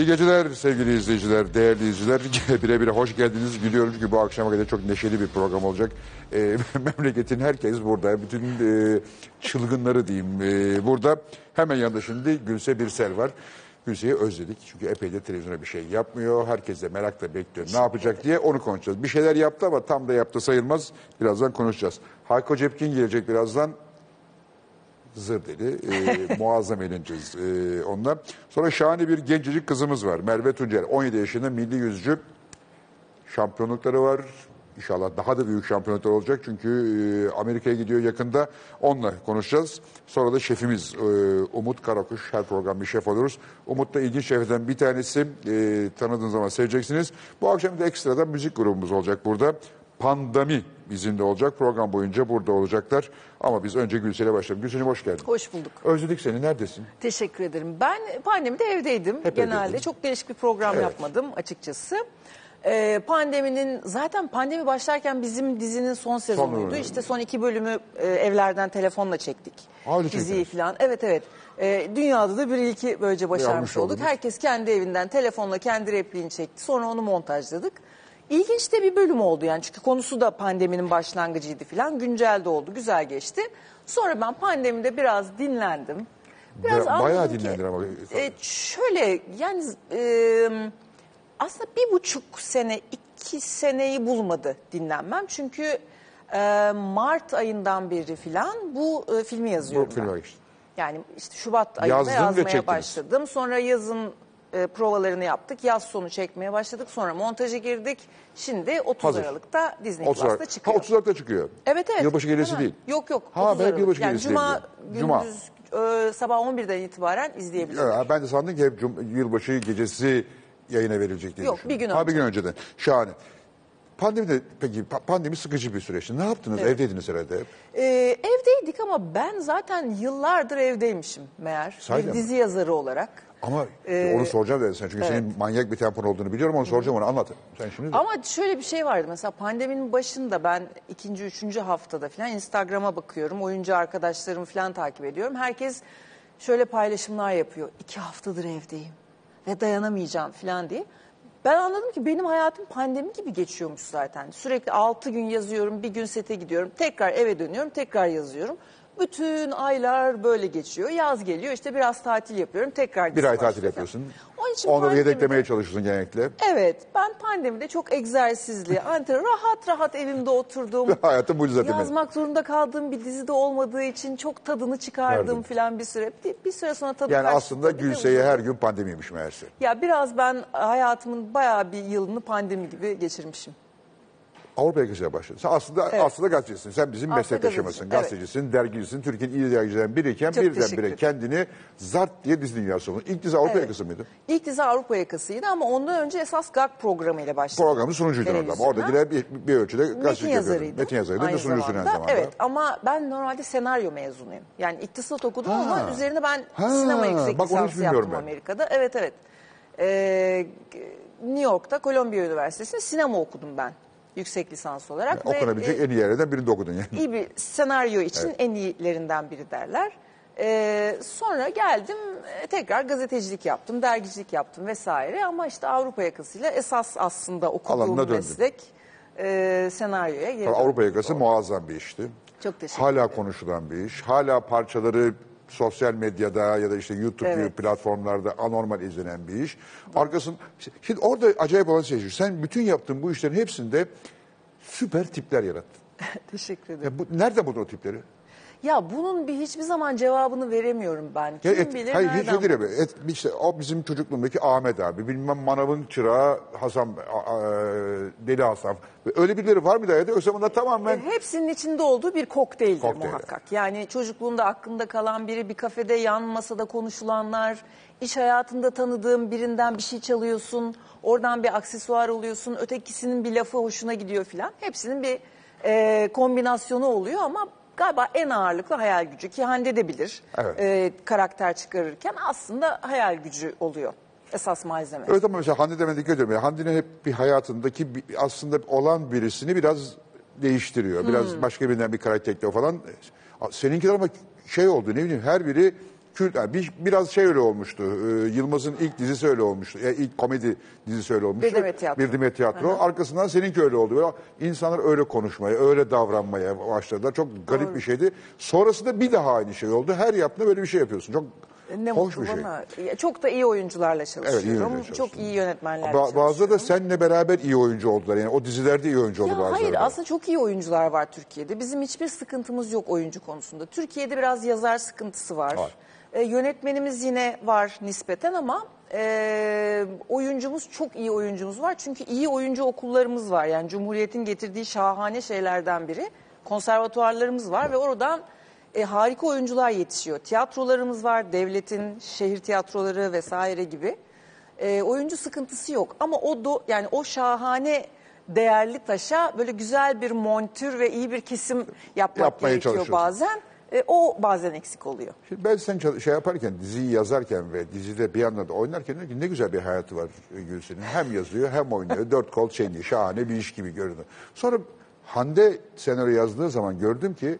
İyi geceler sevgili izleyiciler, değerli izleyiciler. Birebir hoş geldiniz. Biliyorum ki bu akşama kadar çok neşeli bir program olacak. Ee, memleketin herkes burada. Bütün e, çılgınları diyeyim e, burada. Hemen yanında şimdi Gülse Birsel var. Gülse'yi özledik. Çünkü epeydir televizyona bir şey yapmıyor. Herkes de merakla bekliyor. Ne yapacak diye onu konuşacağız. Bir şeyler yaptı ama tam da yaptı sayılmaz. Birazdan konuşacağız. Hayko Cepkin gelecek birazdan zır deli. E, muazzam eğleneceğiz e, onunla. Sonra şahane bir gencecik kızımız var. Merve Tuncer. 17 yaşında milli yüzücü. Şampiyonlukları var. İnşallah daha da büyük şampiyonluklar olacak. Çünkü e, Amerika'ya gidiyor yakında. Onunla konuşacağız. Sonra da şefimiz e, Umut Karakuş. Her program bir şef oluruz. Umut da ilginç şeflerden bir tanesi. E, tanıdığınız zaman seveceksiniz. Bu akşam da ekstradan müzik grubumuz olacak burada. Pandemi bizimle olacak. Program boyunca burada olacaklar. Ama biz önce Gülsel'e başlayalım. Gülsel'cim hoş geldin. Hoş bulduk. Özledik seni. Neredesin? Teşekkür ederim. Ben pandemide evdeydim. Hep Genelde evdeydin. çok değişik bir program Evet. yapmadım açıkçası. Ee, pandeminin zaten pandemi başlarken bizim dizinin son sezonuydu. bölümü. işte son iki bölümü e, evlerden telefonla çektik. Öyle Diziyi falan. Evet evet. Ee, dünyada da bir ilki böylece başarmış olduk. oldunuz. Herkes kendi evinden telefonla kendi repliğini çekti. Sonra onu montajladık. İlginç de bir bölüm oldu yani çünkü konusu da pandeminin başlangıcıydı falan. Güncel de oldu, güzel geçti. Sonra ben pandemide biraz dinlendim. Biraz Ba- bayağı anladım ki, dinlendin ama. e, şöyle yani e, aslında bir buçuk sene, iki seneyi bulmadı dinlenmem. Çünkü e, Mart ayından beri filan bu e, filmi yazıyorum Bu filme ben. geçtin. Yani işte Şubat ayında Yazdın ve yazmaya çektiniz. başladım. Sonra yazın e, provalarını yaptık. Yaz sonu çekmeye başladık. Sonra montaja girdik. Şimdi 30 Hazır. Aralık'ta Disney 30 Plus'ta Aralık. çıkıyor. Ha 30 Aralık'ta çıkıyor. Evet evet. Yılbaşı gecesi Hemen. değil. Yok yok. Ha, 30 ben Aralık. yılbaşı yani gecesi Cuma diye biliyorum. gündüz e, sabah 11'den itibaren izleyebilirsiniz. Evet, ben de sandım ki hep cum- yılbaşı gecesi yayına verilecek diye Yok, düşündüm. bir gün Ha, bir gün önceden. Şahane. Pandemide peki pa- pandemi sıkıcı bir süreçti. Ne yaptınız? Evdeydiniz herhalde hep. Ee, evdeydik ama ben zaten yıllardır evdeymişim meğer. Sahiden bir mi? dizi yazarı olarak. Ama Ee, onu soracağım dedi sen. Çünkü senin manyak bir tempon olduğunu biliyorum. Onu soracağım onu anlat. Sen şimdi de. Ama şöyle bir şey vardı mesela pandeminin başında ben ikinci, üçüncü haftada falan Instagram'a bakıyorum. Oyuncu arkadaşlarımı falan takip ediyorum. Herkes şöyle paylaşımlar yapıyor. İki haftadır evdeyim ve dayanamayacağım falan diye. Ben anladım ki benim hayatım pandemi gibi geçiyormuş zaten. Sürekli altı gün yazıyorum, bir gün sete gidiyorum. Tekrar eve dönüyorum, tekrar yazıyorum. Bütün aylar böyle geçiyor. Yaz geliyor işte biraz tatil yapıyorum. Tekrar bir ay tatil başlıyor yapıyorsun. Onun için Onları pandemide- yedeklemeye çalışıyorsun genellikle. Evet, ben pandemide çok egzersizli, antre rahat rahat evimde oturdum. Hayatım bu zaten. Yazmak zorunda kaldığım bir dizide olmadığı için çok tadını çıkardım Verdim. filan bir süre. Bir, bir süre sonra tadı Yani kaçtı aslında de Gülse'ye her gün pandemiymiş meğerse. Ya biraz ben hayatımın bayağı bir yılını pandemi gibi geçirmişim. Avrupa yakasıyla başladın. Sen aslında Evet. aslında gazetecisin. Sen bizim meslektaşımızsın. gazeteci, Gazetecisin, dergicisin. Türkiye'nin iyi dergicilerinden biriyken Çok birdenbire kendini zart diye dizi dünyası oldun. İlk dizi Avrupa Evet. yakası mıydı? İlk dizi Avrupa yakasıydı ama ondan önce esas GAG programıyla başladım. Programın sunucuydun Televizyona. Oradakiler bir, bir ölçüde yapıyordun. yazarıydım. Metin yazarıydı ve sunucusun aynı zamanda. Evet ama ben normalde senaryo mezunuyum. Yani iktisat okudum Ha. ama üzerine ben Ha, sinema yüksek bak lisansı yaptım ben. Amerika'da. Evet evet. Ee, New York'ta Columbia Üniversitesi'nde sinema okudum ben yüksek lisans olarak. ve, Okunabilecek e, en iyi yerlerden birinde okudun yani. iyi bir senaryo için en iyilerinden biri derler. Ee, sonra geldim e, tekrar gazetecilik yaptım, dergicilik yaptım vesaire ama işte Avrupa yakasıyla esas aslında okuduğum meslek e, senaryoya geri Avrupa yakası muazzam bir işti. Çok teşekkür Hala konuşulan bir iş. Hala parçaları sosyal medyada ya da işte YouTube gibi Evet. platformlarda anormal izlenen bir iş. Arkasın şimdi orada acayip olan şey. Sen bütün yaptığın bu işlerin hepsinde süper tipler yarattın. Teşekkür ederim. Ya bu, nereden buldun o tipleri? Ya bunun bir hiçbir zaman cevabını veremiyorum ben. Kim Ya et- bilir hayır hiç nereden mi? Et, işte, o bizim çocukluğumdaki Ahmet abi, bilmem manavın çırağı Hasan, a- a- Deli Hasan. Öyle birileri var mıydı hayatı? Yoksa bunlar tamamen... E, Hepsinin içinde olduğu bir kokteyldir Kokteyl. muhakkak. Yani çocukluğunda aklında kalan biri, bir kafede yan masada konuşulanlar, iş hayatında tanıdığın birinden bir şey çalıyorsun, oradan bir aksesuar oluyorsun, ötekisinin bir lafı hoşuna gidiyor filan. Hepsinin bir e, kombinasyonu oluyor ama galiba en ağırlıklı hayal gücü ki Hande de bilir Evet. e, karakter çıkarırken aslında hayal gücü oluyor esas malzeme. Evet ama mesela Hande demen dikkat ediyorum. Yani Hande'nin hep bir hayatındaki bir- aslında olan birisini biraz değiştiriyor. Biraz Hmm. başka birinden bir karakter ekliyor falan. Seninkiler ama şey oldu ne bileyim her biri kült, yani bir, biraz şey öyle olmuştu. Ee, Yılmaz'ın ilk dizisi öyle olmuştu. Ya ilk komedi dizisi öyle olmuştu. Bir Demet Tiyatro. Bir Demet Tiyatro. Arkasından seninki öyle oldu. Böyle İnsanlar öyle konuşmaya, öyle davranmaya başladılar. Çok garip bir şeydi. Sonrasında bir daha aynı şey oldu. Her yaptığında böyle bir şey yapıyorsun. Çok Ne hoş bir şey. bana. Ya, Çok da iyi oyuncularla çalışıyorum. Evet, iyi oyuncularla Çok iyi yönetmenlerle Ba- bazıları da seninle beraber iyi oyuncu oldular. Yani o dizilerde iyi oyuncu oldu bazıları. hayır da. aslında çok iyi oyuncular var Türkiye'de. Bizim hiçbir sıkıntımız yok oyuncu konusunda. Türkiye'de biraz yazar sıkıntısı var. Var. E, yönetmenimiz yine var nispeten ama e, oyuncumuz çok iyi oyuncumuz var. Çünkü iyi oyuncu okullarımız var. Yani Cumhuriyet'in getirdiği şahane şeylerden biri. Konservatuarlarımız var ve oradan e, harika oyuncular yetişiyor. Tiyatrolarımız var, devletin şehir tiyatroları vesaire gibi. E, oyuncu sıkıntısı yok ama o do, yani o şahane değerli taşa böyle güzel bir montür ve iyi bir kesim yapmak Yapmaya gerekiyor bazen. E, o bazen eksik oluyor. Şimdi ben sen şey yaparken, diziyi yazarken ve dizide bir yandan da oynarken dedim ki ne güzel bir hayatı var Gülsen'in. Hem yazıyor hem oynuyor. Dört kol çengi. Şahane bir iş gibi görünüyor. Sonra Hande senaryo yazdığı zaman gördüm ki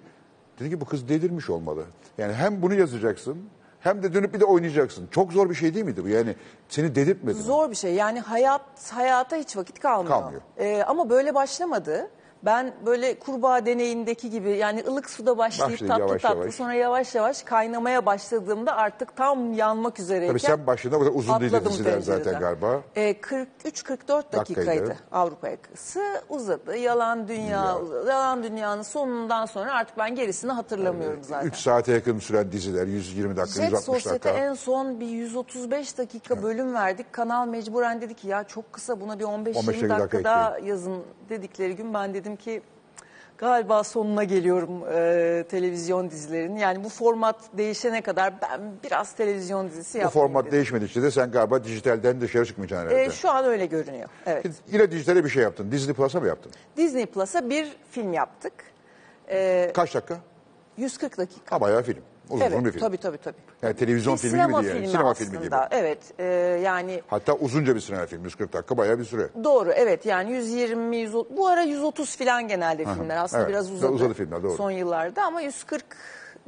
dedi ki bu kız delirmiş olmalı. Yani hem bunu yazacaksın hem de dönüp bir de oynayacaksın. Çok zor bir şey değil miydi bu? Yani seni delirtmedi mi? Zor bir şey. Yani hayat hayata hiç vakit kalmıyor. Kalmıyor. Ee, ama böyle başlamadı. Ben böyle kurbağa deneyindeki gibi yani ılık suda başlayıp Başlayıp tatlı yavaş tatlı yavaş. sonra yavaş yavaş kaynamaya başladığımda artık tam yanmak üzereyken Tabii sen başında bu kadar uzun değil atladım diziler zaten tencereden. galiba. Ee, 43-44 dakikaydı Dakikaydı. Avrupa yakası. Uzadı. Yalan dünya, uzadı. Yalan dünyanın sonundan sonra artık ben gerisini hatırlamıyorum zaten. 3 saate yakın süren diziler 120 dakika, Jet 160 Sosyete dakika. en son bir 135 dakika bölüm verdik. Kanal mecburen dedi ki ya çok kısa buna bir 15-20 15 dakika, dakika daha yazın dedikleri gün ben dedim ki galiba sonuna geliyorum e, televizyon dizilerinin. Yani bu format değişene kadar ben biraz televizyon dizisi Bu format dedim. değişmedikçe de sen galiba dijitalden dışarı çıkmayacaksın herhalde. E, şu an öyle görünüyor. Evet. Yine dijitale bir şey yaptın. Disney Plus'a mı yaptın? Disney Plus'a bir film yaptık. E, Kaç dakika? 140 dakika. Ha bayağı film. Uzun evet, bir film. tabii tabii tabii. Yani televizyon Bir filmi gibi değil. filmi Sinema aslında. filmi gibi. Evet. e, yani Hatta uzunca bir sinema filmi. 140 dakika bayağı bir süre. Doğru evet yani 120 130 bu ara 130 falan genelde filmler aslında evet. biraz uzadı. Uzadı filmler, doğru. Son yıllarda ama 140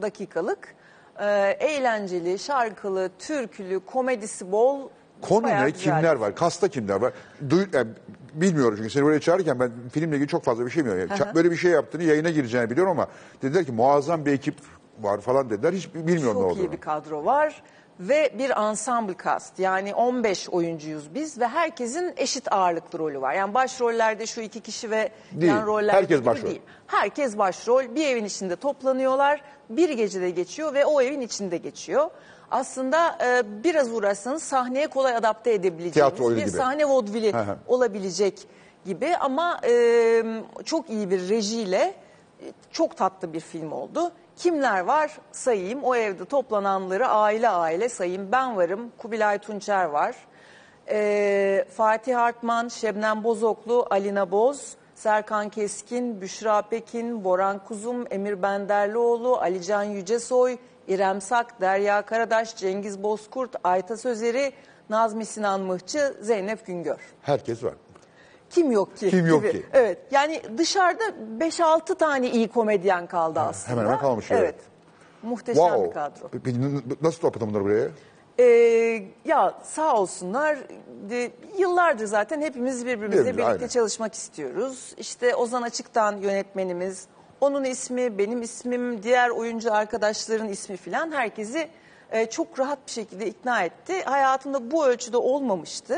dakikalık e, eğlenceli, şarkılı, türkülü, komedisi bol. Konu bayağı ne? güzel Kimler var? Kasta kimler var? Duy, yani bilmiyorum çünkü seni buraya çağırırken ben filmle ilgili çok fazla bir şey bilmiyorum. Yani böyle bir şey yaptığını yayına gireceğini biliyorum ama dediler ki muazzam bir ekip var falan dediler. Hiç bilmiyorum ne Çok olduğunu. iyi bir kadro var ve bir ensemble cast yani 15 oyuncuyuz biz ve herkesin eşit ağırlıklı rolü var. Yani başrollerde şu iki kişi ve Değil. yan rollerde Herkes başrol. değil. Herkes başrol bir evin içinde toplanıyorlar bir gecede geçiyor ve o evin içinde geçiyor. Aslında e, biraz uğraşsanız sahneye kolay adapte edebileceğiniz bir gibi. sahne vodvili olabilecek gibi ama e, çok iyi bir rejiyle e, çok tatlı bir film oldu. Kimler var? Sayayım. O evde toplananları aile aile sayayım. Ben varım. Kubilay Tunçer var. E, Fatih Hartman, Şebnem Bozoklu, Alina Boz, Serkan Keskin, Büşra Pekin, Boran Kuzum, Emir Benderlioğlu, Alican Yücesoy, İrem Sak, Derya Karadaş, Cengiz Bozkurt, Ayta Sözeri, Nazmi Sinan Mıhçı, Zeynep Güngör. Herkes var. Kim yok ki? Kim yok gibi. ki? Evet. Yani dışarıda 5-6 tane iyi komedyen kaldı aslında. hemen hemen kalmış, Evet. evet. Muhteşem Wow. bir kadro. Peki n- nasıl topladın bunları buraya? Ee, ya sağ olsunlar de, yıllardır zaten hepimiz birbirimizle Birbirimiz, birlikte aynen. çalışmak istiyoruz. İşte Ozan Açık'tan yönetmenimiz, onun ismi, benim ismim, diğer oyuncu arkadaşların ismi filan herkesi e, çok rahat bir şekilde ikna etti. Hayatımda bu ölçüde olmamıştı.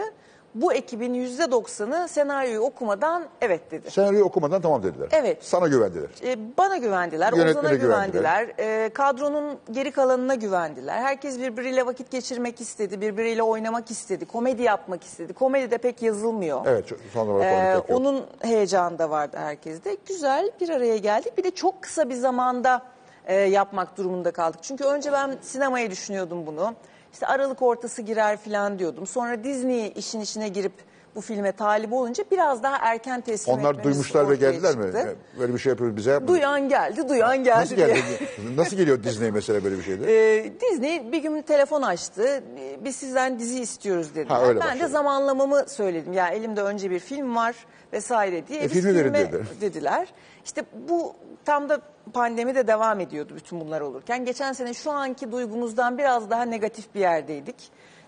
Bu ekibin yüzde doksanı senaryoyu okumadan evet dedi. Senaryoyu okumadan tamam dediler. Evet. Sana güvendiler. E, bana güvendiler, Yönetmene Ozan'a güvendiler. güvendiler, e, kadronun geri kalanına güvendiler. Herkes birbiriyle vakit geçirmek istedi, birbiriyle oynamak istedi, komedi yapmak istedi. Komedi de pek yazılmıyor. Evet son olarak Ee, onu tek yok. onun heyecanı da vardı herkeste. Güzel bir araya geldik. Bir de çok kısa bir zamanda e, yapmak durumunda kaldık. Çünkü önce ben sinemayı düşünüyordum bunu. İşte Aralık ortası girer falan diyordum. Sonra Disney işin içine girip bu filme talip olunca biraz daha erken teslim Onlar etmemiz duymuşlar ve ortaya geldiler mi? çıktı. Böyle bir şey yapıyoruz bize yapmadı. Duyan geldi, duyan geldi Nasıl diye. geldi? Nasıl geliyor Disney mesela böyle bir şeyde? Ee, Disney bir gün telefon açtı. Biz sizden dizi istiyoruz dediler. Ha, öyle ben de başladı. zamanlamamı söyledim. Ya elimde önce bir film var vesaire diye. E, Biz filmi verin filme dediler. dediler. İşte bu tam da pandemi de devam ediyordu bütün bunlar olurken. Geçen sene şu anki duygumuzdan biraz daha negatif bir yerdeydik.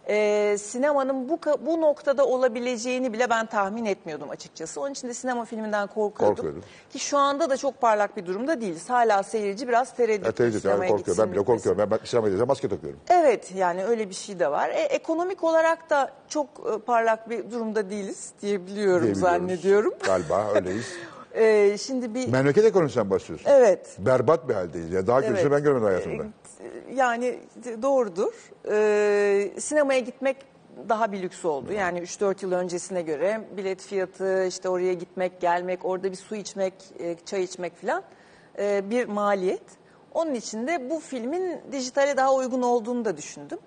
Ee, sinemanın bu bu noktada olabileceğini bile ben tahmin etmiyordum açıkçası. Onun için de sinema filminden korkuyordum. Korkuyordun. Ki şu anda da çok parlak bir durumda değiliz. Hala seyirci biraz tereddütlü. Ya, tereddüt, yani korkuyor. Ben bile korkuyorum. Ben, ben sinemaya gideceğim maske takıyorum. Evet yani öyle bir şey de var. E, ekonomik olarak da çok e, parlak bir durumda değiliz diyebiliyorum zannediyorum. Galiba öyleyiz. E, şimdi bir Memleket ekonomisinden bahsediyorsun. evet Berbat bir haldeyiz. Ya. Daha kötüsünü ben görmedim hayatımda. E, Yani doğrudur. E, sinemaya gitmek daha bir lüks oldu. Yani 3-4 yıl öncesine göre bilet fiyatı, işte oraya gitmek, gelmek, orada bir su içmek, e, çay içmek falan e, bir maliyet. Onun için de bu filmin dijitale daha uygun olduğunu da düşündüm.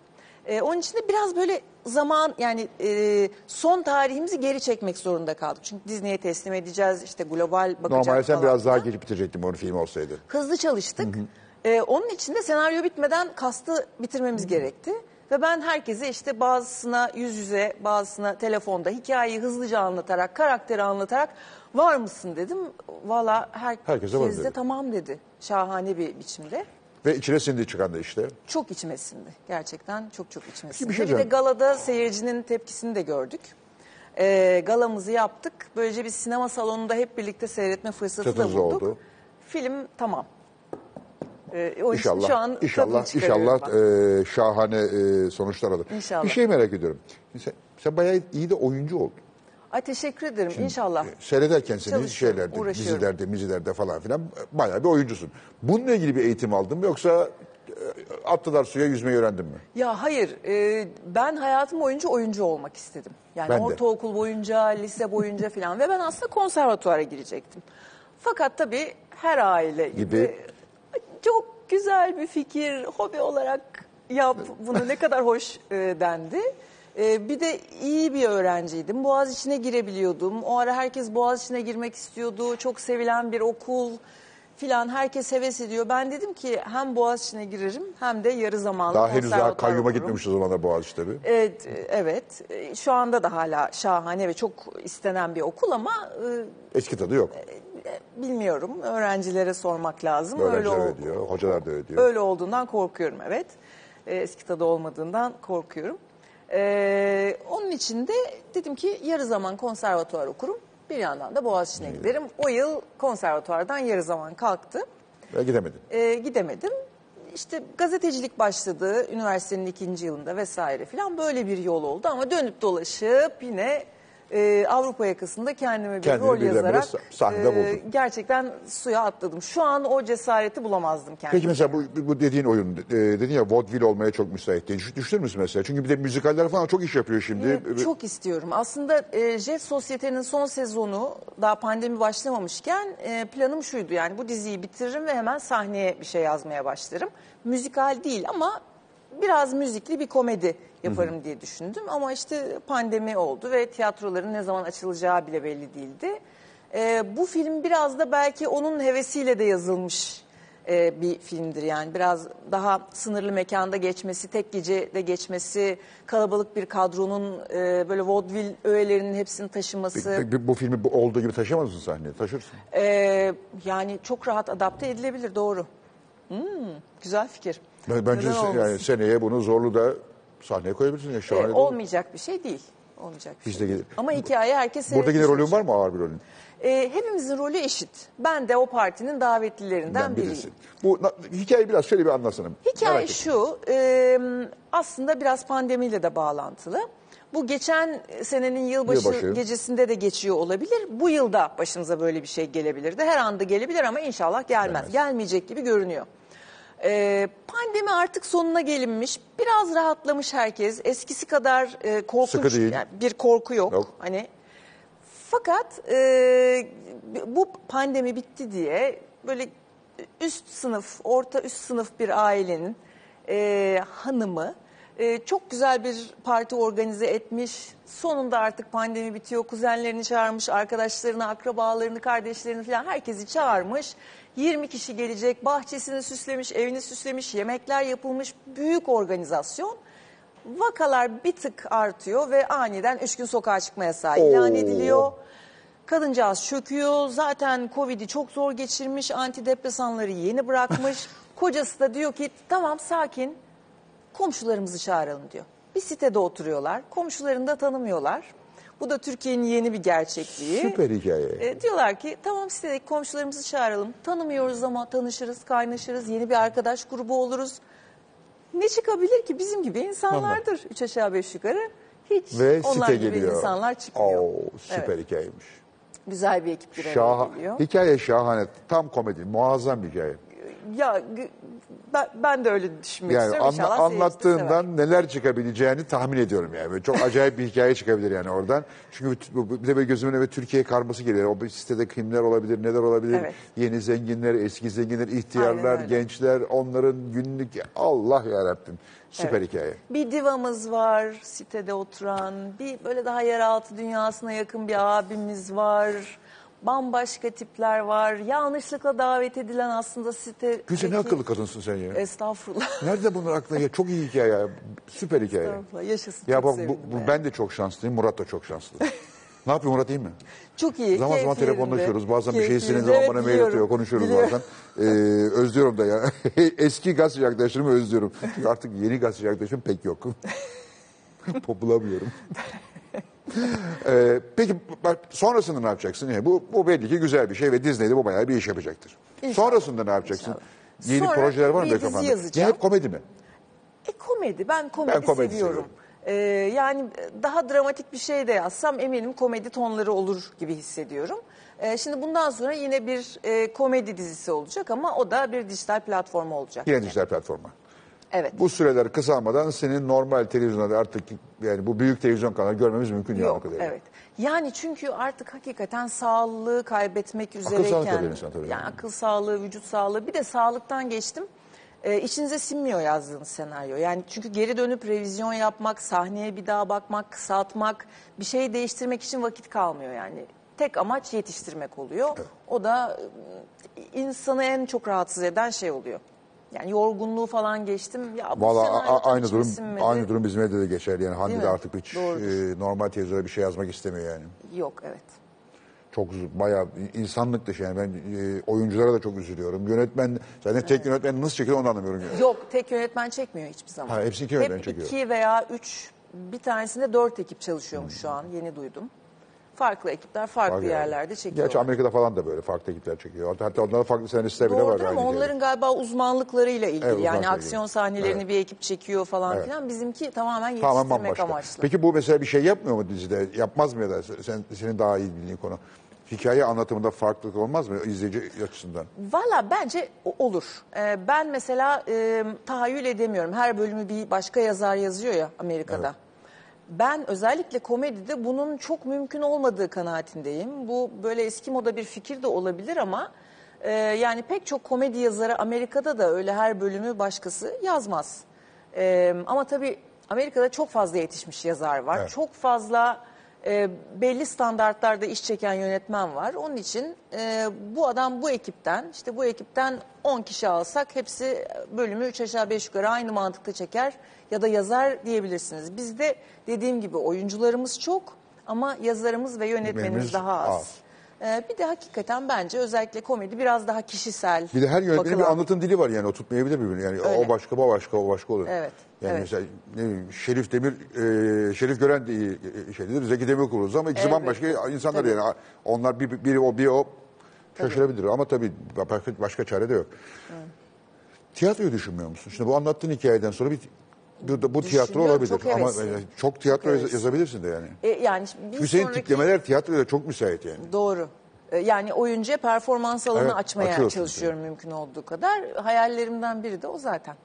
E, onun için de biraz böyle zaman yani e, son tarihimizi geri çekmek zorunda kaldık. Çünkü Disney'e teslim edeceğiz, işte global bakacak Normalde sen falan biraz daha filan geç bitirecektin onu film olsaydı. hızlı çalıştık. Ee, onun için de senaryo bitmeden kastı bitirmemiz gerekti. Ve ben herkese işte bazısına yüz yüze, bazısına telefonda hikayeyi hızlıca anlatarak, karakteri anlatarak var mısın dedim. Valla herkes Herkese var de dedi. tamam dedi. Şahane bir biçimde. Ve içine sindi çıkan da işte. Çok içime sindi. Gerçekten çok çok içime sindi. bir şey bir de galada seyircinin tepkisini de gördük. Ee, galamızı yaptık. Böylece bir sinema salonunda hep birlikte seyretme fırsatı da Fırsatınız bulduk. oldu. Film tamam. Ee, o İnşallah, şu an inşallah, inşallah ben. e, şahane e, sonuçlar alır. İnşallah. Bir şey merak ediyorum. Sen, sen bayağı iyi de oyuncu oldun. Ay teşekkür ederim inşallah. E, Seyrederken seni şeylerde, dizilerde, mizilerde falan filan bayağı bir oyuncusun. Bununla ilgili bir eğitim aldın mı yoksa e, attılar suya yüzmeyi öğrendin mi? Ya hayır e, ben hayatım boyunca oyuncu olmak istedim. Yani Ben de. ortaokul boyunca, lise boyunca falan ve ben aslında konservatuara girecektim. Fakat tabii her aile gibi, Gibi. çok güzel bir fikir, hobi olarak yap bunu ne kadar hoş e, dendi. E, bir de iyi bir öğrenciydim. Boğaziçi'ne girebiliyordum. O ara herkes Boğaziçi'ne girmek istiyordu. Çok sevilen bir okul filan herkes heves ediyor. Ben dedim ki hem Boğaziçi'ne girerim hem de yarı zamanlı Daha henüz daha kayyuma okurum. gitmemiş o zaman da Boğaziçi tabii. Evet, e, evet. E, Şu anda da hala şahane ve çok istenen bir okul ama e, Eski tadı yok. bilmiyorum. Öğrencilere sormak lazım. öyle, Öğrenciler ol- öyle diyor, hocalar da öyle diyor. öyle olduğundan korkuyorum evet. Eski tadı olmadığından korkuyorum. E, onun için de dedim ki yarı zaman konservatuvar okurum. Bir yandan da Boğaziçi'ne giderim. O yıl konservatuvardan yarı zaman kalktı. Ve gidemedin. E, gidemedim. İşte gazetecilik başladı üniversitenin ikinci yılında vesaire filan böyle bir yol oldu ama dönüp dolaşıp yine e, Avrupa yakasında kendime bir Kendini rol yazarak e, sa- sahnede buldun. gerçekten suya atladım. Şu an o cesareti bulamazdım kendime. Peki mesela bu, bu dediğin oyun, e, dedin ya vaudeville olmaya çok müsait diye. Düş- Düşünür müsün mesela? Çünkü bir de müzikaller falan çok iş yapıyor şimdi. Evet, çok istiyorum. Aslında e, Jet Sosyete'nin son sezonu daha pandemi başlamamışken e, planım şuydu. Yani bu diziyi bitiririm ve hemen sahneye bir şey yazmaya başlarım. Müzikal değil ama biraz müzikli bir komedi yaparım diye düşündüm. Ama işte pandemi oldu ve tiyatroların ne zaman açılacağı bile belli değildi. E, bu film biraz da belki onun hevesiyle de yazılmış e, bir filmdir yani biraz daha sınırlı mekanda geçmesi, tek gecede geçmesi, kalabalık bir kadronun e, böyle vaudeville öğelerinin hepsini taşıması. Peki, peki bu filmi bu olduğu gibi taşıyamaz mısın sahneye? Taşırsın. e, yani çok rahat adapte edilebilir doğru. Hmm, güzel fikir. Ben- Bence Neden olmasın? yani seneye bunu zorlu da sahneye koyabilirsin. Ya, E, şahane de olur. olmayacak bir şey değil. Olmayacak bir Biz şey de gelir. Ama hikaye herkes Burada yine seyretmiş rolün var mı ağır bir rolün? E, hepimizin rolü eşit. Ben de o partinin davetlilerinden Ben biriyim. birisi. Bu na- hikayeyi biraz şöyle bir anlasana. Hikaye Merak şu, e, aslında biraz pandemiyle de bağlantılı. Bu geçen senenin yılbaşı, Yılbaşı. gecesinde de geçiyor olabilir. Bu yılda başımıza böyle bir şey gelebilirdi. Her anda gelebilir ama inşallah gelmez. Gelmez. Gelmeyecek gibi görünüyor. E, pandemi artık sonuna gelinmiş. Biraz rahatlamış herkes. Eskisi kadar e, korkunç Sıkı değil. yani bir korku yok. Yok. Hani fakat e, bu pandemi bitti diye böyle üst sınıf, orta üst sınıf bir ailenin e, hanımı Ee, çok güzel bir parti organize etmiş. Sonunda artık pandemi bitiyor. Kuzenlerini çağırmış, arkadaşlarını, akrabalarını, kardeşlerini falan herkesi çağırmış. 20 kişi gelecek, bahçesini süslemiş, evini süslemiş, yemekler yapılmış. Büyük organizasyon. Vakalar bir tık artıyor ve aniden 3 gün sokağa çıkma yasağı ilan Oo. ediliyor. Kadıncağız çöküyor. Zaten Covid'i çok zor geçirmiş. Antidepresanları yeni bırakmış. Kocası da diyor ki tamam sakin komşularımızı çağıralım diyor. Bir sitede oturuyorlar. Komşularını da tanımıyorlar. Bu da Türkiye'nin yeni bir gerçekliği. Süper hikaye. E, diyorlar ki tamam sitedeki komşularımızı çağıralım. Tanımıyoruz ama tanışırız, kaynaşırız. Yeni bir arkadaş grubu oluruz. Ne çıkabilir ki bizim gibi insanlardır. Üç aşağı beş yukarı. Hiç Ve onlar site gibi geliyor. insanlar çıkmıyor. Oo, süper Evet. hikayeymiş. Güzel bir ekip bir Şaha, geliyor. hikaye şahane. Tam komedi. Muazzam bir hikaye. Ya ben, ben de öyle düşünmek Yani istiyorum. anla- İnşallah anlattığından neler çıkabileceğini tahmin ediyorum yani. Böyle çok acayip bir hikaye çıkabilir yani oradan. Çünkü bir de böyle gözümün önüne Türkiye karması geliyor. O bir sitede kimler olabilir, neler olabilir? Evet. Yeni zenginler, eski zenginler, ihtiyarlar, gençler, onların günlük Allah ya Rabbim. Süper Evet. hikaye. Bir divamız var sitede oturan, bir böyle daha yeraltı dünyasına yakın bir abimiz var. Bambaşka tipler var. Yanlışlıkla davet edilen aslında site... Gülse ne akıllı kadınsın sen ya. Estağfurullah. Nerede bunlar aklına ya? Çok iyi hikaye ya. Süper hikaye. Estağfurullah. Yaşasın. Ya bak bu, bu- yani. ben de çok şanslıyım. Murat da çok şanslı. ne yapıyor Murat iyi mi? Çok iyi. Zaman zaman telefonlaşıyoruz. Bazen bir şey istediğiniz zaman bana mail atıyor. Konuşuyoruz Biliyorum. bazen. Ee, özlüyorum da ya. Eski gazeteci arkadaşlarımı özlüyorum. Çünkü artık yeni gazeteci arkadaşım pek yok. Bulamıyorum. Ee, peki sonrasında ne yapacaksın? Yani bu, bu belli ki güzel bir şey ve Disney'de bu bayağı bir iş yapacaktır. İnşallah. Sonrasında ne yapacaksın? İnşallah. Yeni Sonra projeler var mı böyle dizi kafanda? yazacağım. Ya hep komedi mi? E komedi. Ben komedi, Ben komedi seviyorum. seviyorum. Ee, yani daha dramatik bir şey de yazsam eminim komedi tonları olur gibi hissediyorum. Ee, şimdi bundan sonra yine bir e, komedi dizisi olacak ama o da bir dijital platform olacak. Yine dijital platforma. Evet. Bu süreler kısalmadan senin normal televizyonda artık yani bu büyük televizyon kanalı görmemiz mümkün o Yok, kadarıyla. evet. Yani çünkü artık hakikaten sağlığı kaybetmek üzereyken... sağlığı kaybediyor insan tabii. Yani akıl sağlığı, vücut sağlığı bir de sağlıktan geçtim. Ee, içinize sinmiyor yazdığınız senaryo. Yani çünkü geri dönüp revizyon yapmak, sahneye bir daha bakmak, kısaltmak, bir şey değiştirmek için vakit kalmıyor yani. Tek amaç yetiştirmek oluyor. O da e, insanı en çok rahatsız eden şey oluyor. Yani yorgunluğu falan geçtim. Ya bu Valla senaryo tam aynı durum sinmedi. aynı durum bizim evde de geçerli yani Hande de artık hiç Doğrudur. e, normal televizyonda bir şey yazmak istemiyor yani. Yok evet. Çok uz- bayağı insanlık dışı yani ben e, oyunculara da çok üzülüyorum. Yönetmen zaten tek yönetmen nasıl çekiyor onu anlamıyorum. Yani. Yok tek yönetmen çekmiyor hiçbir zaman. Ha, hepsini iki yönetmen Hep çekiyor. iki veya üç bir tanesinde dört ekip çalışıyormuş şu an yeni duydum. Farklı ekipler farklı Var yani. yerlerde çekiyorlar. Gerçi Amerika'da falan da böyle farklı ekipler çekiyor. Hatta onların farklı senaristler bile var. Doğrudur ama aynı onların yerde. galiba uzmanlıklarıyla ilgili. Evet, yani uzmanlıkla aksiyon sahnelerini bir ekip çekiyor falan filan. Bizimki tamamen Tamamen yetiştirmek bambaşka. amaçlı. Peki bu mesela bir şey yapmıyor mu dizide? Yapmaz mı ya da sen, senin daha iyi bildiğin konu? Hikaye anlatımında farklılık olmaz mı izleyici açısından? Valla bence o- olur. Ee, ben mesela e, tahayyül edemiyorum. Her bölümü bir başka yazar yazıyor ya Amerika'da. Ben özellikle komedide bunun çok mümkün olmadığı kanaatindeyim. Bu böyle eski moda bir fikir de olabilir ama e, yani pek çok komedi yazarı Amerika'da da öyle her bölümü başkası yazmaz. E, ama tabii Amerika'da çok fazla yetişmiş yazar var. Evet. Çok fazla e, belli standartlarda iş çeken yönetmen var. Onun için e, bu adam bu ekipten işte bu ekipten 10 kişi alsak hepsi bölümü 3 aşağı 5 yukarı aynı mantıkta çeker ya da yazar diyebilirsiniz. Bizde dediğim gibi oyuncularımız çok ama yazarımız ve yönetmenimiz daha az. az. E, bir de hakikaten bence özellikle komedi biraz daha kişisel. Bir de her yönetmenin bir bakılan- anlatım dili var yani o tutmayabilir birbirini. Yani Öyle. o başka, o başka, o başka olur. Evet, Yani evet. mesela ne bileyim, Şerif Demir, e, Şerif Gören de iyi e, şeydir. Zeki Demirkubuz ama ikisi Evet. bambaşka insanlar Tabii. yani. Onlar bir, biri o, biri o şaşırabilir ama tabii başka, başka çare de yok. Tiyatroyu düşünmüyor musun? Şimdi bu anlattığın hikayeden sonra bir bu, bu tiyatro olabilir çok ama e, çok tiyatro Çok yazabilirsin de yani. E, yani bir Çünkü senin sonraki- tiplemeler tiyatroya çok müsait yani. Doğru. Ee, Yani oyuncuya performans alanı Evet, açmaya çalışıyorum mümkün olduğu kadar. Hayallerimden biri de o zaten.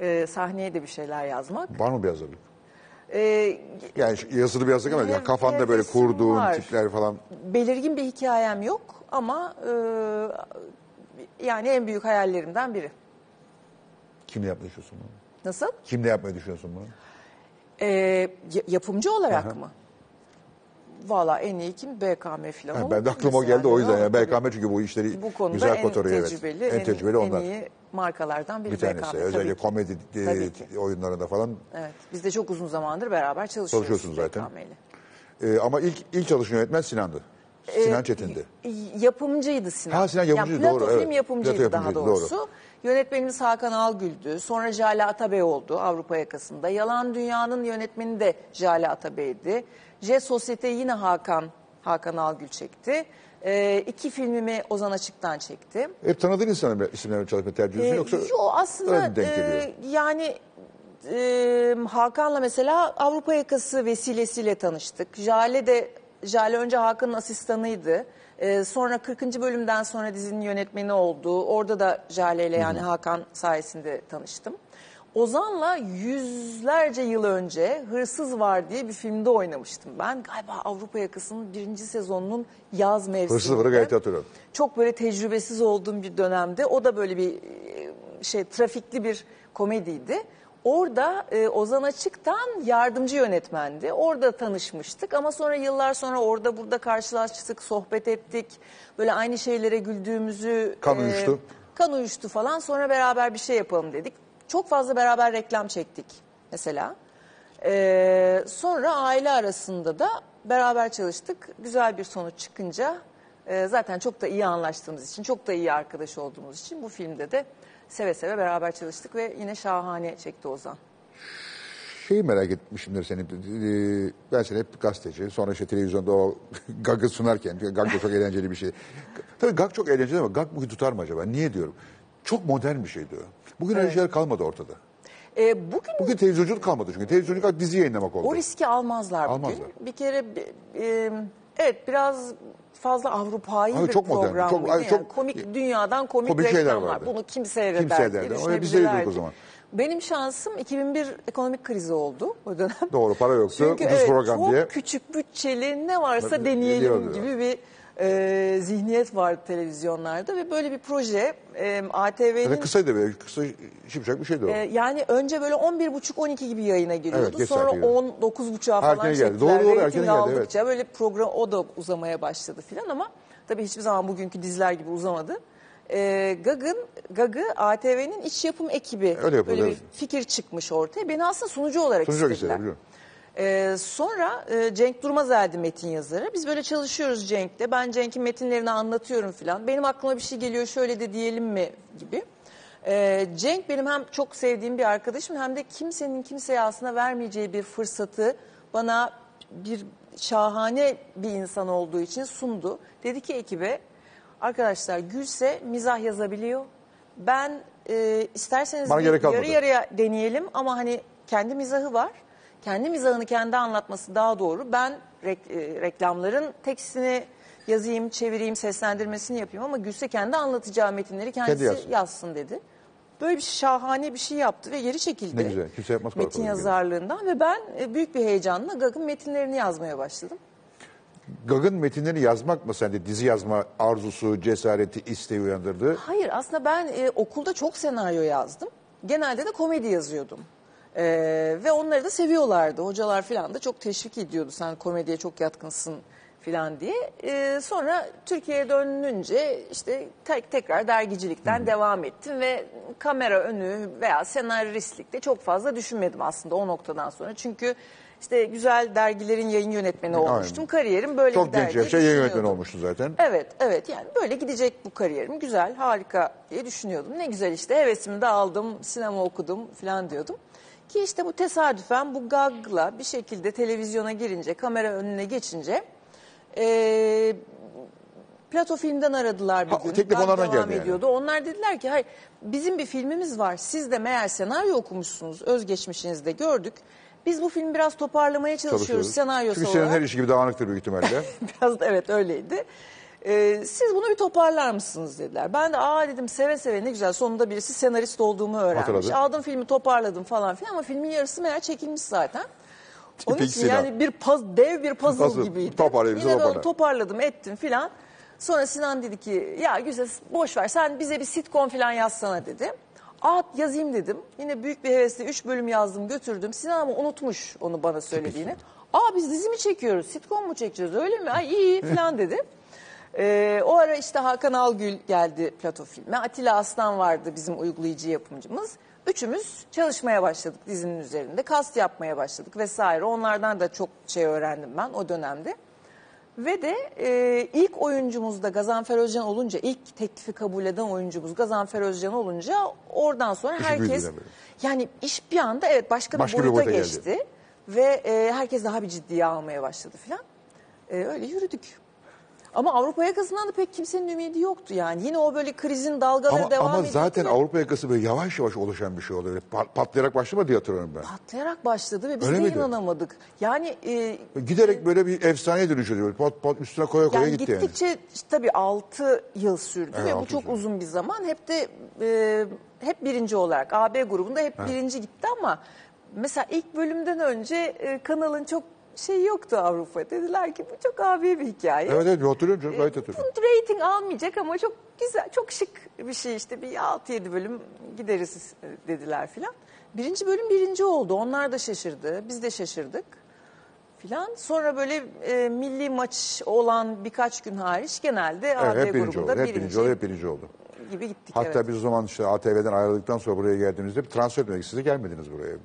Ee, sahneye de bir şeyler yazmak. Var mı bir hazırlık? Ee, Yani yazılı bir hazırlık ama yani kafanda böyle kurduğun var. tipler falan. belirgin bir hikayem yok ama e, yani en büyük hayallerimden biri. Kimle yapmışıyorsun bunu? Nasıl? Kimle yapmayı düşünüyorsun bunu? Ee, ya- yapımcı olarak mı? Valla en iyi kim? BKM falan. Ha, ben de aklıma o geldi o yüzden. Yani BKM çünkü bu işleri bu konuda güzel en kotarıyor. evet. tecrübeli, En tecrübeli onlar. en iyi markalardan biri bir tanesi. BKM. Özellikle komedi e, oyunlarında falan. Evet. Biz de çok uzun zamandır beraber çalışıyoruz. Çalışıyorsunuz zaten. BKM 'yle. E, ama ilk ilk çalışan yönetmen Sinan'dı. Sinan Çetin'di. Y- Yapımcıydı Sinan. Ha, Sinan yapımcıydı, yani Plato doğru, film evet. yapımcıydı Plato daha yapımcıydı, doğrusu. Yönetmenimiz Hakan Algül'dü. Sonra Jale Atabey oldu Avrupa yakasında. Yalan Dünya'nın yönetmeni de Jale Atabey'di. J Sosyete yine Hakan Hakan Algül çekti. Ee, iki filmimi Ozan Açık'tan çekti. Hep tanıdığın insanların isimlerle çalışmayı tercih ediyorsun Ee, yoksa yo, aslında denk e, yani e, Hakan'la mesela Avrupa yakası vesilesiyle tanıştık. Jale de Jale önce Hakan'ın asistanıydı. E, sonra 40. bölümden sonra dizinin yönetmeni oldu. Orada da Jale ile yani Hakan sayesinde tanıştım. Ozan'la yüzlerce yıl önce Hırsız Var diye bir filmde oynamıştım ben. Galiba Avrupa yakasının birinci sezonunun yaz mevsiminde. Hırsız Var'ı gayet hatırlıyorum. Çok böyle tecrübesiz olduğum bir dönemde. O da böyle bir e, şey trafikli bir komediydi. Orada e, Ozan Açık'tan yardımcı yönetmendi. Orada tanışmıştık ama sonra yıllar sonra orada burada karşılaştık, sohbet ettik. Böyle aynı şeylere güldüğümüzü... Kan uyuştu. Kan uyuştu falan. Sonra beraber bir şey yapalım dedik. Çok fazla beraber reklam çektik mesela. Ee, sonra aile arasında da beraber çalıştık. Güzel bir sonuç çıkınca e, zaten çok da iyi anlaştığımız için, çok da iyi arkadaş olduğumuz için bu filmde de seve seve beraber çalıştık ve yine şahane çekti Ozan. Şeyi merak etmişimdir seni. Ee, Ben seni hep gazeteci, sonra işte televizyonda o Gag'ı sunarken, Gag da çok eğlenceli bir şey. Tabii Gag çok eğlenceli ama Gag bugün tutar mı acaba? Niye diyorum? Çok modern bir şeydi o. Bugün öyle şeyler kalmadı ortada. Ee, bugün Bugün televizyonculuk kalmadı çünkü. Televizyonculuk dizi yayınlamak oldu. o riski almazlar bugün. Almazlar. Bir kere e, evet biraz fazla Avrupa'yı bir çok modern, program çok- buydu. ay, Yani çok- komik dünyadan komik, komik şeyler reklamlar. vardı. Bunu kim seyreder Kim seyrederdi? diye Ama biz seyrediyorduk o zaman. Benim şansım 2001 ekonomik krizi oldu o dönem. Doğru, para yoktu. Çünkü evet, program çok diye. küçük bütçeli ne varsa Ne- deneyelim gibi bir e, zihniyet vardı televizyonlarda ve böyle bir proje e, ATV'nin Zaten kısaydı böyle, kısa şipşak bir şeydi o. ee, yani önce böyle 11.30-12 gibi yayına giriyordu. Evet, geç Sonra saate giriyordu. 19.30'a falan Erkene geldi. Doğru, doğru, geldi, aldıkça böyle program o da uzamaya başladı filan ama tabii hiçbir zaman bugünkü diziler gibi uzamadı. Ee, Gag'ın, Gag'ı ATV'nin iç yapım ekibi Öyle yapıyordu, böyle bir evet. fikir çıkmış ortaya. Beni aslında sunucu olarak Sunucu olarak istediler. biliyorum. Ee, sonra e, Cenk Durmazel'di metin yazarı. Biz böyle çalışıyoruz Cenk'le. Ben Cenk'in metinlerini anlatıyorum filan. Benim aklıma bir şey geliyor şöyle de diyelim mi gibi. Ee, Cenk benim hem çok sevdiğim bir arkadaşım hem de kimsenin kimseye aslında vermeyeceği bir fırsatı bana bir şahane bir insan olduğu için sundu. Dedi ki ekibe arkadaşlar Gülse mizah yazabiliyor. Ben e, isterseniz Bana bir gerek kalmadı. yarı yarıya deneyelim ama hani kendi mizahı var. Kendi mizahını kendi anlatması daha doğru. Ben e, reklamların tekstini yazayım, çevireyim, seslendirmesini yapayım ama Gülse kendi anlatacağı metinleri kendisi yazsın. yazsın dedi. Böyle bir şahane bir şey yaptı ve geri çekildi. Ne güzel. Kimse yapmaz Metin kolay. yazarlığından ve ben e, büyük bir heyecanla Gag'ın metinlerini yazmaya başladım. Gag'ın metinlerini yazmak mı sende dizi yazma arzusu, cesareti, isteği uyandırdı? Hayır aslında ben e, okulda çok senaryo yazdım. Genelde de komedi yazıyordum. E, ve onları da seviyorlardı. Hocalar falan da çok teşvik ediyordu. Sen komediye çok yatkınsın falan diye. E, sonra Türkiye'ye dönünce işte tek, tekrar dergicilikten devam ettim ve kamera önü veya senaristlikte çok fazla düşünmedim aslında o noktadan sonra. Çünkü işte güzel dergilerin yayın yönetmeni olmuştum. Kariyerim böyle Çok gider genç yaşta yayın yönetmeni olmuştu zaten. Evet, evet yani böyle gidecek bu kariyerim. Güzel, harika diye düşünüyordum. Ne güzel işte hevesimi de aldım, sinema okudum falan diyordum. Ki işte bu tesadüfen bu gagla bir şekilde televizyona girince, kamera önüne geçince... eee Plato filmden aradılar bir Ha, gün. teklif onlardan devam geldi yani. ediyordu. Onlar dediler ki hayır bizim bir filmimiz var. Siz de meğer senaryo okumuşsunuz. Özgeçmişinizde gördük. Biz bu filmi biraz toparlamaya çalışıyoruz Çalışıyoruz. senaryosu Çünkü senin olarak. her işi gibi dağınıktır büyük ihtimalle. Biraz da evet öyleydi. Ee, siz bunu bir toparlar mısınız dediler. Ben de aa dedim seve seve ne güzel sonunda birisi senarist olduğumu öğrenmiş. Hatırladı. Aldım filmi toparladım falan filan ama filmin yarısı meğer çekilmiş zaten. Onun Tipik için Sinan. yani bir paz, dev bir puzzle, Puzzle. gibiydi. Toparlayıp Yine de toparla. onu toparladım ettim filan. Sonra Sinan dedi ki ya güzel boş ver sen bize bir sitcom filan yazsana dedi. Aa yazayım dedim. Yine büyük bir hevesle 3 bölüm yazdım götürdüm. Sinan ama unutmuş onu bana söylediğini. Aa biz dizi mi çekiyoruz? Sitcom mu çekeceğiz öyle mi? Ay iyi falan dedi. Ee, o ara işte Hakan Algül geldi Plato filme. Atilla Aslan vardı bizim uygulayıcı yapımcımız. Üçümüz çalışmaya başladık dizinin üzerinde. Kast yapmaya başladık vesaire. Onlardan da çok şey öğrendim ben o dönemde. Ve de e, ilk oyuncumuz da Gazanfer Özcan olunca, ilk teklifi kabul eden oyuncumuz Gazanfer Özcan olunca oradan sonra İşi herkes... Yani iş bir anda evet başka, Başka bir bir boyuta boyuta geldi. geçti. Ve e, herkes daha bir ciddiye almaya başladı filan. E, öyle yürüdük. Ama Avrupa yakasından da pek kimsenin ümidi yoktu yani. Yine o böyle krizin dalgaları Ama, devam ama ediyordu zaten Avrupa yakası böyle yavaş yavaş oluşan bir şey oluyor. Pat- Patlayarak başlamadı diye hatırlıyorum ben. patlayarak başladı ve biz Öyle de miydi? inanamadık. Yani e, Giderek böyle bir efsaneye dönüşüyor. Pat pat üstüne koya koya Yani gitti yani. gittikçe tabii 6 yıl sürdü Evet, ve bu çok sürdü. uzun bir zaman. Hep de e, hep birinci olarak AB grubunda hep birinci gitti ama mesela ilk bölümden önce e, kanalın çok şey yoktu Avrupa. Dediler ki bu çok AB bir hikaye. Evet evet hatırlıyorum canım gayet hatırlıyorum. Bu rating almayacak ama çok güzel, çok şık bir şey işte bir 6-7 bölüm gideriz e, dediler filan. Birinci bölüm birinci oldu. Onlar da şaşırdı. Biz de şaşırdık filan. Sonra böyle e, milli maç olan birkaç gün hariç genelde Evet, AB hep birinci oldu. grubunda Hep birinci, birinci oldu. Hep birinci oldu. gibi gittik. Hatta evet. biz o zaman işte ATV'den ayrıldıktan sonra buraya geldiğimizde bir transfer etmek siz de gelmediniz buraya.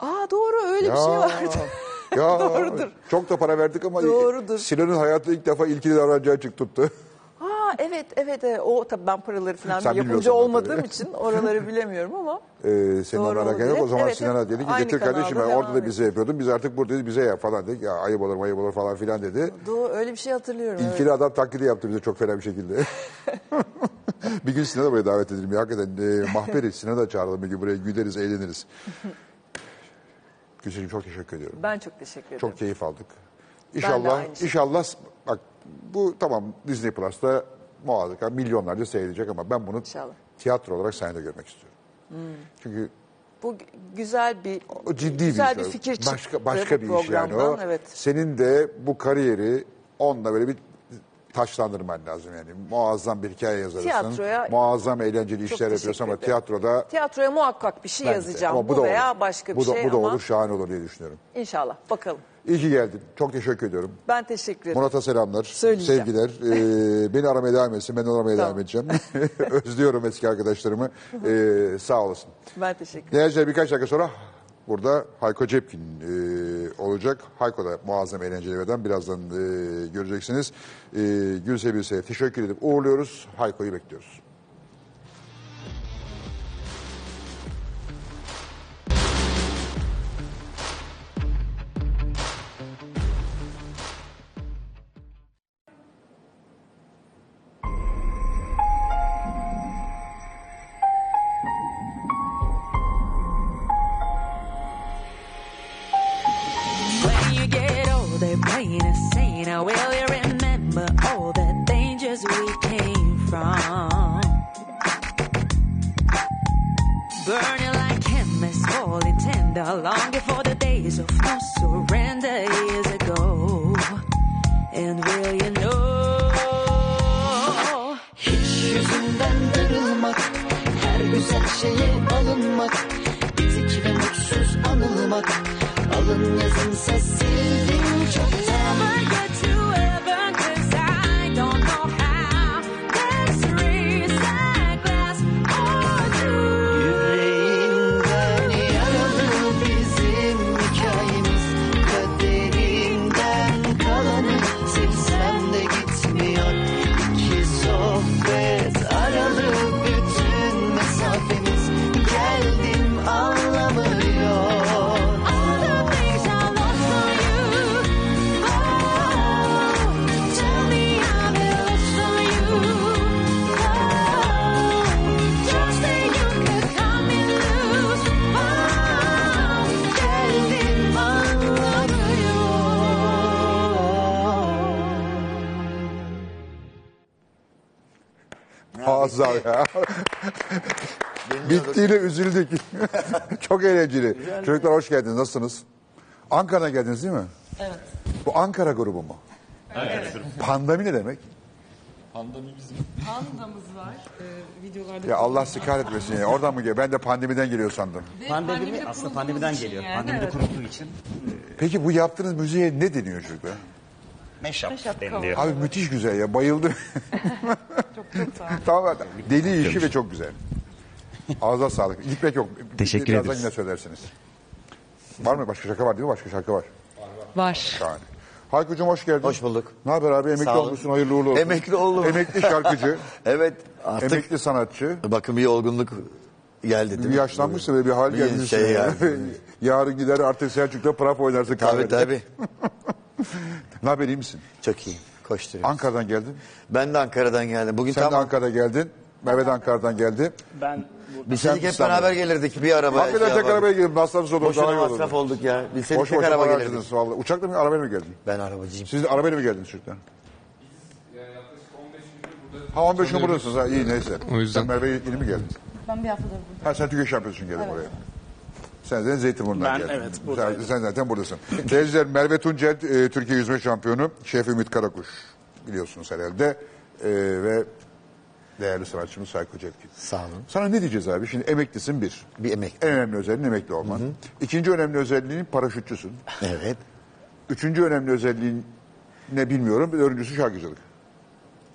Aa doğru öyle bir şey vardı. ya, Doğrudur. Çok da para verdik ama Doğrudur. Sinan'ın hayatı ilk defa ilkili davranacağı çık tuttu. Aa evet evet evet. o tabii ben paraları falan Sen bir yapımcı olmadığım tabii. için oraları bilemiyorum ama. Ee, senin Doğru onlara gerek yok. O zaman Evet, Sinan'a evet. dedi ki Aynı getir kardeşim kanalda ben orada devam da bize yapıyordun. Biz artık buradayız bize yap falan dedik. Ya ayıp olur ayıp olur falan filan dedi. Doğru öyle bir şey hatırlıyorum. evet. İlkili adam taklidi yaptı bize çok fena bir şekilde. bir gün Sinan'ı buraya davet edelim. Ya, hakikaten e, mahberi Sinan'ı da çağıralım. Bir gün buraya güleriz, eğleniriz. Gülseciğim çok teşekkür ediyorum. Ben çok teşekkür ederim. Çok keyif aldık. İnşallah, şekilde. inşallah bak bu tamam Disney Plus'ta muhakkak milyonlarca seyredecek ama ben bunu İnşallah. tiyatro olarak sahnede görmek istiyorum. Çünkü Bu gü- güzel bir o ciddi güzel bir bir fikir çıktı. Başka başka bir iş yani o. Evet. Senin de bu kariyeri onunla böyle bir taşlandırman lazım yani. Muazzam bir hikaye yazarısın. Tiyatroya muazzam eğlenceli işler yapıyorsun ama ederim. tiyatroda Tiyatroya muhakkak bir şey bence- yazacağım. ama bu da veya olur. başka bir bu da, şey Bu da ama olur şahane olur diye düşünüyorum. inşallah bakalım. İyi ki geldin. Çok teşekkür ediyorum. Ben teşekkür ederim. Murat'a selamlar, Söyleyeceğim. sevgiler. Ee, beni aramaya devam etsin, ben aramaya Tamam. devam edeceğim. Özlüyorum eski arkadaşlarımı. Ee, sağ olasın. Ben teşekkür ederim. Değerli birkaç dakika sonra burada Hayko Cepkin e, olacak. Hayko da muazzam eğlenceli birden birazdan e, göreceksiniz. E, Gülse Bilse'ye teşekkür edip uğurluyoruz. Hayko'yu bekliyoruz. Burning like chemists, falling tender, long before the days of no surrender years ago. And will you know? Hiç yüzünden darılmak Her güzel şeye alınmak Bitik ve mutsuz anılmak Alın yazınsa sildim çoktan Muazzam ya. Bittiğine üzüldük. Çok eğlenceli. Çocuklar hoş geldiniz. Nasılsınız? Ankara'dan geldiniz değil mi? Evet. Bu Ankara grubu mu? Evet. Pandemi ne demek? Pandamız var. Ee, videolarda Ya Allah sıkar etmesin ya. Oradan mı geliyor? Ben de pandemiden geliyor sandım. Pandemi aslında pandemiden geliyor. Pandemide kurulduğu için Peki bu yaptığınız müziğe ne deniyor çocuklar? Meşap deniliyor. Abi müthiş güzel ya. Bayıldım. çok çok sağ olun. tamam. Deli işi ve çok güzel. Ağza sağlık. Gitmek yok. Teşekkür Birazdan ederiz. yine söylersiniz. Var mı? Başka şaka var değil mi? Başka şaka var. Var. Yani. Haykucuğum hoş geldin. Hoş bulduk. Ne haber abi? Emekli Sağ olun. olmuşsun. Hayırlı uğurlu olsun. Emekli oldum. Emekli şarkıcı. Evet artık emekli sanatçı. bakın bir olgunluk geldi değil Bir mi? yaşlanmışsın ve bir hal Bir gelmişsin. şey yani. yani. Yarın gider artık Selçuk'ta praf oynarsın Tabii kahvede. tabii. Ne haber iyi misin? Çok iyi. Koşturuyoruz. Ankara'dan geldin. ben de Ankara'dan geldim. Bugün Sen tam de Ankara'dan geldin. Mehmet Ankara'dan geldi. Ben dedik hep İstanbul. beraber gelirdik bir arabaya. Hakikaten şey tek yapalım. arabaya geldim. Nasıl olur? Boşuna masraf olduk ya. Biz dedik Boş tek boş araba gelirdik. vallahi. Uçakla mı arabayla mı geldin? Ben arabacıyım. Siz de arabayla mı geldiniz çocuklar? Ha 15 gün buradasınız ha iyi neyse. O yüzden. Sen Merve'ye yeni mi geldin? Ben bir haftadır buradayım. Ha sen Türkiye şampiyonu için geldin oraya. Sen zaten Zeytinburnu'ndan Ben, geldin. evet, sen, buradayım. sen zaten buradasın. Teyzeler Merve Tuncel e, Türkiye yüzme şampiyonu. Şef Ümit Karakuş biliyorsunuz herhalde. E, ve değerli sanatçımız Sayko Cepkin. Sağ olun. Sana ne diyeceğiz abi? Şimdi emeklisin bir. Bir emek. En önemli özelliğin emekli olman. İkinci önemli özelliğin paraşütçüsün. Evet. Üçüncü önemli özelliğin ne bilmiyorum. Dördüncüsü şarkıcılık.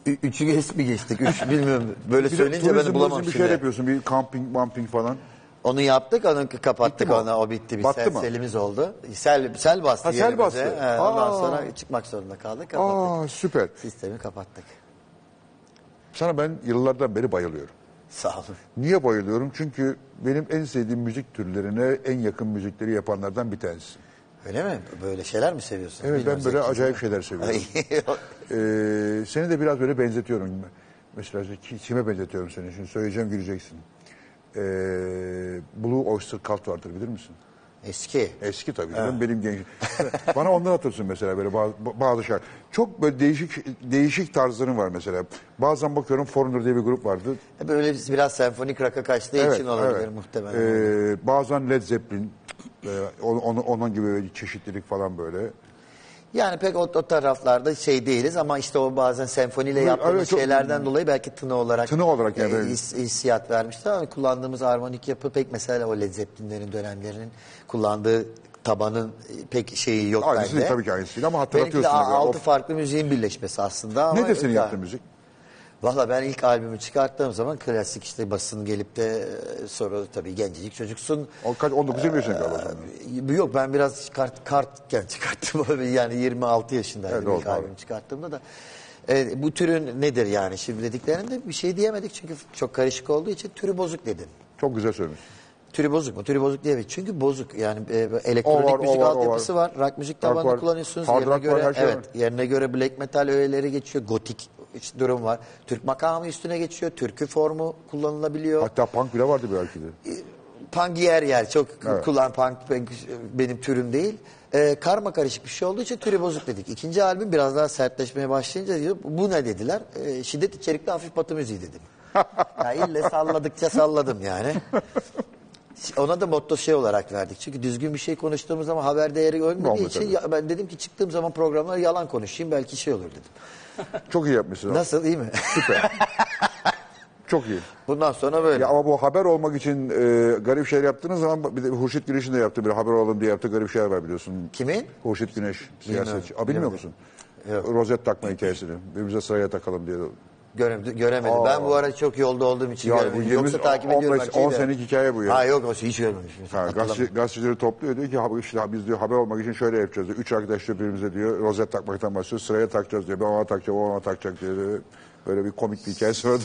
Ü- Üçü geç mi geçtik? Üç bilmiyorum. Böyle Bir de söyleyince turizm, beni bulamam turizm bir şimdi. şey yapıyorsun. Bir camping, mamping falan. Onu yaptık, onu kapattık Bitti mi o? bitti. Bir Battı sel, mı? selimiz oldu. Sel, sel bastı Ha, sel yerimize. bastı. He, ondan Aa. sonra çıkmak zorunda kaldık. Kapattık. Aa süper. Sistemi kapattık. Sana ben yıllardan beri bayılıyorum. Sağ olun. Niye bayılıyorum? Çünkü benim en sevdiğim müzik türlerine en yakın müzikleri yapanlardan bir tanesi. Öyle mi? Böyle şeyler mi seviyorsun? Evet Bilmiyorum, ben böyle zevkli. acayip şeyler seviyorum. Ee, seni de biraz böyle benzetiyorum. Mesela ki- kime benzetiyorum seni? Şimdi söyleyeceğim güleceksin. Ee, Blue Oyster Cult vardır bilir misin? Eski. Eski tabii canım benim genç. Bana ondan hatırlıyorsun mesela böyle bazı, bazı şarkı. Çok böyle değişik değişik tarzların var mesela. Bazen bakıyorum Foreigner diye bir grup vardı. Böyle biraz senfonik rock'a kaçtığı için olabilir muhtemelen. Ee, bazen Led Zeppelin, e, onun, onun- onun gibi çeşitlilik falan böyle. Yani pek o, o taraflarda şey değiliz ama işte o bazen senfoniyle Böyle, yaptığımız evet, çok- şeylerden dolayı belki tını olarak Tını olarak yani e, his- hissiyat vermişti ama kullandığımız armonik yapı pek mesela o Led Zeppelin'lerin dönemlerinin kullandığı tabanın e, pek şeyi yok Aynısı bende. değil tabii ki aynısı değil ama Benimki de hatırlatıyorsun. a- böyle. altı Of. farklı müziğin birleşmesi aslında ama senin yok yaptığın ya. müzik? Valla ben ilk albümü çıkarttığım zaman klasik işte basın gelip de e, sonra tabii gencecik çocuksun. O kaç 19 20 yaşında galiba. Ee, Yok ben biraz kart kartken çıkarttım yani 26 yaşındaydım Evet, ilk doğru. albüm çıkarttığımda da. Ee, bu türün nedir yani şimdi dediklerinde bir şey diyemedik çünkü çok karışık olduğu için türü bozuk dedin. Çok güzel söylemişsin. Türü bozuk mu? Türü bozuk diyemeyiz. Çünkü bozuk yani e, elektronik O var, müzik var, altyapısı var. Rock müzik Rock tabanını var, kullanıyorsunuz. hard yerine rock var, göre her şey evet, var. yerine göre black metal öğeleri geçiyor. Gotik durum var. Türk makamı üstüne geçiyor. Türkü formu kullanılabiliyor. Hatta punk bile vardı belki de. Punk yer yer çok Evet. kullan punk benim türüm değil. Ee, karma karışık bir şey olduğu için türü bozuk dedik. İkinci albüm biraz daha sertleşmeye başlayınca diyor, bu ne dediler? Ee, şiddet içerikli hafif batı müziği dedim. ya ille salladıkça salladım yani. Ona da motto şey olarak verdik. Çünkü düzgün bir şey konuştuğumuz zaman haber değeri ölmediği için ya, ben dedim ki çıktığım zaman programlara yalan konuşayım belki şey olur dedim. Çok iyi yapmışsın. Nasıl iyi mi? Süper. Çok iyi. Bundan sonra böyle. Ya ama bu haber olmak için e, garip şeyler yaptığınız zaman bir de Hurşit Güneş'in de yaptığı bir haber olalım diye yaptığı garip şeyler var biliyorsun. Kimin? Hurşit Güneş siyasetçi. Aa, bilmiyor musun? Rozet takma hikayesini. Birbirimize sıraya takalım diye. Göre, göremedim. Aa. Ben bu ara çok yolda olduğum için Ya bu göremedim. 20, Yoksa takip ediyorum. 15, her şeyi 10 de. senelik hikaye bu ya. Ha yok o hiç görmemişim. Ha, gazeteci, Hatırlamıyorum. gazetecileri topluyor diyor ki "Ha, işte biz diyor haber olmak için şöyle yapacağız diyor. Üç arkadaş diyor birbirimize diyor rozet takmaktan başlıyor. Sıraya takacağız diyor. Ben ona takacağım, o ona takacak diyor. Böyle bir komik bir hikayesi var.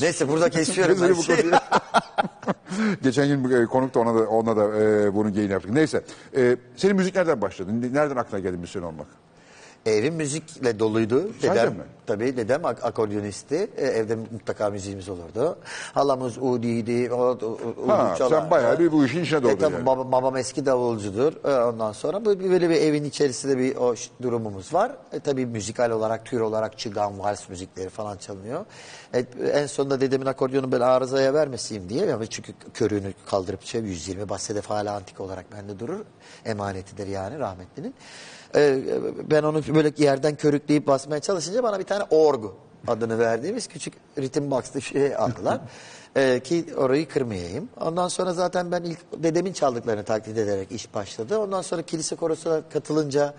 Neyse burada kesiyorum ben bu konuyu. Geçen gün e, konukta ona da ona da e, bunun geyini yaptık. Neyse. E, senin müzik nereden başladı? Nereden aklına geldi müzisyen olmak? Evim müzikle doluydu. Sahiden Dedem, mi? Tabii dedem ak- akordeonisti. E, evde mutlaka müziğimiz olurdu. Halamız Udi'ydi. O, o, o, Ha, Udu çalardı. sen bayağı bir bu işin içine E, doğdun tabii yani. baba- babam eski davulcudur. E, ondan sonra böyle, böyle bir evin içerisinde bir o durumumuz var. E, tabii müzikal olarak, tür olarak çıgan, vals müzikleri falan çalınıyor. E, en sonunda dedemin akordiyonu ben arızaya vermeseyim diye. Yani çünkü körüğünü kaldırıp şey 120 bas hedef hala antik olarak bende durur. Emanetidir yani rahmetlinin. E, ben onu böyle yerden körükleyip basmaya çalışınca bana bir tane orgu adını verdiğimiz küçük ritim box'lı şey aldılar. Ee, ki orayı kırmayayım. Ondan sonra zaten ben ilk dedemin çaldıklarını taklit ederek iş başladı. Ondan sonra kilise korosuna katılınca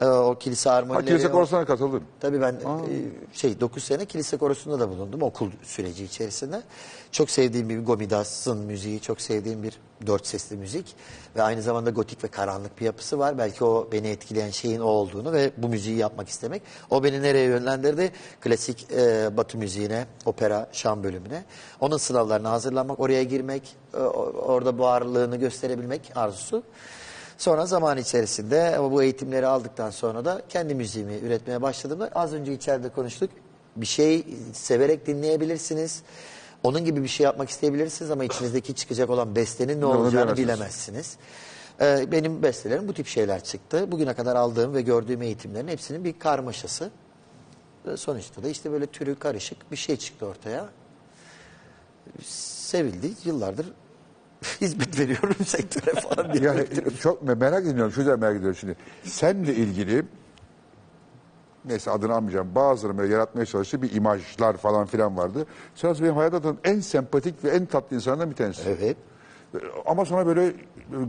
e, o kilise Ha, harmonileri... kilise korosuna katıldın. Tabii ben e, şey 9 sene kilise korosunda da bulundum okul süreci içerisinde. Çok sevdiğim bir Gomidas'ın müziği, çok sevdiğim bir dört sesli müzik ve aynı zamanda gotik ve karanlık bir yapısı var. Belki o beni etkileyen şeyin o olduğunu ve bu müziği yapmak istemek. O beni nereye yönlendirdi? Klasik e, batı müziğine, opera, şan bölümüne. Onun sınavlarına hazırlanmak, oraya girmek, e, orada varlığını gösterebilmek arzusu. Sonra zaman içerisinde ama bu eğitimleri aldıktan sonra da kendi müziğimi üretmeye başladığımda az önce içeride konuştuk. Bir şey severek dinleyebilirsiniz. Onun gibi bir şey yapmak isteyebilirsiniz ama içinizdeki çıkacak olan bestenin ne olacağını bilemezsiniz. Ee, benim bestelerim bu tip şeyler çıktı. Bugüne kadar aldığım ve gördüğüm eğitimlerin hepsinin bir karmaşası. Sonuçta da işte böyle türü karışık bir şey çıktı ortaya. Sevildi. Yıllardır hizmet veriyorum sektöre falan diye. Yani çok me- merak ediyorum. Şu yüzden merak ediyorum şimdi. Senle ilgili neyse adını almayacağım. Bazıları böyle yaratmaya çalıştığı bir imajlar falan filan vardı. Sen aslında benim tanıdığım en sempatik ve en tatlı insanlardan bir tanesi. Evet. Ama sonra böyle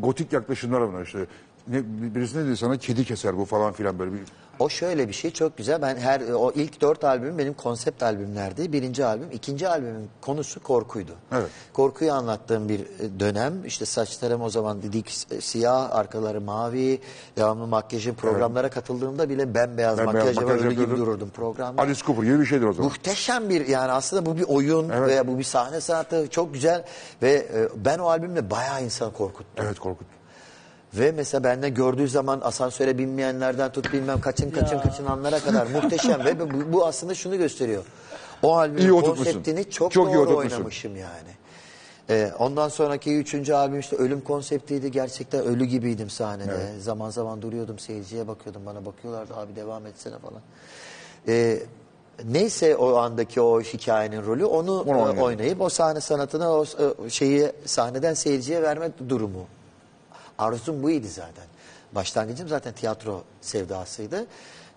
gotik yaklaşımlar var işte. Ne, birisi ne dedi sana kedi keser bu falan filan böyle bir O şöyle bir şey çok güzel. Ben her o ilk dört albüm benim konsept albümlerdi. Birinci albüm, ikinci albümün konusu korkuydu. Evet. Korkuyu anlattığım bir e, dönem. İşte saçlarım o zaman dik e, siyah, arkaları mavi, devamlı makyajım programlara katıldığımda bile bembeyaz Bembeyaz makyajla makyaj ölü gibi dururdum programda. Alice Cooper gibi bir şeydir o zaman. Muhteşem bir yani aslında bu bir oyun Evet. veya bu bir sahne sanatı çok güzel ve e, ben o albümle bayağı insan korkuttum. Evet Korkut. Ve mesela bende gördüğü zaman asansöre binmeyenlerden tut bilmem kaçın kaçın kaçınanlara kadar muhteşem ve bu, bu aslında şunu gösteriyor. O albümün konseptini çok, Çok doğru oynamışım yani. Ee, ondan sonraki üçüncü albüm işte ölüm konseptiydi. Gerçekten ölü gibiydim sahnede. Zaman zaman duruyordum seyirciye bakıyordum. Bana bakıyorlardı abi devam etsene falan. Ee, neyse o andaki o hikayenin rolü onu, Onu oynayıp o sahne sanatını o şeyi sahneden seyirciye verme durumu. Arzum buydu zaten. Başlangıcım zaten tiyatro sevdasıydı.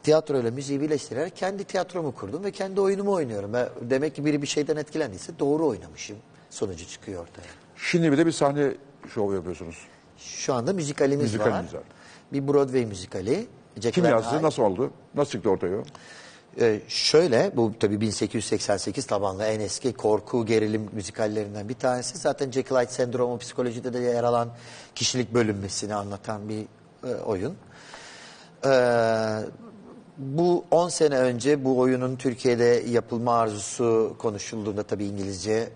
Tiyatroyla müziği birleştirerek kendi tiyatromu kurdum ve kendi oyunumu oynuyorum. Ben, demek ki biri bir şeyden etkilendiyse doğru oynamışım. Sonucu çıkıyor ortaya. Şimdi bir de bir sahne şov yapıyorsunuz. Şu anda müzikalimiz, Müzikalimiz var. var. Bir Broadway müzikali. Jack Kim yazdı? Nasıl oldu? Nasıl çıktı ortaya? Ee, şöyle bu tabii 1888 tabanlı en eski korku gerilim müzikallerinden bir tanesi. Zaten Jekyll Hyde sendromu psikolojide de yer alan kişilik bölünmesini anlatan bir e, oyun. Ee, bu 10 sene önce bu oyunun Türkiye'de yapılma arzusu konuşulduğunda tabii İngilizce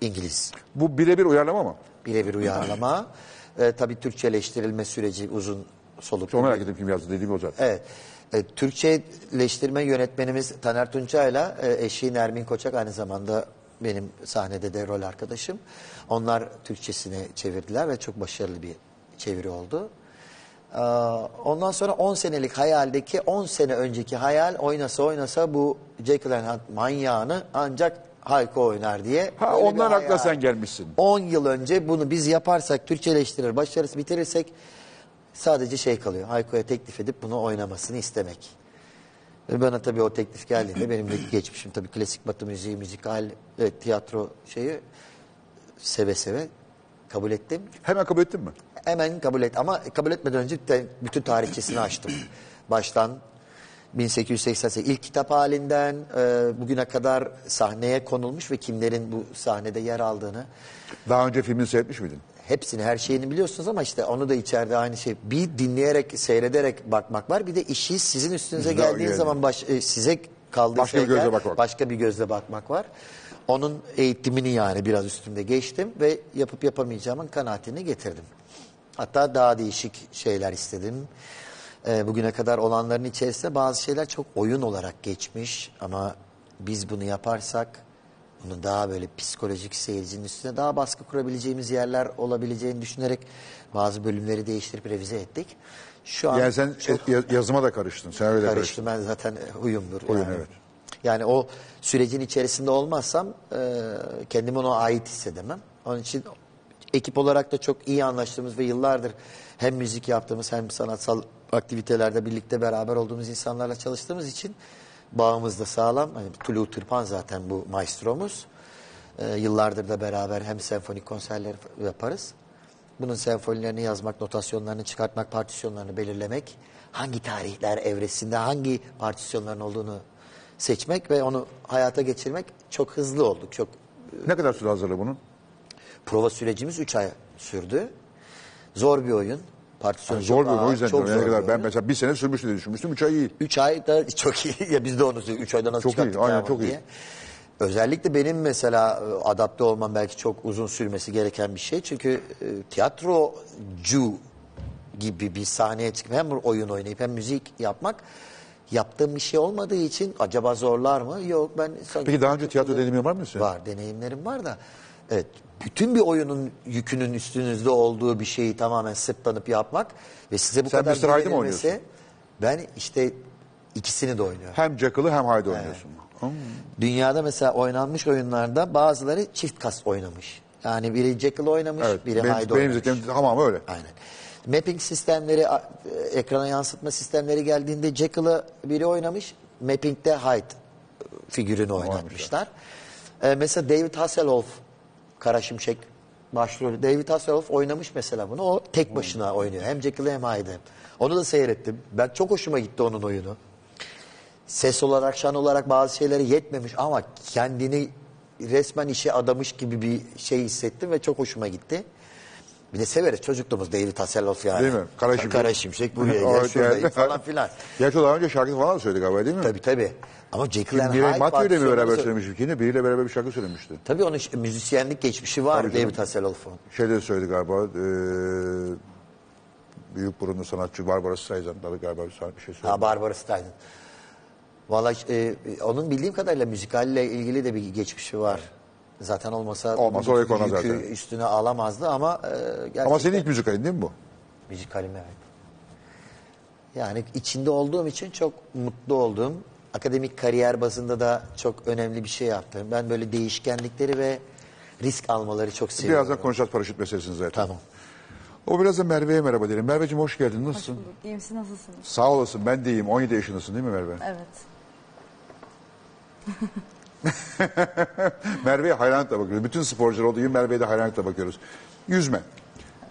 İngiliz Bu birebir uyarlama mı? birebir uyarlama. Ee, tabii Türkçeleştirilme süreci uzun soluklu. Çok merak ettim kim yazdı dediğim o zaten. Evet. E, Türkçeleştirme yönetmenimiz Taner Tuncay'la e, eşi Nermin Koçak aynı zamanda benim sahnede de rol arkadaşım. Onlar Türkçesini çevirdiler ve çok başarılı bir çeviri oldu. Ee, Ondan sonra 10 senelik hayaldeki 10 sene önceki hayal oynasa oynasa bu Jekyll and Hyde manyağını ancak Hayko oynar diye. Ha, ondan akla sen gelmişsin. 10 yıl önce bunu biz yaparsak, Türkçeleştirir, başarısı bitirirsek sadece şey kalıyor. Hayko'ya teklif edip bunu oynamasını istemek. Bana tabii o teklif geldiğinde benim de geçmişim tabii klasik batı müziği, müzikal, ve tiyatro şeyi seve seve kabul ettim. Hemen kabul ettin mi? Hemen kabul et ama kabul etmeden önce de bütün tarihçesini açtım. Baştan 1888 ilk kitap halinden e, bugüne kadar sahneye konulmuş ve kimlerin bu sahnede yer aldığını Daha önce filmini seyretmiş miydin? hepsini her şeyini biliyorsunuz ama işte onu da içeride aynı şey. Bir dinleyerek, seyrederek bakmak var. Bir de işi sizin üstünüze Güzel, geldiği yani. zaman baş, e, size kaldığı Başka bir şeyler, gözle bakmak. başka bir gözle bakmak var. Onun eğitimini yani biraz üstünde geçtim ve yapıp yapamayacağımın kanaatini getirdim. Hatta daha değişik şeyler istedim. Ee, bugüne kadar olanların içerisinde bazı şeyler çok oyun olarak geçmiş ama biz bunu yaparsak bunu daha böyle psikolojik seyircinin üstüne daha baskı kurabileceğimiz yerler olabileceğini düşünerek bazı bölümleri değiştirip revize ettik. Şu an Yani sen çok e, ya- yazıma da karıştın. Sen öyle karıştın. karıştım ben zaten huyumdur. Oyun, yani. evet. Yani o sürecin içerisinde olmazsam e, kendimi ona ait hissedemem. Onun için ekip olarak da çok iyi anlaştığımız ve yıllardır hem müzik yaptığımız hem sanatsal aktivitelerde birlikte beraber olduğumuz insanlarla çalıştığımız için bağımız da sağlam. Hani Tulu Tırpan zaten bu maestromuz. Ee, yıllardır da beraber hem senfonik konserler yaparız. Bunun senfonilerini yazmak, notasyonlarını çıkartmak, partisyonlarını belirlemek, hangi tarihler evresinde hangi partisyonların olduğunu seçmek ve onu hayata geçirmek çok hızlı olduk. Çok Ne kadar süre hazırlığı bunun? prova sürecimiz 3 ay sürdü. Zor bir oyun. Partisyon zor bir o yüzden çok zor Yani kadar, ben mesela bir sene sürmüştü diye düşünmüştüm. Üç ay iyi. 3 ay da çok iyi. ya biz de onu 3 ayda nasıl Çok iyi, çıkarttık aynen, ya çok iyi. diye. Özellikle benim mesela e, adapte olmam belki çok uzun sürmesi gereken bir şey. Çünkü e, tiyatrocu gibi bir sahneye çıkıp hem oyun oynayıp hem müzik yapmak yaptığım bir şey olmadığı için acaba zorlar mı? Yok ben Peki daha önce tiyatro deneyimi var mı? Var, deneyimlerim var da. Evet, bütün bir oyunun yükünün üstünüzde olduğu bir şeyi tamamen sırtlanıp yapmak ve size bu Sen kadar Mr. Hyde'ı mı güvenilmesi- oynuyorsun? Ben işte ikisini de oynuyorum. Hem Jekyll'ı hem Hyde oynuyorsun. Hmm. Dünyada mesela oynanmış oyunlarda bazıları çift kas oynamış. Yani biri Jekyll oynamış, Evet. biri benim, Hyde benim oynamış. zevklerim tamamı öyle. Aynen. Mapping sistemleri, a- e, ekrana yansıtma sistemleri geldiğinde Jekyll'ı biri oynamış, Mapping'de Hyde figürünü oynatmışlar. Ee, mesela David Hasselhoff, Kara Şimşek başrolü. David Hasselhoff oynamış mesela bunu. O tek başına oynuyor. Hem Jekyll'ı hem Hyde'ı. Onu da seyrettim. Ben çok hoşuma gitti onun oyunu. Ses olarak, şan olarak bazı şeyleri yetmemiş ama kendini resmen işe adamış gibi bir şey hissettim ve çok hoşuma gitti. Bir de severiz çocukluğumuz David Hasselhoff yani. Değil mi? Kara Şimşek. Kara Şimşek buraya Evet, gel şuradayım yani. falan filan. Gerçi o daha önce şarkı falan da söyledi galiba değil mi? Tabii tabii. Ama Jekyll and Hyde Matthew ile mi beraber sö- söylemiş ikini? Biriyle beraber bir şarkı söylemişti. Tabii onun müzisyenlik geçmişi var Tabii. David Hasselhoff'un. Şeyde de söyledi galiba. eee büyük burunlu sanatçı Barbara Streisand'da da galiba bir bir şey söyledi. Ha Barbara Streisand. Valla e, onun bildiğim kadarıyla müzikalle ilgili de bir geçmişi var. Zaten olmasa, bu oraya koymaz yükü zaten. üstüne alamazdı ama e, gerçekten Ama senin ilk müzikalin değil mi bu? müzikalim evet. Yani içinde olduğum için çok mutlu oldum. Akademik kariyer bazında da çok önemli bir şey yaptım. Ben böyle değişkenlikleri ve risk almaları çok seviyorum. Birazdan konuşacağız paraşüt meselesini zaten. Tamam. O biraz da Merve'ye merhaba diyelim. Merveciğim hoş geldin. Nasılsın? İyiyim siz nasılsınız? Sağ olasın. Ben de iyiyim. 17 yaşındasın değil mi Merve? Evet. Merve'ye hayranlıkla bakıyoruz. Bütün sporcular olduğu gibi Merve'ye de hayranlıkla bakıyoruz. Yüzme.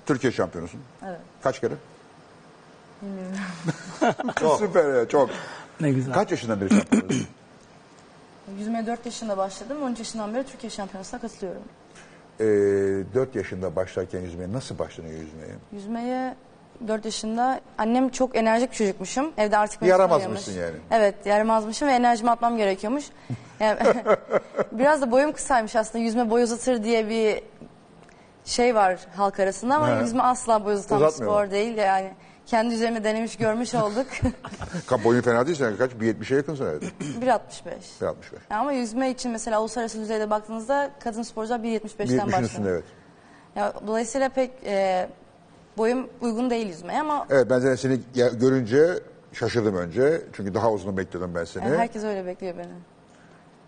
Türkiye şampiyonusun. Evet. Kaç kere? çok. Süper ya çok. Ne güzel. Kaç yaşından beri şampiyonsun? Yüzmeye 4 yaşında başladım. 13 yaşından beri Türkiye Şampiyonası'na katılıyorum. ee, 4 yaşında başlarken yüzmeye nasıl başlanıyor yüzmeye? Yüzmeye 4 yaşında annem çok enerjik bir çocukmuşum. Evde artık beni yani. Evet yaramazmışım ve enerjimi atmam gerekiyormuş. Yani, biraz da boyum kısaymış aslında yüzme boy uzatır diye bir şey var halk arasında ama He. yüzme asla boy uzatan bir Uzatmıyor mu? spor değil. Yani kendi üzerime denemiş görmüş olduk. Ka- Boyun fena değil sen kaç? 1.70'e yakınsın herhalde. 1.65. 1.65. Ama yüzme için mesela uluslararası düzeyde baktığınızda kadın sporcular 1.75'ten 1.70'in başlıyor. üstünde evet. Ya, dolayısıyla pek e, boyum uygun değil yüzmeye ama Evet ben zaten seni ya- görünce şaşırdım önce. Çünkü daha uzun bekliyordum ben seni. yani herkes öyle bekliyor beni.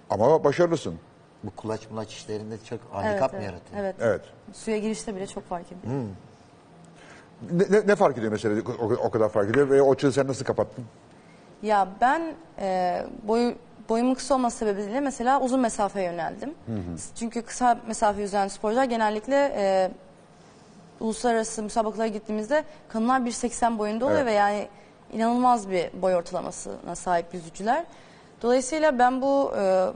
Ama başarılısın. Bu kulaç mulaç işlerinde çok Evet, handikap mı evet, yaratıyor? evet. Evet. Suya girişte bile çok fark ediyor. Ne, ne, ne fark ediyor mesela o, o kadar fark ediyor ve o açığı sen nasıl kapattın? Ya ben e, boyu boyumun kısa olması sebebiyle mesela uzun mesafeye yöneldim. Çünkü kısa mesafe yüzen sporcular genellikle e, uluslararası müsabakalara gittiğimizde kadınlar 1.80 boyunda oluyor Evet. ve yani inanılmaz bir boy ortalamasına sahip yüzücüler. Dolayısıyla ben bu e,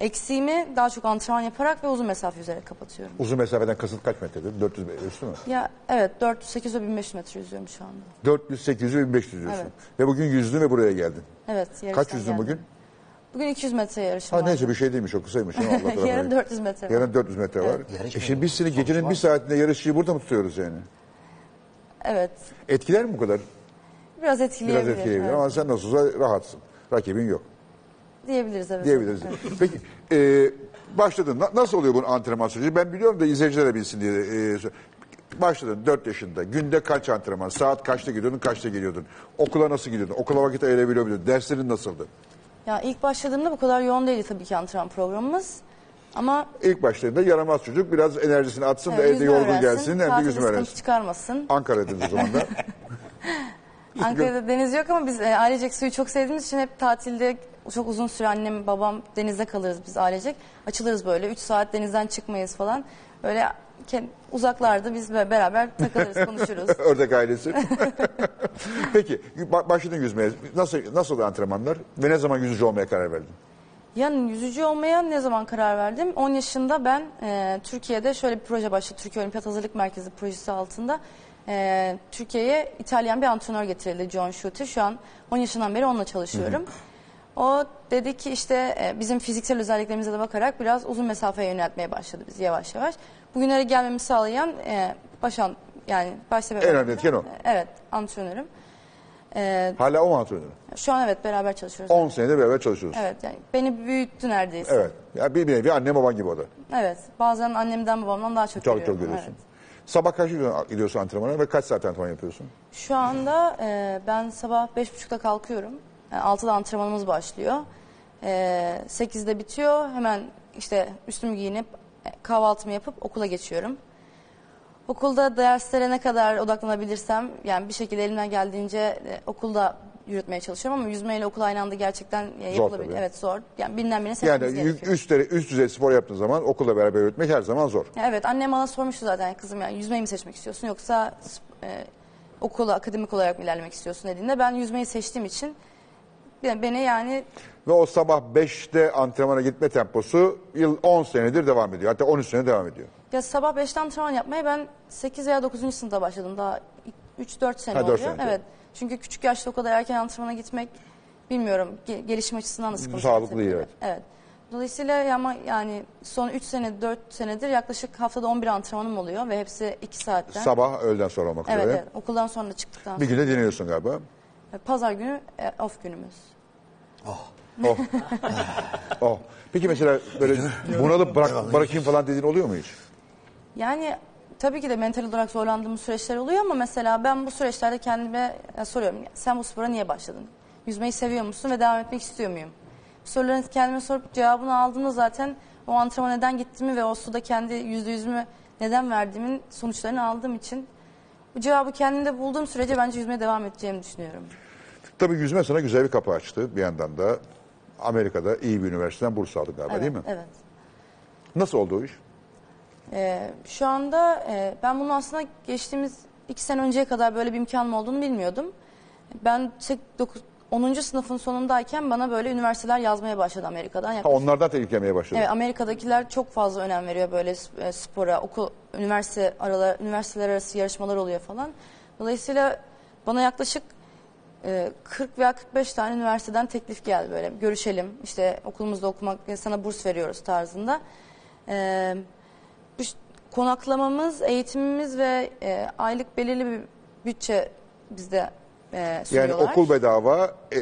eksiğimi daha çok antrenman yaparak ve uzun mesafe yüzerek kapatıyorum. Uzun mesafeden kasıt kaç metredir? 400 metre üstü mü? Ya evet 400 800 ve 1500 metre yüzüyorum şu anda. 400, 800 ve 1500 diyorsun. Evet. Ve bugün yüzdün ve buraya geldin. Evet. Kaç yarıştan yüzdün geldim. bugün? Bugün 200 metre yarışım Ha var. neyse bir şey değilmiş o kısaymış. Allah tarafına. Yarın 400 metre var. Yarın 400 metre var. Yarış E mı? şimdi biz seni gecenin bir saatinde yarışçıyı burada mı tutuyoruz yani? Evet. Etkiler mi bu kadar? Biraz Biraz etkileyebilir. etkileyebilir evet. ama sen nasılsa rahatsın. Rakibin yok Diyebiliriz evet. diyebiliriz. Evet. Peki e, başladın. Na- nasıl oluyor bunun antrenman süreci? Ben biliyorum da izleyicilere bilsin diye. E, sor- başladın 4 yaşında. Günde kaç antrenman? Saat kaçta gidiyordun? Kaçta geliyordun? Okula nasıl gidiyordun? Okula vakit ayırabiliyor muydun? Derslerin nasıldı? Ya ilk başladığımda bu kadar yoğun değildi tabii ki antrenman programımız. Ama İlk başladığında yaramaz çocuk biraz enerjisini atsın da evet, evde yüzme yorgun öğrensin, gelsin hem de tatilde sıkıntı öğrensin. çıkarmasın. Ankara'daydınız o zaman da. Ankara'da deniz yok ama biz e, ailecek suyu çok sevdiğimiz için hep tatilde çok uzun süre annem babam denizde kalırız biz ailecek. Açılırız böyle 3 saat denizden çıkmayız falan. Böyle ke- uzaklarda biz beraber takılırız konuşuruz. Ördek ailesi. Peki ba- başladın yüzmeye. Nasıl nasıl antrenmanlar ve ne zaman yüzücü olmaya karar verdin? Yani yüzücü olmaya ne zaman karar verdim? 10 yaşında ben e, Türkiye'de şöyle bir proje başladı. Türkiye Olimpiyat Hazırlık Merkezi projesi altında. E, Türkiye'ye İtalyan bir antrenör getirildi John Schutter. Şu an 10 yaşından beri onunla çalışıyorum. O dedi ki işte e, bizim fiziksel özelliklerimize de bakarak biraz uzun mesafeye yöneltmeye başladı biz yavaş yavaş. Bugünlere gelmemi sağlayan e, başan yani baş sebep. En önemli etken o. Evet antrenörüm. E, Hala o mu antrenörü? şu an evet beraber çalışıyoruz. 10 senedir beraber çalışıyoruz. Evet yani beni büyüttü neredeyse. Evet. Ya bir nevi anne baban gibi o da. Evet. Bazen annemden babamdan daha çok, Çok görüyorum. çok görüyorsun. Evet. Sabah kaç gidiyorsun antrenmana ve kaç saat antrenman yapıyorsun? Şu anda e, ben sabah beş buçukta kalkıyorum. Yani 6'da antrenmanımız başlıyor. E, 8'de bitiyor. Hemen işte üstümü giyinip e, kahvaltımı yapıp okula geçiyorum. Okulda derslere ne kadar odaklanabilirsem yani bir şekilde elimden geldiğince e, okulda yürütmeye çalışıyorum ama yüzmeyle okul aynı anda gerçekten e, yapılabilir. tabii. Evet zor. Yani birinden birine Yani seçmemiz yü- gerekiyor. üst, dere- üst düzey spor yaptığın zaman okulla beraber yürütmek her zaman zor. Ya Evet annem bana sormuştu zaten kızım yani yüzmeyi mi seçmek istiyorsun yoksa e, okula akademik olarak mı ilerlemek istiyorsun dediğinde ben yüzmeyi seçtiğim için yani beni yani Ve o sabah 5'te antrenmana gitme temposu yıl 10 senedir devam ediyor. Hatta 13 sene devam ediyor. ya sabah 5'te antrenman yapmaya ben 8 veya 9. sınıfta başladım daha 3-4 sene Ha, dört oluyor. sene, evet. Çünkü küçük yaşta o kadar erken antrenmana gitmek bilmiyorum ge- gelişim açısından da sıkıntı. Sağlıklı değil, evet. Evet. Dolayısıyla ama yani son 3 sene 4 senedir yaklaşık haftada 11 antrenmanım oluyor ve hepsi 2 saatten. Sabah öğleden sonra olmak evet, üzere. evet. Okuldan sonra çıktıktan Bir sonra. günde dinleniyorsun galiba. Pazar günü e, off günümüz. Oh. oh. Peki mesela böyle bunalıp bırak, bırakayım falan dediğin oluyor mu hiç? Yani tabii ki de mental olarak zorlandığımız süreçler oluyor ama mesela ben bu süreçlerde kendime e, soruyorum. Sen bu spora niye başladın? Yüzmeyi seviyor musun ve devam etmek istiyor muyum? Bu soruların kendime sorup cevabını aldığımda zaten o antrenmana neden gittiğimi ve o suda kendi yüzde yüzümü neden verdiğimin sonuçlarını aldığım için bu cevabı kendimde bulduğum sürece bence yüzmeye devam edeceğimi düşünüyorum. Tabii yüzme sana güzel bir kapı açtı. Bir yandan da Amerika'da iyi bir üniversiteden burs aldın galiba Evet, değil mi? evet. Nasıl oldu o iş? Ee, şu anda e, ben bunu aslında geçtiğimiz iki sene önceye kadar böyle bir imkanım olduğunu bilmiyordum. Ben sek- dokuz- 10. sınıfın sonundayken bana böyle üniversiteler yazmaya başladı Amerika'dan. Ha, Yaklaşık- onlardan tehlike yemeye başladın. Evet, Amerika'dakiler çok fazla önem veriyor böyle sp- e, spora, okul, üniversite aralar, üniversiteler arası yarışmalar oluyor falan. Dolayısıyla bana yaklaşık e, 40 veya 45 tane üniversiteden teklif geldi böyle. Görüşelim, işte okulumuzda okumak, e, sana burs veriyoruz tarzında. E, bu ş- konaklamamız, eğitimimiz ve e, aylık belirli bir bütçe bizde e, Yani sunuyorlar. okul bedava, e,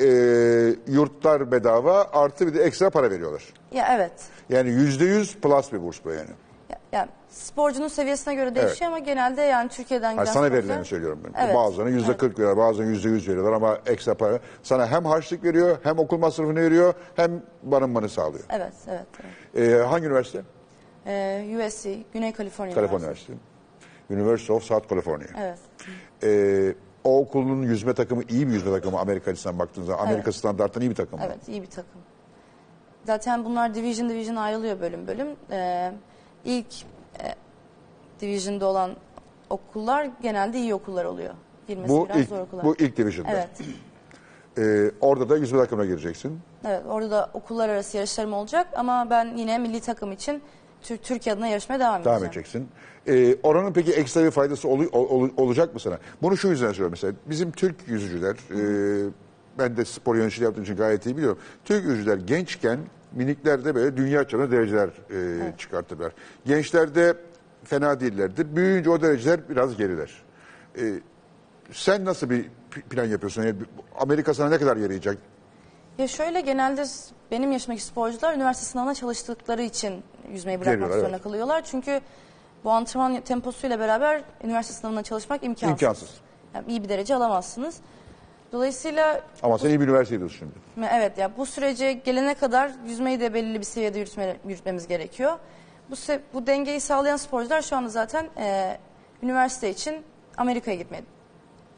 yurtlar bedava artı bir de ekstra para veriyorlar. Ya evet. Yani yüzde yüz plus bir burs bu yani. Ya- Yani sporcunun seviyesine göre değişiyor ama genelde yani Türkiye'den giden sana sporcular- verileni söylüyorum ben. Evet. Bazılarına yüzde Evet. kırk veriyorlar, bazılarına yüzde yüz veriyorlar ama ekstra para. Sana hem harçlık veriyor, hem okul masrafını veriyor, hem barınmanı sağlıyor. Evet, evet. evet. E, hangi üniversite? Ee, USC, Güney Kaliforniya Kaliforniya Üniversitesi. University of South California. Evet. E, o okulun yüzme takımı iyi bir yüzme takımı Amerika açısından baktığın zaman. Amerika Evet. standarttan iyi bir takım. Evet, iyi bir takım. Zaten bunlar division division ayrılıyor bölüm bölüm. Ee, ilk e, division'da olan okullar genelde iyi okullar oluyor. Girmesi Bu biraz ilk, zor okullar. bu ilk division'da. Evet. E, orada da yüzme takımına gireceksin. Evet, orada da okullar arası yarışlarım olacak ama ben yine milli takım için Tür- Türkiye adına yarışmaya devam edeceğim. Devam edeceksin. Ee, oranın peki ekstra bir faydası olu- ol- olacak mı sana? Bunu şu yüzden söylüyorum mesela. Bizim Türk yüzücüler, e, ben de spor yöneticiliği yaptığım için gayet iyi biliyorum. Türk yüzücüler gençken miniklerde böyle dünya çapında dereceler e, çıkartırlar. Gençlerde fena değillerdir. Büyüyünce o dereceler biraz geriler. E, sen nasıl bir plan yapıyorsun? Yani Amerika sana ne kadar yarayacak? Ya şöyle genelde benim yaşımdaki sporcular üniversite sınavına çalıştıkları için yüzmeyi bırakmak Geliyorlar, zorunda evet. kalıyorlar. Çünkü bu antrenman temposuyla beraber üniversite sınavına çalışmak imkansız. İmkansız. Yani iyi bir derece alamazsınız. Dolayısıyla Ama sen iyi bir üniversite şimdi. evet ya bu sürece gelene kadar yüzmeyi de belirli bir seviyede yürütme, yürütmemiz gerekiyor. Bu bu dengeyi sağlayan sporcular şu anda zaten e, üniversite için Amerika'ya gitmeye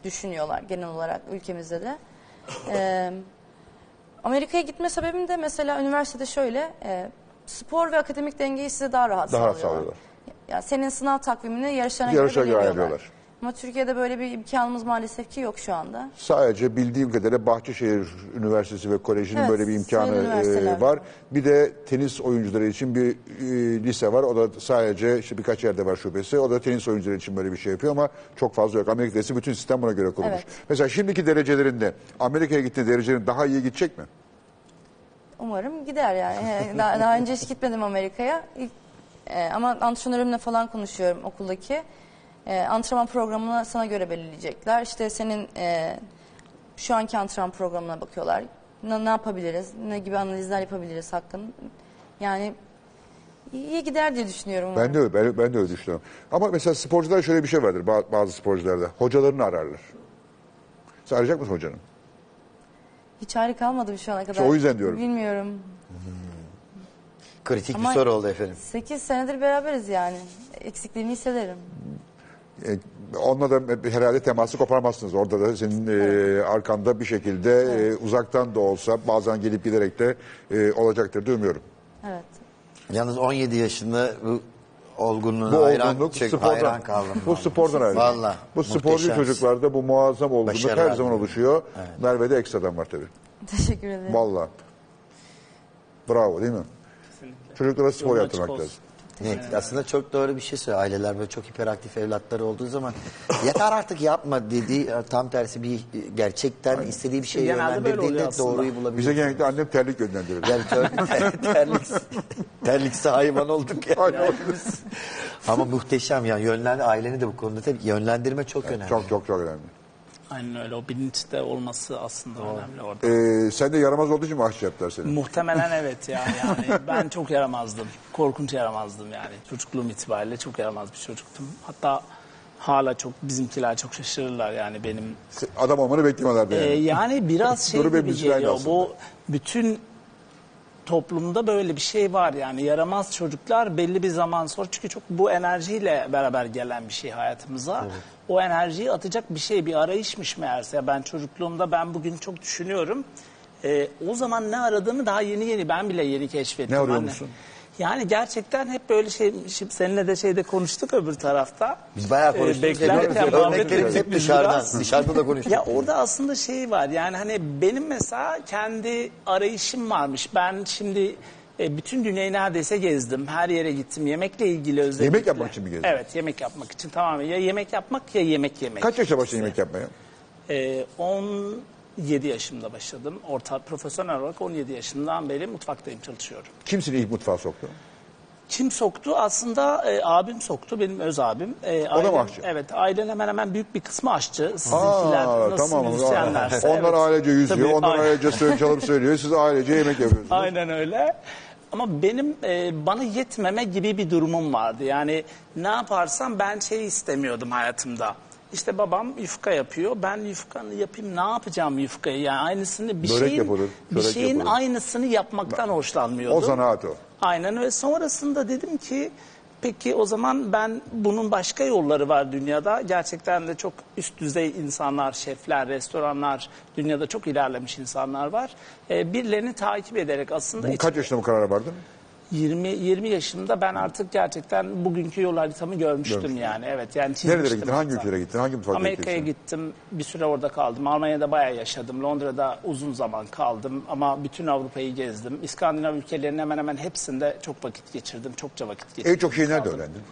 düşünüyorlar genel olarak ülkemizde de. Ee, Amerika'ya gitme sebebim de mesela üniversitede şöyle e, spor ve akademik dengeyi size daha rahat Daha rahat sağlıyorlar. Ya senin sınav takvimini yarışlarına Yarışa göre belirliyorlar. Ama Türkiye'de böyle bir imkanımız maalesef ki yok şu anda. Sadece bildiğim kadarıyla Bahçeşehir Üniversitesi ve Koleji'nin Evet, böyle bir imkanı sayılı üniversiteler e, var. Bir de tenis oyuncuları için bir e, lise var. O da sadece işte birkaç yerde var şubesi. O da tenis oyuncuları için böyle bir şey yapıyor ama çok fazla yok. Amerika'da ise bütün sistem buna göre kurulmuş. Evet. Mesela şimdiki derecelerinde Amerika'ya gittiği derecelerin daha iyi gidecek mi? Umarım gider yani. daha, daha önce hiç gitmedim Amerika'ya. İlk- e, ama antrenörümle falan konuşuyorum okuldaki. E, antrenman programını sana göre belirleyecekler. İşte senin e, şu anki antrenman programına bakıyorlar. Ne, ne yapabiliriz? Ne gibi analizler yapabiliriz hakkında? Yani iyi gider diye düşünüyorum. Ben de öyle, ben, ben de öyle düşünüyorum. Ama mesela sporcular şöyle bir şey vardır ba- bazı sporcularda. Hocalarını ararlar. Sen arayacak mısın hocanı? Hiç ayrı kalmadım şu ana kadar. o yüzden diyorum. Bilmiyorum. Kritik Ama- bir soru oldu efendim. 8 senedir beraberiz yani. Eksikliğini hissederim. E, onunla da herhalde teması koparmazsınız. Orada da senin e, arkanda bir şekilde e, uzaktan da olsa bazen gelip giderek de e, olacaktır diye umuyorum. Evet. Yalnız 17 yaşında bu olgunluğuna Bu hayran, olgunluk çok spordan, hayran kaldım. bu spordan ayrı. Valla. Bu sporcu muhteşem. çocuklarda bu muazzam olgunluk Başarılar her zaman diliyorum. oluşuyor. Merve'de ekstradan var tabii. Teşekkür ederim. Vallahi. Bravo değil mi? Çocuklara spor Yolun yaptırmak lazım. Evet, aslında çok doğru bir şey söylüyor. Aileler böyle çok hiperaktif evlatları olduğu zaman yeter artık yapma dediği tam tersi bir gerçekten istediği bir şey Genelde böyle oluyor yönlendirdiğinde aslında. doğruyu bulabilir. Bize genellikle annem terlik gönderdirir. Yani ter, ter, terlik, terliksi hayvan olduk ya. Aynen. Ama muhteşem ya. Yönlen, aileni de bu konuda tabii yönlendirme çok önemli. çok çok çok önemli. Aynen öyle. O bilinçte olması aslında önemli orada. Ee, sen de yaramaz olduğu için mi aşçı yaptılar seni? Muhtemelen evet ya yani ben çok yaramazdım. Korkunç yaramazdım yani. Çocukluğum itibariyle çok yaramaz bir çocuktum. Hatta hala çok bizimkiler çok şaşırırlar yani benim. Adam olmanı beklemiyorlardı Ee, yani. yani biraz şey gibi geliyor. Bu bütün toplumda böyle bir şey var yani yaramaz çocuklar belli bir zaman sonra çünkü çok bu enerjiyle beraber gelen bir şey hayatımıza. O enerjiyi atacak bir şey bir arayışmış meğerse. Ben çocukluğumda ben bugün çok düşünüyorum. Ee, o zaman ne aradığımı daha yeni yeni ben bile yeni keşfettim. Ne arıyor Hani- musun? Yani gerçekten hep böyle şey, şimdi seninle de şeyde konuştuk öbür tarafta. Biz bayağı ee, konuştuk. Ee, beklerken Örneklerimiz hep dışarıdan, dışarıda da konuştuk. Ya orada aslında şey var yani hani benim mesela kendi arayışım varmış. Ben şimdi e, bütün dünyayı neredeyse gezdim. Her yere gittim. Yemekle ilgili özellikle. Yemek yapmak için mi gezdin? Evet yemek yapmak için tamamen. Ya yemek yapmak ya yemek yemek. Kaç yaşa başladın yemek yapmaya? E, 10 7 yaşımda başladım. Orta profesyonel olarak 17 yaşından beri mutfaktayım çalışıyorum. Kim seni ilk mutfağa soktu? Kim soktu? Aslında e, abim soktu. Benim öz abim. E, o da mı aşçı? Evet. Ailen hemen hemen büyük bir kısmı aşçı. Sizinkiler Aa, tamam, müzisyenlerse. Onlar evet. ailece yüzüyor. Tabii, onlar ailece söylüyor, çalıp söylüyor. Siz ailece yemek yapıyorsunuz. Aynen öyle. Ama benim e, bana yetmeme gibi bir durumum vardı. Yani ne yaparsam ben şey istemiyordum hayatımda. İşte babam yufka yapıyor. Ben yufkanı yapayım. Ne yapacağım yufkayı? Yani aynısını bir Börek şeyin yapılır, bir çörek şeyin yapılır. aynısını yapmaktan hoşlanmıyordum. O zanaat o. Aynen ve sonrasında dedim ki peki o zaman ben bunun başka yolları var dünyada. Gerçekten de çok üst düzey insanlar, şefler, restoranlar, dünyada çok ilerlemiş insanlar var. Ee, birilerini takip ederek aslında Bu kaç yaşında bu karara vardın? 20 20 yaşımda ben artık gerçekten bugünkü yol haritamı görmüştüm Görmüştün. yani. Evet yani çizmiştim. Nerelere gittin? Hangi hatta. ülkelere gittin? Hangi mutfağa Amerika'ya gittim. Bir süre orada kaldım. Almanya'da bayağı yaşadım. Londra'da uzun zaman kaldım. Ama bütün Avrupa'yı gezdim. İskandinav ülkelerinin hemen hemen hepsinde çok vakit geçirdim. Çokça vakit geçirdim. En çok şeyi nerede kaldım. öğrendin?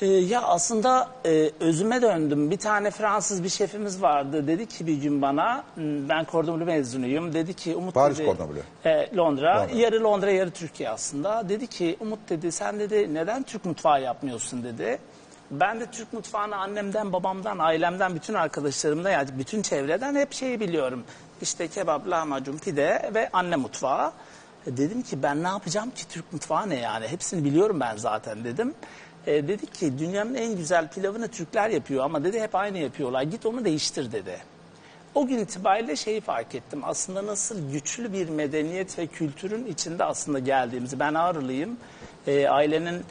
Ee, ya aslında e, özüme döndüm. Bir tane Fransız bir şefimiz vardı. Dedi ki bir gün bana, m, ben Cordon Bleu mezunuyum. Dedi ki Umut Paris dedi. Cordon Bleu. e, Londra. Londra. Yarı Londra yarı Türkiye aslında. Dedi ki Umut dedi sen dedi neden Türk mutfağı yapmıyorsun dedi. Ben de Türk mutfağını annemden, babamdan, ailemden, bütün arkadaşlarımdan yani bütün çevreden hep şeyi biliyorum. İşte kebap, lahmacun, pide ve anne mutfağı. E, Dedim ki ben ne yapacağım ki Türk mutfağı ne yani hepsini biliyorum ben zaten dedim. E, dedi ki dünyanın en güzel pilavını Türkler yapıyor ama dedi hep aynı yapıyorlar git onu değiştir dedi. O gün itibariyle şeyi fark ettim. Aslında nasıl güçlü bir medeniyet ve kültürün içinde aslında geldiğimizi. Ben Ağrılıyım. E, ailenin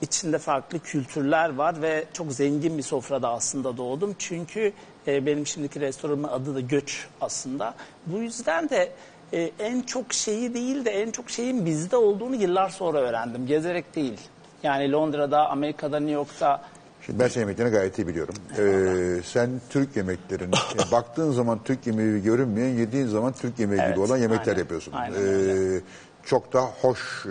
içinde farklı kültürler var ve çok zengin bir sofrada aslında doğdum. Çünkü E, benim şimdiki restoranımın adı da Göç aslında. Bu yüzden de e, en çok şeyi değil de en çok şeyin bizde olduğunu yıllar sonra öğrendim. Gezerek değil. Yani Londra'da, Amerika'da, New York'ta Şimdi ben senin yemeklerini gayet iyi biliyorum. Ee, sen Türk yemeklerini, e, baktığın zaman Türk yemeği gibi görünmeyen, yediğin zaman Türk yemeği gibi Evet, olan yemekler aynen, yapıyorsun. aynen Ee, öyle. çok da hoş e,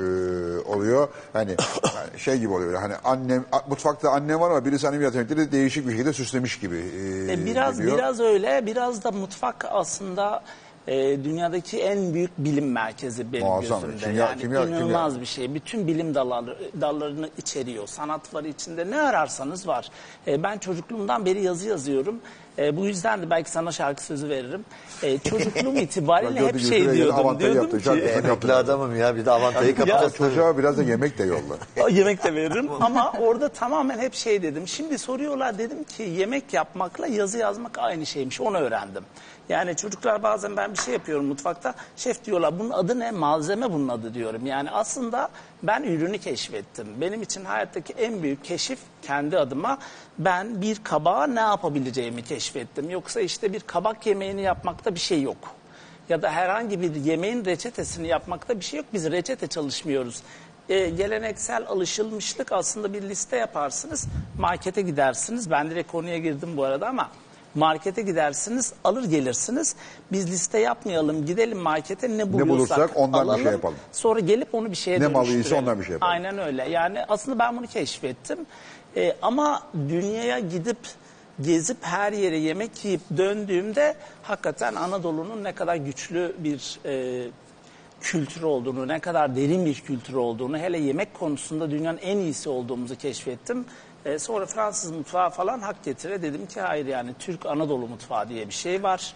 oluyor. Hani yani şey gibi oluyor. Hani annem a- mutfakta annem var ama birisi annem yemekleri değişik bir şekilde süslemiş gibi. e, E, biraz geliyor. biraz öyle, biraz da mutfak aslında e, dünyadaki en büyük bilim merkezi benim Muazzam. gözümde. Kimya- yani kimya- inanılmaz kimya. bir şey. Bütün bilim dalları, dallarını içeriyor. Sanat var içinde. Ne ararsanız var. E, ben çocukluğumdan beri yazı yazıyorum. E, bu yüzden de belki sana şarkı sözü veririm. E, çocukluğum itibariyle hep şey diyordum. Diyordum yaptı, ki Emekli adamım ya bir de avantayı kapatacağız. Çocuğa biraz da yemek de yolla. yemek de veririm ama orada tamamen hep şey dedim. Şimdi soruyorlar dedim ki yemek yapmakla yazı yazmak aynı şeymiş. Onu öğrendim. Yani çocuklar bazen ben bir şey yapıyorum mutfakta. Şef diyorlar bunun adı ne? Malzeme bunun adı diyorum. Yani aslında ben ürünü keşfettim. Benim için hayattaki en büyük keşif kendi adıma ben bir kabağa ne yapabileceğimi keşfettim. Yoksa işte bir kabak yemeğini yapmakta bir şey yok ya da herhangi bir yemeğin reçetesini yapmakta bir şey yok. Biz reçete çalışmıyoruz. Ee, geleneksel alışılmışlık aslında bir liste yaparsınız. Markete gidersiniz. Ben direkt konuya girdim bu arada ama markete gidersiniz, alır gelirsiniz. Biz liste yapmayalım, gidelim markete ne buluyorsak bulursak ondan bir şey alalım. yapalım. Sonra gelip onu bir şeye Ne malıysa dönüştürelim. ondan bir şey yapalım. Aynen öyle. Yani aslında ben bunu keşfettim. Ee, ama dünyaya gidip gezip her yere yemek yiyip döndüğümde hakikaten Anadolu'nun ne kadar güçlü bir e, kültür olduğunu, ne kadar derin bir kültür olduğunu, hele yemek konusunda dünyanın en iyisi olduğumuzu keşfettim. E, sonra Fransız mutfağı falan hak getire dedim ki hayır yani Türk Anadolu mutfağı diye bir şey var.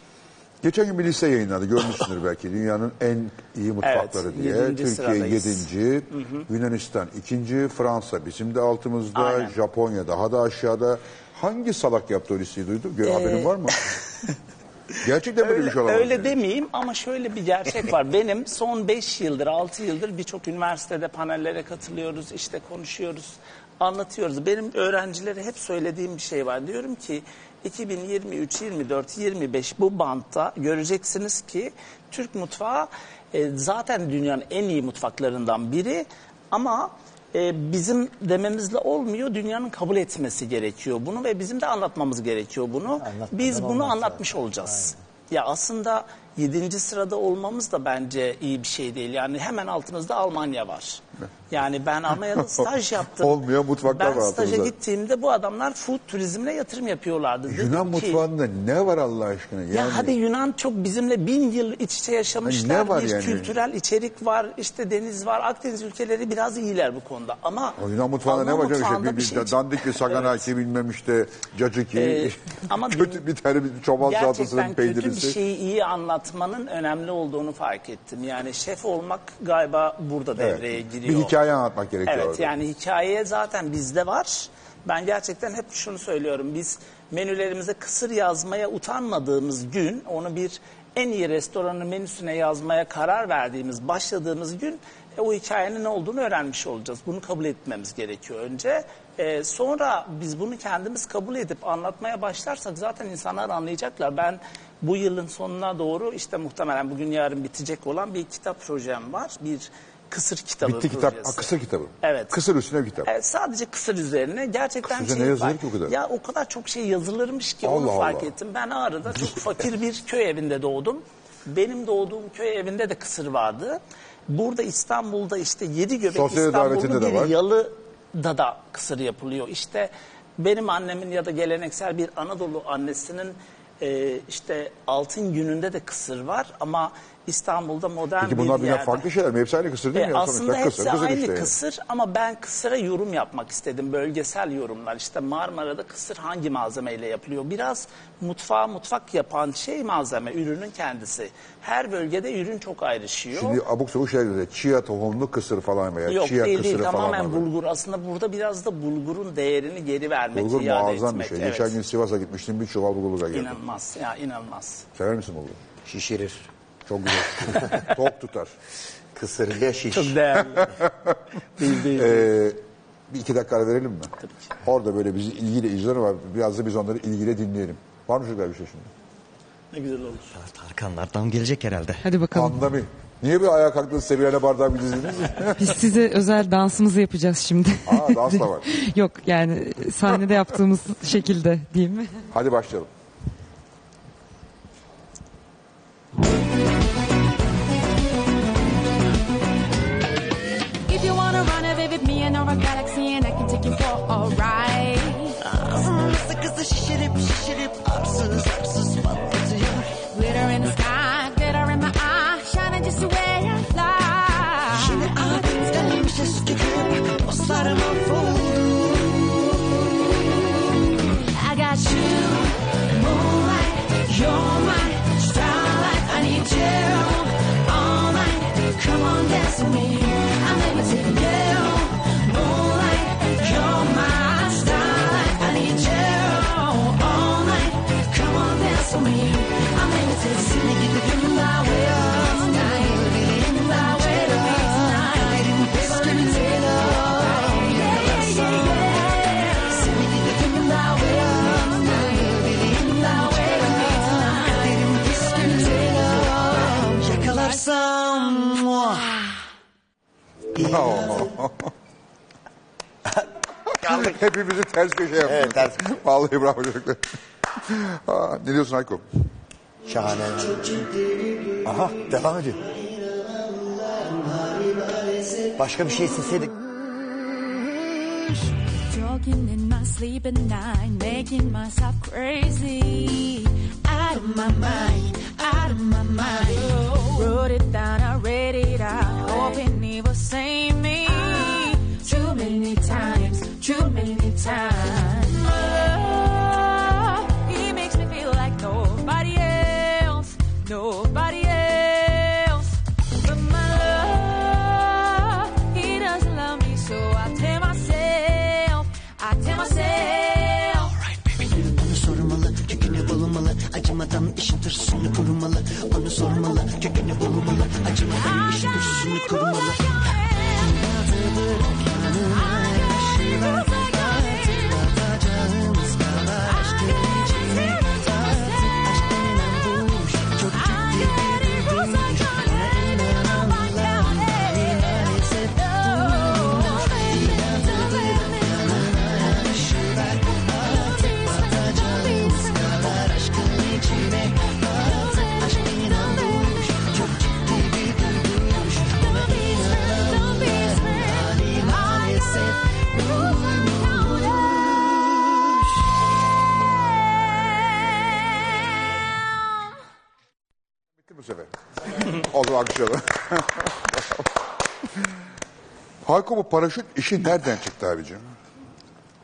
Geçen gün bir liste yayınladı. Görmüşsündür belki. Dünyanın en iyi mutfakları Evet, diye. Türkiye sıradayız. 7. Yunanistan 2. Fransa bizim de altımızda. Aynen. Japonya daha da aşağıda. Hangi salak yaptı o listeyi duydun? Gör, haberin var mı? Gerçekten böyle bir şey olamaz. öyle yani. demeyeyim ama şöyle bir gerçek var. Benim son 5 yıldır, 6 yıldır birçok üniversitede panellere katılıyoruz, işte konuşuyoruz, anlatıyoruz. Benim öğrencilere hep söylediğim bir şey var. Diyorum ki 2023, 24, 25 bu bantta göreceksiniz ki Türk mutfağı e, zaten dünyanın en iyi mutfaklarından biri ama e, bizim dememizle olmuyor. Dünyanın kabul etmesi gerekiyor bunu ve bizim de anlatmamız gerekiyor bunu. Anlatmadan Biz bunu anlatmış olacağız. Ya aslında 7. sırada olmamız da bence iyi bir şey değil. Yani hemen altınızda Almanya var. Yani ben Almanya'da staj yaptım. Olmayan mutfaklar ben var staja altımızda. gittiğimde bu adamlar food turizmine yatırım yapıyorlardı. Dedim Yunan ki, mutfağında ne var Allah aşkına? Yani, ya hadi Yunan çok bizimle bin yıl iç içe yaşamışlar. Ne var bir yani? kültürel içerik var, işte deniz var. Akdeniz ülkeleri biraz iyiler bu konuda. Ama o Yunan mutfağında ne Alman var? canım? İşte mutfağında bir, bir şey dandik bir saganaki bilmem işte cacıki. Ee, ama kötü bir tane bir çoban salatasının Gerçekten kötü bir peynirisi. şeyi iyi anlatmanın önemli olduğunu fark ettim. Yani şef olmak galiba burada devreye giriyor. Bir hikaye anlatmak gerekiyor Evet orada. yani hikaye zaten bizde var. Ben gerçekten hep şunu söylüyorum. Biz menülerimize kısır yazmaya utanmadığımız gün onu bir en iyi restoranın menüsüne yazmaya karar verdiğimiz, başladığımız gün e, o hikayenin ne olduğunu öğrenmiş olacağız. Bunu kabul etmemiz gerekiyor önce. E, sonra biz bunu kendimiz kabul edip anlatmaya başlarsak zaten insanlar anlayacaklar. Ben bu yılın sonuna doğru işte muhtemelen bugün yarın bitecek olan bir kitap projem var. Bir kısır kitabı Bitti kitap. projesi. Ha, kısır kitabı. Evet. Kısır üstüne bir kitap. Evet, sadece kısır üzerine gerçekten Kısır şey yazılır ki o kadar? Ya o kadar çok şey yazılırmış ki onu Allah fark Allah. ettim. Ben Ağrı'da çok fakir bir köy evinde doğdum. Benim doğduğum köy evinde de kısır vardı. Burada İstanbul'da işte Yedi Sosyal İstanbul'un davetinde de bir var. yalıda da kısır yapılıyor. İşte benim annemin ya da geleneksel bir Anadolu annesinin e, işte altın gününde de kısır var ama İstanbul'da modern Peki bir bunlar birbirinden yerde. farklı şeyler mi? Hepsi aynı kısır değil mi? E, ya? aslında Sonuçta hepsi kısır, kısır aynı işte kısır ama ben kısıra yorum yapmak istedim. Bölgesel yorumlar. İşte Marmara'da kısır hangi malzemeyle yapılıyor? Biraz mutfağa mutfak yapan şey malzeme, ürünün kendisi. Her bölgede ürün çok ayrışıyor. Şimdi abuk sabuk şeyler dedi. Chia tohumlu kısır falan veya Yok chia değil kısırı değil falan tamamen var. bulgur. Aslında burada biraz da bulgurun değerini geri vermek, Bulgur iade muazzam etmek. bir şey. Evet. Geçen gün Sivas'a gitmiştim bir çuval bulgurla geldim. İnanılmaz ya inanılmaz. Sever misin bulgur? Şişirir. Çok güzel. Tok tutar. Kısırıyla şiş. Çok değerli. değil değil. Ee, bir iki dakika ara verelim mi? Tabii ki. Orada böyle bizi ilgiyle izliyorlar ama biraz da biz onları ilgiyle dinleyelim. Var mı çocuklar bir şey şimdi? Ne güzel olur. Tarkanlardan gelecek herhalde. Hadi bakalım. Anlamayın. Niye bir ayağa kalktınız Sebihane bardağı bir dizdiniz? Biz size özel dansımızı yapacağız şimdi. Aa dans da var. Yok yani sahnede yaptığımız şekilde diyeyim mi? Hadi başlayalım. For a Hepimizi ters köşe yaptık. Evet, ters. Vallahi bravo çocuklar. Aa, ne diyorsun Ayko? Şahane. Aha devam ediyor. Başka bir şey isteseydik. Talking in my sleep at night, making myself crazy. Out of my mind, out of my mind. Wrote it down, I read it out, hoping it will save me. Too many times, too many times. Oh, he makes me feel like nobody else, nobody else. But my love, he doesn't love me, so I tell myself, I tell myself. Onu sormalı, kökünü bulmalı Acımadan işin tırsını kurmalı Onu sormalı, kökünü bulmalı Acımadan işin tırsını kurmalı Oh, Oldu alkışlayalım. Hayko bu paraşüt işi nereden çıktı abicim?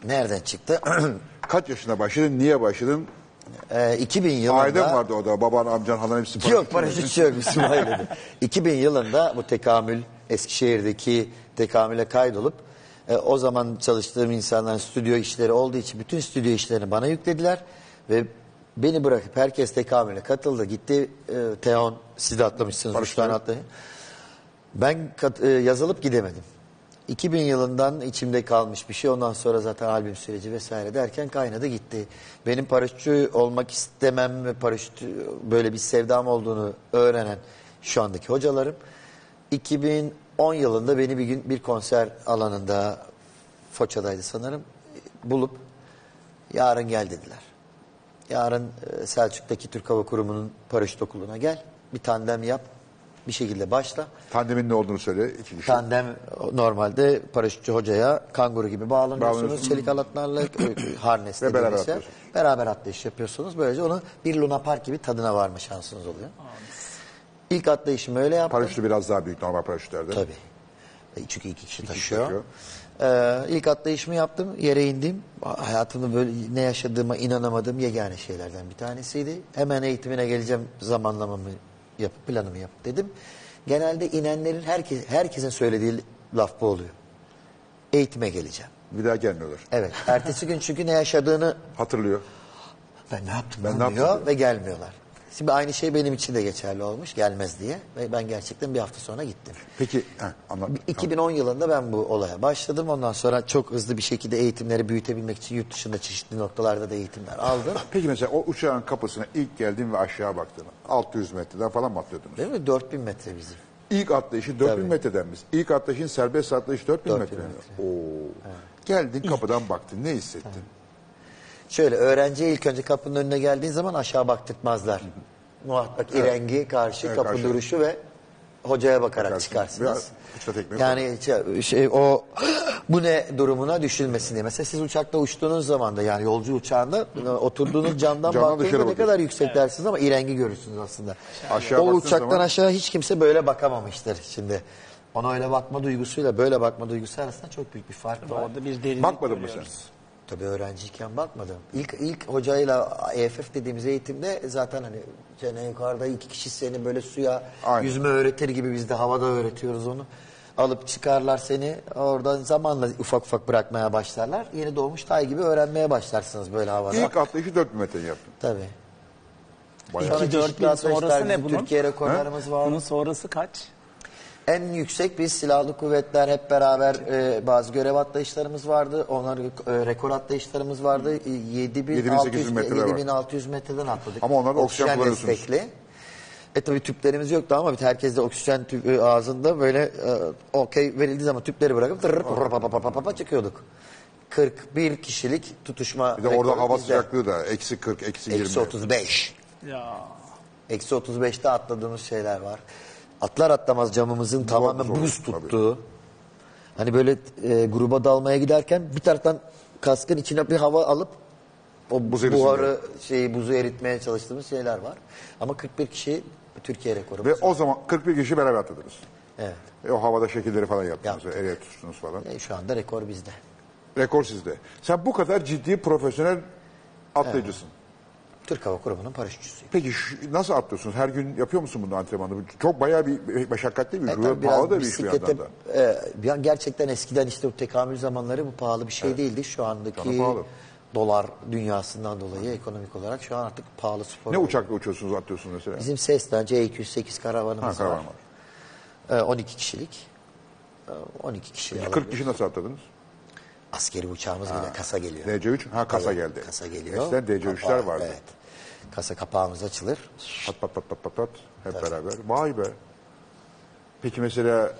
Nereden çıktı? Kaç yaşında başladın? Niye başladın? Ee, 2000 yılında... Ailem vardı o da. Baban, amcan, halan hepsi paraşüt. Yok paraşütçü yok bizim ailede. 2000 yılında bu tekamül Eskişehir'deki tekamüle kaydolup e, o zaman çalıştığım insanların stüdyo işleri olduğu için bütün stüdyo işlerini bana yüklediler ve beni bırakıp herkes tekamüle katıldı. Gitti e, Teon siz de atlamışsınız. Üç tane atlayın. Ben kat- e, yazılıp gidemedim. 2000 yılından içimde kalmış bir şey. Ondan sonra zaten albüm süreci vesaire derken kaynadı gitti. Benim paraşütçü olmak istemem ve paraşüt böyle bir sevdam olduğunu öğrenen şu andaki hocalarım 2010 yılında beni bir gün bir konser alanında Foça'daydı sanırım bulup yarın gel dediler. Yarın e, Selçuk'taki Türk Hava Kurumu'nun paraşüt okuluna gel. Bir tandem yap. Bir şekilde başla. Tandemin ne olduğunu söyle. iki kişi. Tandem normalde paraşütçü hocaya kanguru gibi bağlanıyorsunuz. Bağlanıyorsun. Çelik halatlarla, harnesle Ve beraber atlıyorsun. Beraber atlayış yapıyorsunuz. Böylece onu bir Luna Park gibi tadına varma şansınız oluyor. İlk atlayışımı öyle yaptım. Paraşütü biraz daha büyük normal paraşütlerde. Tabii. E, Çünkü iki kişi taşıyor. taşıyor. Ee, ilk atlayışımı yaptım. Yere indim. Hayatımda böyle ne yaşadığıma inanamadığım yegane şeylerden bir tanesiydi. Hemen eğitimine geleceğim zamanlamamı yap, planımı yap dedim. Genelde inenlerin herkes, herkesin söylediği laf bu oluyor. Eğitime geleceğim. Bir daha gelmiyorlar. Evet. Ertesi gün çünkü ne yaşadığını Hatırlıyor. ben ne yaptım Ben ne yaptım diyor. ve gelmiyorlar. Şimdi aynı şey benim için de geçerli olmuş gelmez diye. Ve ben gerçekten bir hafta sonra gittim. Peki heh, anlat. 2010 yılında ben bu olaya başladım. Ondan sonra çok hızlı bir şekilde eğitimleri büyütebilmek için yurt dışında çeşitli noktalarda da eğitimler aldım. Peki mesela o uçağın kapısına ilk geldin ve aşağı baktın. 600 metreden falan mı atlıyordunuz? Değil mi? 4000 metre bizim. İlk atlayışı 4000 Tabii. metreden mi? İlk atlayışın serbest atlayış 4000 4000 metreden metre. Oo. Geldin kapıdan baktın. Ne hissettin? Şöyle öğrenciye ilk önce kapının önüne geldiğin zaman aşağı baktırtmazlar. Muhakkak irengi karşı Evet, kapı karşı. duruşu ve hocaya bakarak Bakarsın. çıkarsınız. Biraz yani şey, şey, o bu ne durumuna düşülmesin diye. Mesela siz uçakta uçtuğunuz zaman da yani yolcu uçağında oturduğunuz camdan Camdan baktığınızda ne kadar yüksek dersiniz ama irengi görürsünüz aslında. Aşağı o uçaktan zaman- aşağı hiç kimse böyle bakamamıştır şimdi. Ona öyle bakma duygusuyla böyle bakma duygusu arasında çok büyük bir fark var. Orada bir derinlik Bakmadın mı sen? Tabii öğrenciyken bakmadım. İlk ilk hocayla EFF dediğimiz eğitimde zaten hani sene yukarıda iki kişi seni böyle suya Aynen. yüzme öğretir gibi biz de havada öğretiyoruz onu. Alıp çıkarlar seni oradan zamanla ufak ufak bırakmaya başlarlar. Yeni doğmuş tay gibi öğrenmeye başlarsınız böyle havada. İlk atlayışı 4000 metre yaptın. Tabii. Bayağı. Sonra 2 4 çeşitli bin sonrası ne bunun? Türkiye rekorlarımız var. Bunun sonrası kaç? En yüksek biz silahlı kuvvetler hep beraber e, bazı görev atlayışlarımız vardı. Onlar e, rekor atlayışlarımız vardı. E, 7800 7600 metreler var. 7600 metreden atladık. Ama onlarda oksijen kullanıyorsunuz. destekli. E tabi tüplerimiz yoktu ama herkes de oksijen tüpü ağzında böyle e, okey verildiği zaman tüpleri bırakıp tırır, pa pa pa pa pa pa pa çıkıyorduk. 41 kişilik tutuşma Bir de orada hava bizde. sıcaklığı da eksi 40, eksi 20. Eksi 35. Ya. Eksi 35'te atladığımız şeyler var. Atlar atlamaz camımızın tamamen zor, buz tabii. tuttuğu. Hani böyle e, gruba dalmaya giderken bir taraftan kaskın içine bir hava alıp o Buz erisinde. buharı şeyi buzu eritmeye çalıştığımız şeyler var. Ama 41 kişi Türkiye rekoru. Ve o zaman 41 kişi beraber atladınız. Evet. E, o havada şekilleri falan yaptınız. Yaptık. Ele tutuştunuz falan. E, şu anda rekor bizde. Rekor sizde. Sen bu kadar ciddi profesyonel atlayıcısın. Türk Hava Kurumu'nun paraşütçüsüyüm. Peki şu- nasıl atlıyorsunuz? Her gün yapıyor musun bunu antrenmanı? Bu Çok bayağı bir meşakkatli bir E, iş. ve pahalı da bir iş bir bisiklete, yandan da. e, bir an gerçekten eskiden işte o tekamül zamanları bu pahalı bir şey değildi. Şu andaki Şu anda pahalı. dolar dünyasından dolayı ekonomik olarak şu an artık pahalı spor. Ne oldu. uçakla uçuyorsunuz, atlıyorsunuz mesela? Bizim Cessna C208 karavanımız Ha, karavan var. var. E, 12 kişilik. E, 12 kişi. Peki 40 kişi nasıl atladınız? Askeri uçağımız bile kasa geliyor. DC-3? Ha, kasa Evet, geldi. Kasa geliyor. Eskiden DC-3'ler Kapağı, vardı. Evet. Kasa kapağımız açılır. Pat pat pat pat pat pat. Hep beraber. Vay be. Peki mesela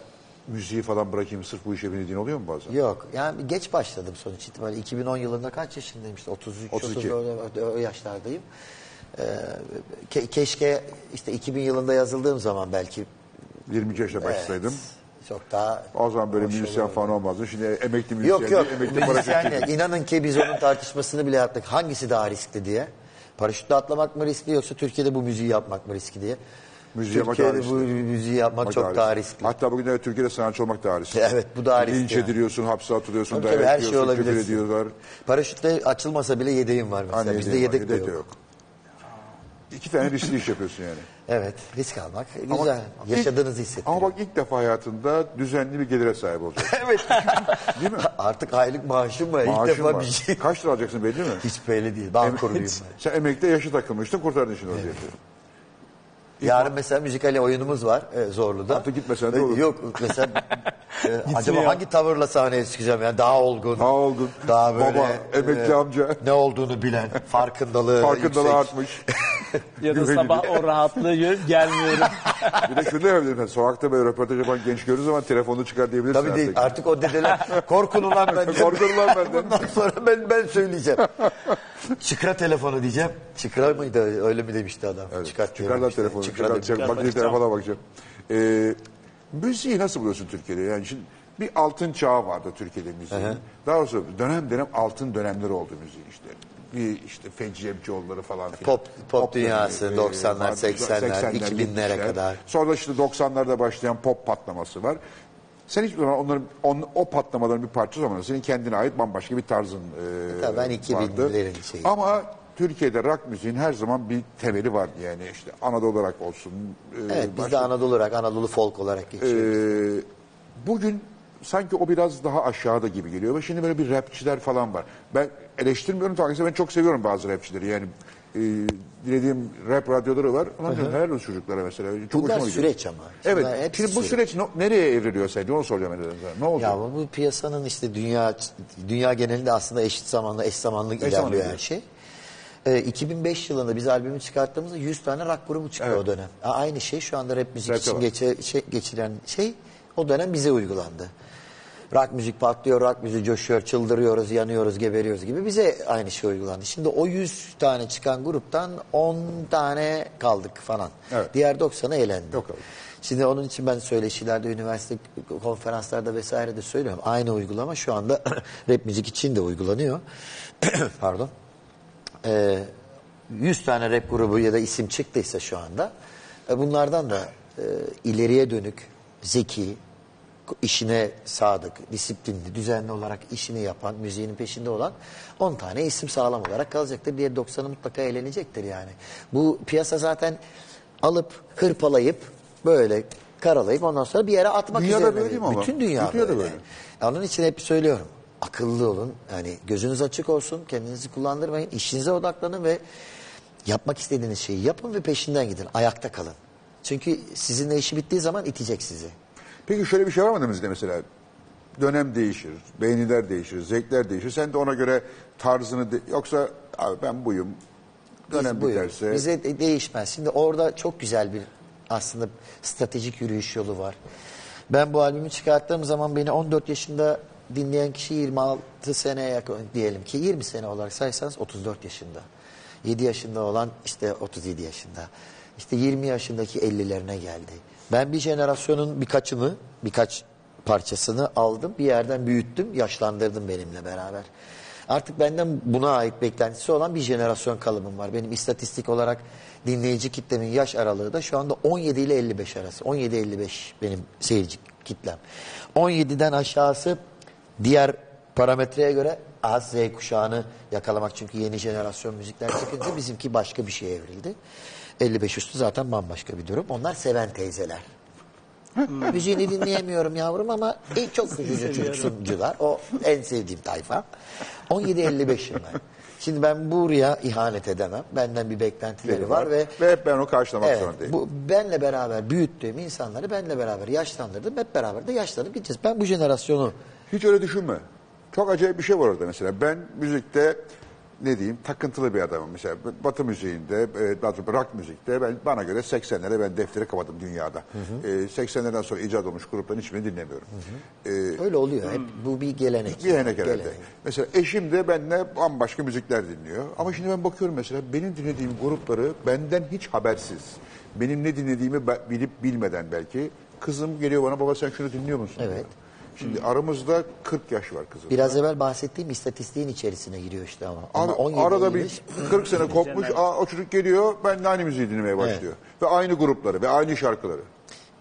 müziği falan bırakayım sırf bu işe binediğin oluyor mu bazen? Yok yani geç başladım sonuç itibariyle. 2010 yılında kaç yaşındayım işte 33 32. 34 o, o yaşlardayım. Ee, ke- keşke işte 2000 yılında yazıldığım zaman belki 20 yaşında başlasaydım. Çok daha O zaman böyle müzisyen falan olmazdı. Şimdi emekli müzisyen Yok yok emekli müzisyen paraşütçü. inanın ki biz onun tartışmasını bile yaptık. Hangisi daha riskli diye. Paraşütle atlamak mı riskli yoksa Türkiye'de bu müziği yapmak mı riskli diye. Müziği Türkiye'de bu müziği yapmak çok Daha daha riskli. Hatta bugün de Türkiye'de sanatçı olmak daha riskli. Evet, bu daha Linç riskli yani. ediliyorsun, hapse atılıyorsun, Tabii dayak her şey olabilir. ediyorlar. Paraşütle açılmasa bile yedeğim var mesela. Hani Bizde yedek, yedek de yok. İki tane riskli iş yapıyorsun yani. Evet risk almak Ama güzel. Yaşadığınızı hissettiriyor. Ama bak ilk defa hayatında düzenli bir gelire sahip olacaksın. evet. Değil mi? Artık aylık maaşım var. İlk Maaşın defa var. bir şey. Kaç lira alacaksın belli mi? Hiç belli değil. Bankurluyum ben. Sen emekli yaşı takılmıştın kurtardın şimdi vaziyeti. Yarın mesela müzikal oyunumuz var e, Zorlu'da. Artık gitmesen de E, olur. Yok mesela e, acaba hangi tavırla sahneye çıkacağım yani daha olgun. Daha olgun. Daha böyle. Baba, emekli amca. Ne olduğunu bilen, farkındalığı Farkındalığı yüksek. artmış. Ya da sabah o rahatlığı gör- gelmiyorum. bir de şunu da yapabilirsin. Sokakta böyle röportaj yapan genç gördüğün zaman telefonunu çıkar diyebilirsin. Tabii değil. artık. Artık o dedeler korkun ulan benden. Korkun ulan benden. Bundan sonra ben ben söyleyeceğim. Çıkra telefonu diyeceğim. Çıkra mıydı? Öyle mi demişti adam? Evet. Çıkart Çıkar lan telefonu. Çıkra Çıkar, demiş. çıkar, bak bakacağım. telefona bakacağım. Ee, müziği nasıl buluyorsun Türkiye'de? Yani şimdi bir altın çağı vardı Türkiye'de müziğin. Daha doğrusu dönem dönem altın dönemleri oldu müziğin işte. Bir işte Feci Cemcioğulları falan filan. Pop- pop dünyası, dönemi, 90'lar, vardı. 80'ler, 2000'lere 70'ler. kadar. Sonra da işte 90'larda başlayan pop patlaması var. Sen hiçbir zaman onların on, o patlamaların bir parçası olmadın. Senin kendine ait bambaşka bir tarzın e, Tabii ben 2000'lerin vardı. şeyi. Ama Türkiye'de rock müziğin her zaman bir temeli vardı yani işte Anadolu olarak olsun. e, Evet biz de başka- Anadolu olarak, Anadolu folk olarak geçiyoruz. ee, bugün sanki o biraz daha aşağıda gibi geliyor. Ve şimdi böyle bir rapçiler falan var. Ben eleştirmiyorum fakat ben çok seviyorum bazı rapçileri. Yani e, dinlediğim rap radyoları var. Ulan diyorum, helal olsun çocuklara mesela. Çok Bunlar hoşuma gidiyor. süreç ama. Bunlar Evet. Şimdi bu süreç. süreç no- nereye evriliyor sence? Onu soracağım. sana. Ne oldu? Ya bu, bu piyasanın işte dünya dünya genelinde aslında eşit zamanlı eş zamanlı Eş ilerliyor zamanlı her şey. Ee, 2005 yılında biz albümü çıkarttığımızda 100 tane rock grubu çıktı Evet. o dönem. A- Aynı şey şu anda rap müzik Rapte için var. geçe, şey, geçiren şey o dönem bize uygulandı. Rock müzik patlıyor, rock müzik coşuyor, çıldırıyoruz, yanıyoruz, geberiyoruz gibi bize aynı şey uygulandı. Şimdi o 100 tane çıkan gruptan 10 tane kaldık falan. Evet. Diğer 90'ı elendi. Yok abi. Şimdi onun için ben söyleşilerde, üniversite konferanslarda vesaire de söylüyorum. Aynı uygulama şu anda rap müzik için de uygulanıyor. Pardon. Ee, 100 tane rap grubu ya da isim çıktıysa şu anda e, bunlardan da e, ileriye dönük, zeki, işine sadık, disiplinli, düzenli olarak işini yapan, müziğinin peşinde olan 10 tane isim sağlam olarak kalacaktır. Diğer 90'ı mutlaka eğlenecektir yani. Bu piyasa zaten alıp hırpalayıp böyle karalayıp ondan sonra bir yere atmak Dünyada üzerine. böyle değil mi ama? Bütün dünya Dünyada böyle. böyle. Onun için hep söylüyorum. Akıllı olun. Yani gözünüz açık olsun. Kendinizi kullandırmayın. işinize odaklanın ve yapmak istediğiniz şeyi yapın ve peşinden gidin. Ayakta kalın. Çünkü sizinle işi bittiği zaman itecek sizi. Peki şöyle bir şey var mı elimizde mesela? Dönem değişir, beğeniler değişir, zevkler değişir. Sen de ona göre tarzını de- yoksa abi ben buyum. Dönem Biz biterse Bize de- değişmez. Şimdi orada çok güzel bir aslında stratejik yürüyüş yolu var. Ben bu albümü çıkarttığım zaman beni 14 yaşında dinleyen kişi 26 seneye yakın diyelim ki 20 sene olarak sayarsanız 34 yaşında. 7 yaşında olan işte 37 yaşında. İşte 20 yaşındaki 50'lerine geldi. Ben bir jenerasyonun birkaçını, birkaç parçasını aldım, bir yerden büyüttüm, yaşlandırdım benimle beraber. Artık benden buna ait beklentisi olan bir jenerasyon kalıbım var. Benim istatistik olarak dinleyici kitlemin yaş aralığı da şu anda 17 ile 55 arası. 17-55 benim seyirci kitlem. 17'den aşağısı diğer parametreye göre az Z kuşağını yakalamak. Çünkü yeni jenerasyon müzikler çıkınca bizimki başka bir şeye evrildi. 55 üstü zaten bambaşka bir durum. Onlar seven teyzeler. Müziğini dinleyemiyorum yavrum ama en çok üzücü çocuksuncular. O en sevdiğim tayfa. 17-55'im ben. Şimdi ben buraya ihanet edemem. Benden bir beklentileri var ve ve hep ben onu karşılamak Evet, zorundayım. bu benle beraber büyüttüğüm insanları benle beraber yaşlandırdım. Hep beraber de yaşlanıp gideceğiz. Ben bu jenerasyonu Hiç öyle düşünme. Çok acayip bir şey var orada mesela. Ben müzikte ne diyeyim takıntılı bir adamım. Mesela Batı müziğinde, e, daha doğrusu rock müzikte ben bana göre 80'lere ben defteri kapadım dünyada. E, 80'lerden sonra icat olmuş grupların hiçbirini dinlemiyorum. E, öyle oluyor. Hep bu bir gelenek. bir gelenek herhalde. Gelenek. Mesela eşim de benimle bambaşka müzikler dinliyor. Ama şimdi ben bakıyorum mesela benim dinlediğim grupları benden hiç habersiz. Benim ne dinlediğimi bilip bilmeden belki. Kızım geliyor bana baba sen şunu dinliyor musun? Evet. diyor. Şimdi aramızda 40 yaş var kızım. Biraz evvel bahsettiğim istatistiğin içerisine giriyor işte ama. ama Ar- 17 arada bir 55 40 sene kopmuş. Aa, o çocuk geliyor ben de aynı müziği dinlemeye başlıyor. Ve aynı grupları ve aynı şarkıları.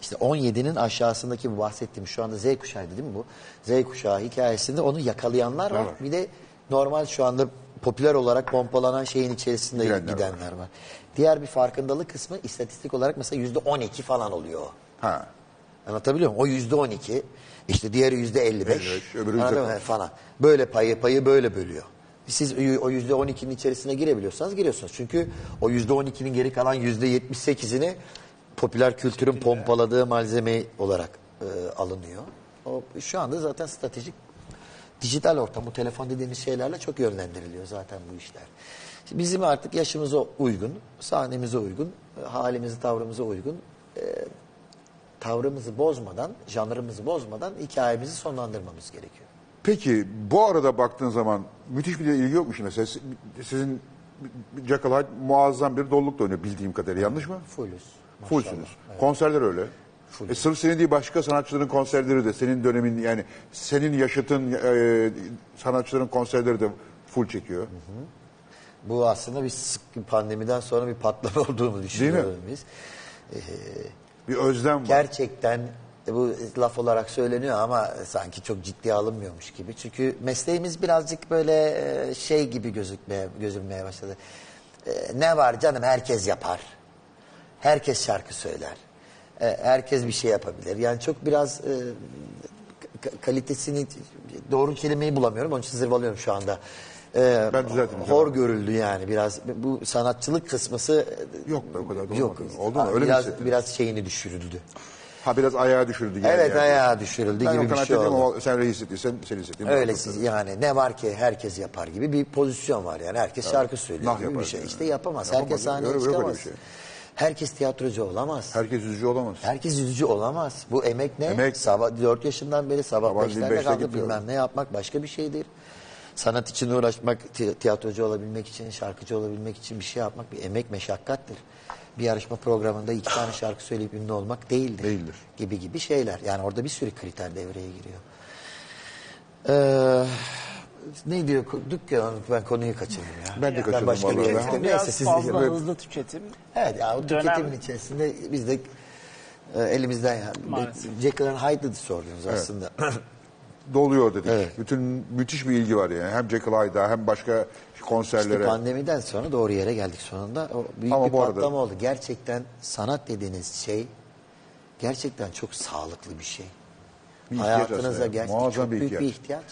İşte 17'nin aşağısındaki bu bahsettiğim şu anda Z kuşağı değil mi bu? Z kuşağı hikayesinde onu yakalayanlar var. Var. Bir de normal şu anda popüler olarak pompalanan şeyin içerisinde Gidenler gidenler, var. Diğer bir farkındalık kısmı istatistik olarak mesela yüzde 12 falan oluyor. Ha. Anlatabiliyor muyum? O yüzde 12 işte diğeri yüzde 55 55, öbürü Anladın mı? falan. Böyle payı payı böyle bölüyor. Siz o yüzde 12'nin içerisine girebiliyorsanız giriyorsunuz. Çünkü o yüzde 12'nin geri kalan yüzde 78'ini popüler kültürün pompaladığı malzeme olarak e, alınıyor. O şu anda zaten stratejik dijital ortam, bu telefon dediğimiz şeylerle çok yönlendiriliyor zaten bu işler. Bizim artık yaşımıza uygun, sahnemize uygun, e, halimize, tavrımıza uygun e, tavrımızı bozmadan, janrımızı bozmadan hikayemizi sonlandırmamız gerekiyor. Peki bu arada baktığın zaman müthiş bir ilgi yokmuş mesela. Si- Sizin Jackal Hyde muazzam bir dolulukla oynuyor bildiğim kadarıyla. Yanlış mı? Fullüz. Fullsünüz. Konserler öyle. E, sırf senin değil başka sanatçıların konserleri de senin dönemin yani senin yaşıtın e, sanatçıların konserleri de full çekiyor. Bu aslında bir sık pandemiden sonra bir patlama olduğunu düşünüyoruz biz. Bir özlem var. Gerçekten e, bu laf olarak söyleniyor ama sanki çok ciddiye alınmıyormuş gibi. Çünkü mesleğimiz birazcık böyle e, şey gibi gözükmeye gözükmeye başladı. E, Ne var canım herkes yapar. Herkes şarkı söyler. Herkes bir şey yapabilir. Yani çok biraz ka- kalitesini doğru kelimeyi bulamıyorum. Onun için zırvalıyorum şu anda. E, Ben düzelteyim. hor görüldü yani biraz. Bu sanatçılık kısmısı e, Yok be o kadar da yok. olmadı. Oldu mu? Öyle mi biraz, hissettin? biraz şeyini düşürüldü. Ha biraz ayağa düşürüldü. geldi Evet yani. ayağa düşürüldü Ben o gibi bir şey oldu. ama sen öyle hissettiysen sen hissettiğin. Öylesi yani ne var ki herkes yapar gibi bir pozisyon var yani. Herkes şarkı söylüyor Nah gibi bir yapar şey. yani. İşte yapamaz. Yapamaz. Herkes sahneye Yok, yok öyle çıkamaz. bir şey. Herkes tiyatrocu olamaz. Herkes üzücü olamaz. Herkes yüzücü olamaz. Bu emek ne? Emek. Sabah 4 yaşından beri sabah Sabah 5'lerde beşte kalkıp gidiyor. bilmem ne yapmak başka bir şeydir. Sanat için uğraşmak, ti- tiyatrocu olabilmek için, şarkıcı olabilmek için bir şey yapmak bir emek, meşakkattir. Bir yarışma programında iki tane şarkı söyleyip ünlü olmak değildir. Değildir. Gibi gibi şeyler. Yani orada bir sürü kriter devreye giriyor. Ee, ne diyor? Dükkan ben konuyu kaçırdım ya. Ben de kaçırdım başka bir yere gittim. Neyse siz fazla Böyle- hızlı tüketim. Evet ya o Dönem- tüketimin içerisinde biz de e, elimizden. Jekyll and Hyde'ı sordunuz aslında. Doluyor dedik. Evet. Bütün müthiş bir ilgi var yani. Hem Jekyll Hyde'a hem başka konserlere. İşte pandemiden sonra doğru yere geldik sonunda. O büyük Ama bir bu arada- patlama oldu. Gerçekten sanat dediğiniz şey gerçekten çok sağlıklı bir şey. Bir ihtiyaç aslında Hayatınıza yani. gerçekten Muazzam çok bir büyük bir ihtiyaç. ihtiyaç.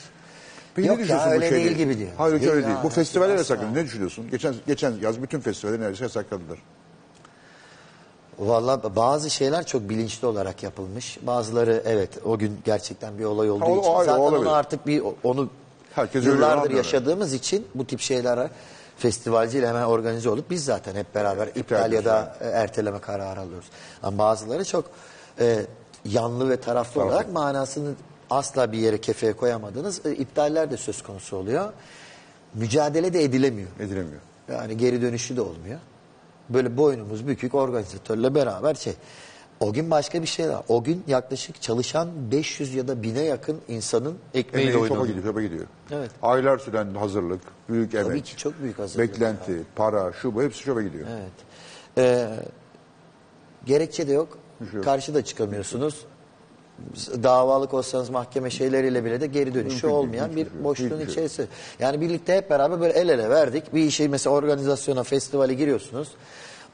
Peki Yok ne ya, düşünüyorsun öyle bu şeyle? değil gibi diyor. Hayır Değil öyle ya, değil. Bu asla. festivaller yasaklandı. Ne düşünüyorsun? Geçen geçen yaz bütün festivaller neredeyse yasakladılar. Valla bazı şeyler çok bilinçli olarak yapılmış. Bazıları evet o gün gerçekten bir olay olduğu Ha, o- için o ayrı, zaten o onu artık bir onu Herkes öyle yıllardır anlıyor. yaşadığımız için bu tip şeylere festivalciyle hemen organize olup biz zaten hep beraber iptal ya da e, erteleme kararı alıyoruz. Ama bazıları çok e, yanlı ve taraflı olarak manasını asla bir yere kefeye koyamadığınız e, iptaller de söz konusu oluyor. Mücadele de edilemiyor. Edilemiyor. Yani geri dönüşü de olmuyor. Böyle boynumuz bükük organizatörle beraber şey. O gün başka bir şey var. O gün yaklaşık çalışan 500 ya da 1000'e yakın insanın ekmeğiyle Emeği oynanıyor. gidiyor, çoba gidiyor. Evet. Aylar süren hazırlık, büyük emek. ki çok büyük hazırlık. Beklenti, para, şu bu hepsi çoba gidiyor. Evet. Ee, gerekçe de yok. Bir şey yok. Karşıda çıkamıyorsunuz. Davalık olsanız mahkeme şeyleriyle bile de geri dönüşü Mümkün olmayan bir boşluğun şey içerisi. Yani birlikte hep beraber böyle el ele verdik. Bir işi mesela organizasyona, festivale giriyorsunuz.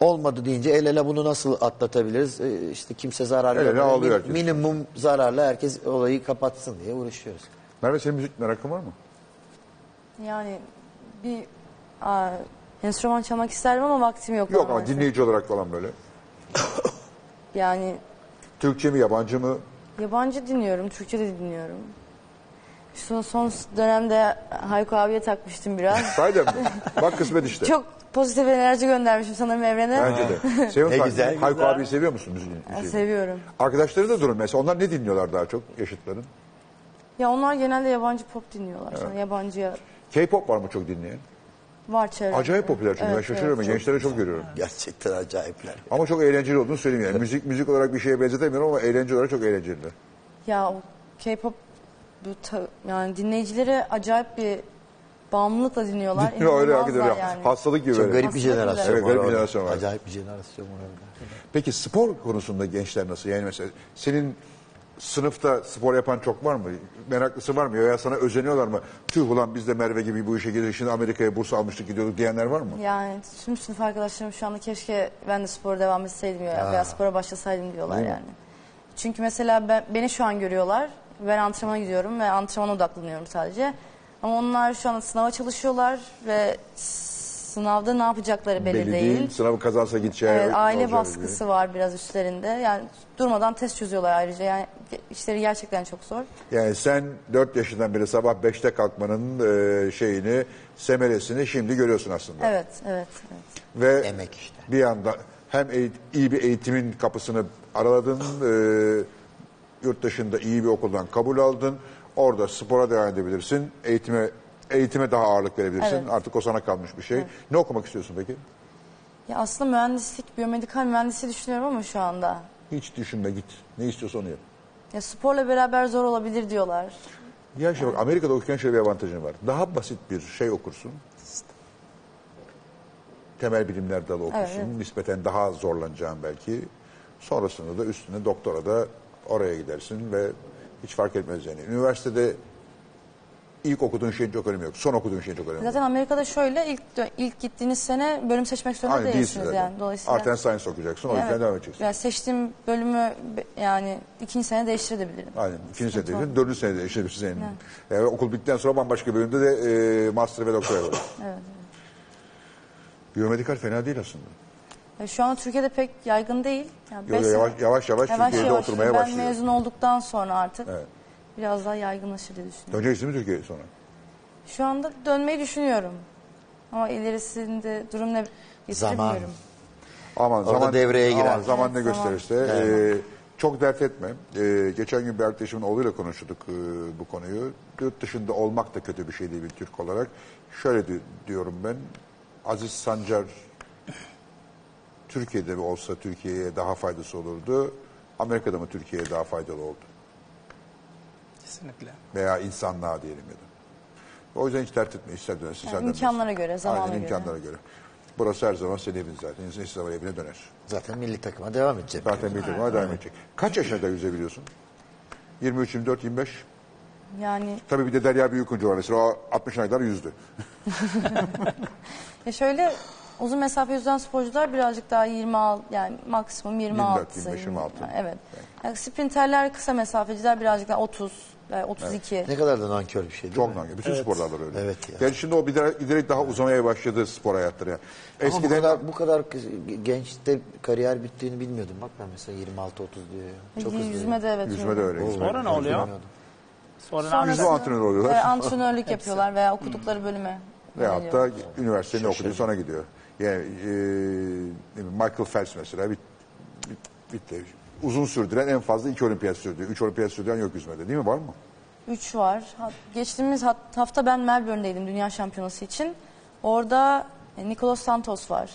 Olmadı deyince el ele bunu nasıl atlatabiliriz? Ee, işte kimse zarar El ele herkes. minimum zararla herkes olayı kapatsın diye uğraşıyoruz. Merve senin müzik merakın var mı? Yani bir aa, enstrüman çalmak isterdim ama vaktim yok. Yok ama maalesef. dinleyici olarak falan böyle. Yani Türkçe mi, yabancı mı? Yabancı dinliyorum, Türkçe de dinliyorum. Son, son dönemde Hayko abiye takmıştım biraz. Mi? Bak kısmet işte. Çok pozitif enerji göndermişim sanırım evrene. Bence de. Seviyor Ne güzel. Hayko abiyi seviyor musun müziğini? Ben seviyorum. Arkadaşları da durun mesela. Onlar ne dinliyorlar daha çok yaşıtların? Ya onlar genelde yabancı pop dinliyorlar. Sonra yabancıya K-pop var mı çok dinleyen? Var çevremde. Acayip popüler çünkü ben Evet, şaşırıyorum. evet, Gençlere çok görüyorum. Gerçekten acayipler. Ama çok eğlenceli olduğunu söyleyeyim yani. Müzik müzik olarak bir şeye benzetemiyorum ama eğlence olarak çok eğlenceliler. Ya o K-pop bu ta- yani dinleyicileri acayip bir bağımlılıkla dinliyorlar. Öyle İnanılmazlar hakikaten yani. Hastalık gibi. Çok böyle. garip bir Aslında jenerasyon Evet, var. garip bir orada. jenerasyon var. Acayip bir jenerasyon var orada. Peki spor konusunda gençler nasıl? Yani mesela senin sınıfta spor yapan çok var mı? Meraklısı var mı? Ya sana özeniyorlar mı? Tüh ulan biz de Merve gibi bu işe gidiyor. Şimdi Amerika'ya burs almıştık gidiyorduk diyenler var mı? Yani tüm sınıf arkadaşlarım şu anda keşke ben de spora devam etseydim ya, veya spora başlasaydım diyorlar Değil mi? yani. Çünkü mesela ben, beni şu an görüyorlar. Ben antrenmana gidiyorum ve antrenmana odaklanıyorum sadece. Ama onlar şu an sınava çalışıyorlar ve sınavda ne yapacakları belli, değil. Sınavı kazansa gideceği. Evet, aile baskısı var biraz üstlerinde. Yani durmadan test çözüyorlar ayrıca. Yani işleri gerçekten çok zor. belli. Yani sen 4 yaşından beri sabah 5'te kalkmanın e, şeyini, semeresini şimdi görüyorsun aslında. Evet, evet, evet. Ve Emek işte. bir anda hem iyi bir eğitimin kapısını araladın, e, yurt dışında iyi bir okuldan kabul aldın. Orada spora devam edebilirsin. Eğitime eğitime daha ağırlık verebilirsin. Evet. Artık o sana kalmış bir şey. Ne okumak istiyorsun peki? Ya aslında mühendislik, biyomedikal mühendisliği düşünüyorum ama şu anda. Hiç düşünme git. Ne istiyorsan onu yap. Ya sporla beraber zor olabilir diyorlar. Ya işte bak Amerika'da okurken şöyle bir avantajın var. Daha basit bir şey okursun. Temel bilimler dalı okursun. Evet, evet. Nispeten daha zorlanacağın belki. Sonrasında da üstüne doktora da oraya gidersin ve hiç fark etmez yani. Üniversitede ilk okuduğun şeyin çok önemi yok. Son okuduğun şeyin çok önemi yok. Zaten Amerika'da şöyle ilk ilk gittiğiniz sene bölüm seçmek zorunda Aynen değilsin değilsiniz zaten. yani. Dolayısıyla Art and Science okuyacaksın. O yüzden Evet. devam edeceksin. Yani seçtiğim bölümü yani ikinci sene değiştirebilirim. Aynen. İkinci sene değilsin. Dördüncü sene değilsin. Senin. Yani okul bittikten sonra bambaşka bir bölümde de e, master ve doktora var. Evet. Biyomedikal fena değil aslında. E, Şu anda Türkiye'de pek yaygın değil. Yani Yo, yavaş, yavaş yavaş Türkiye'de yavaş. oturmaya ben başlıyor. mezun olduktan sonra artık Evet. Biraz daha yaygınlaşır diye düşünüyorum. Döneceksin mi Türkiye'ye sonra? Şu anda dönmeyi düşünüyorum. Ama ilerisinde durum ne Zaman. bilmiyorum. Aman Orada zaman devreye girer. Aman, zaman Evet, ne zaman. gösterirse. e, çok dert etme. E, geçen gün bir arkadaşımın oğluyla konuştuk e, bu konuyu. Yurt dışında olmak da kötü bir şey değil bir Türk olarak. Şöyle di- diyorum ben. Aziz Sancar Türkiye'de mi olsa Türkiye'ye daha faydası olurdu. Amerika'da mı Türkiye'ye daha faydalı oldu? Kesinlikle. Veya insanlığa diyelim ya da. O yüzden hiç dert etme. İster dönersin, ister dönmezsin. imkanlara göre, zamana Aynen, göre. imkanlara göre. Burası her zaman senin evin zaten. İnsan istediği zaman evine döner. Zaten milli takıma devam edecek. Zaten bir takıma devam edecek. Kaç yaşına da yüzebiliyorsun? 23, 24, 25. Yani Tabii bir de Derya Büyükuncu var mesela. O 60'ına kadar yüzdü. ya şöyle uzun mesafe yüzen sporcular birazcık daha 26 yani maksimum 26 25, 26. Yani evet. Yani sprinterler kısa mesafeciler birazcık daha 30 ve 32. Ne kadar da nankör bir şey değil Çok mi? nankör. Bütün sporlarda öyle. Evet ya. Yani şimdi o giderek, giderek daha uzamaya başladı spor hayatları. Yani. Ama bu Eskiden kadar, bu kadar kız- gençte kariyer bittiğini bilmiyordum. Bak ben mesela 26-30 diyor ya. Çok hızlı. Yüzme de evet. yüzme de öyle. Sonra ne oluyor? Bilmiyordum. Sonra, Sonra ne Yüzme antrenörü oluyorlar. e, antrenörlük yapıyorlar veya okudukları bölüme. Veyahut da yöneliyorlar. üniversitenin okuduğu sonra gidiyor. Yani e, ne bileyim, Michael Phelps mesela bit, bit, bitti. Uzun sürdüren en fazla iki olimpiyat sürdü. Üç olimpiyat sürdüren yok yüzmede değil mi? Var mı? 3 var. Ha- Geçtiğimiz hat- hafta ben Melbourne'deydim dünya şampiyonası için. Orada e, Nicolas Santos var.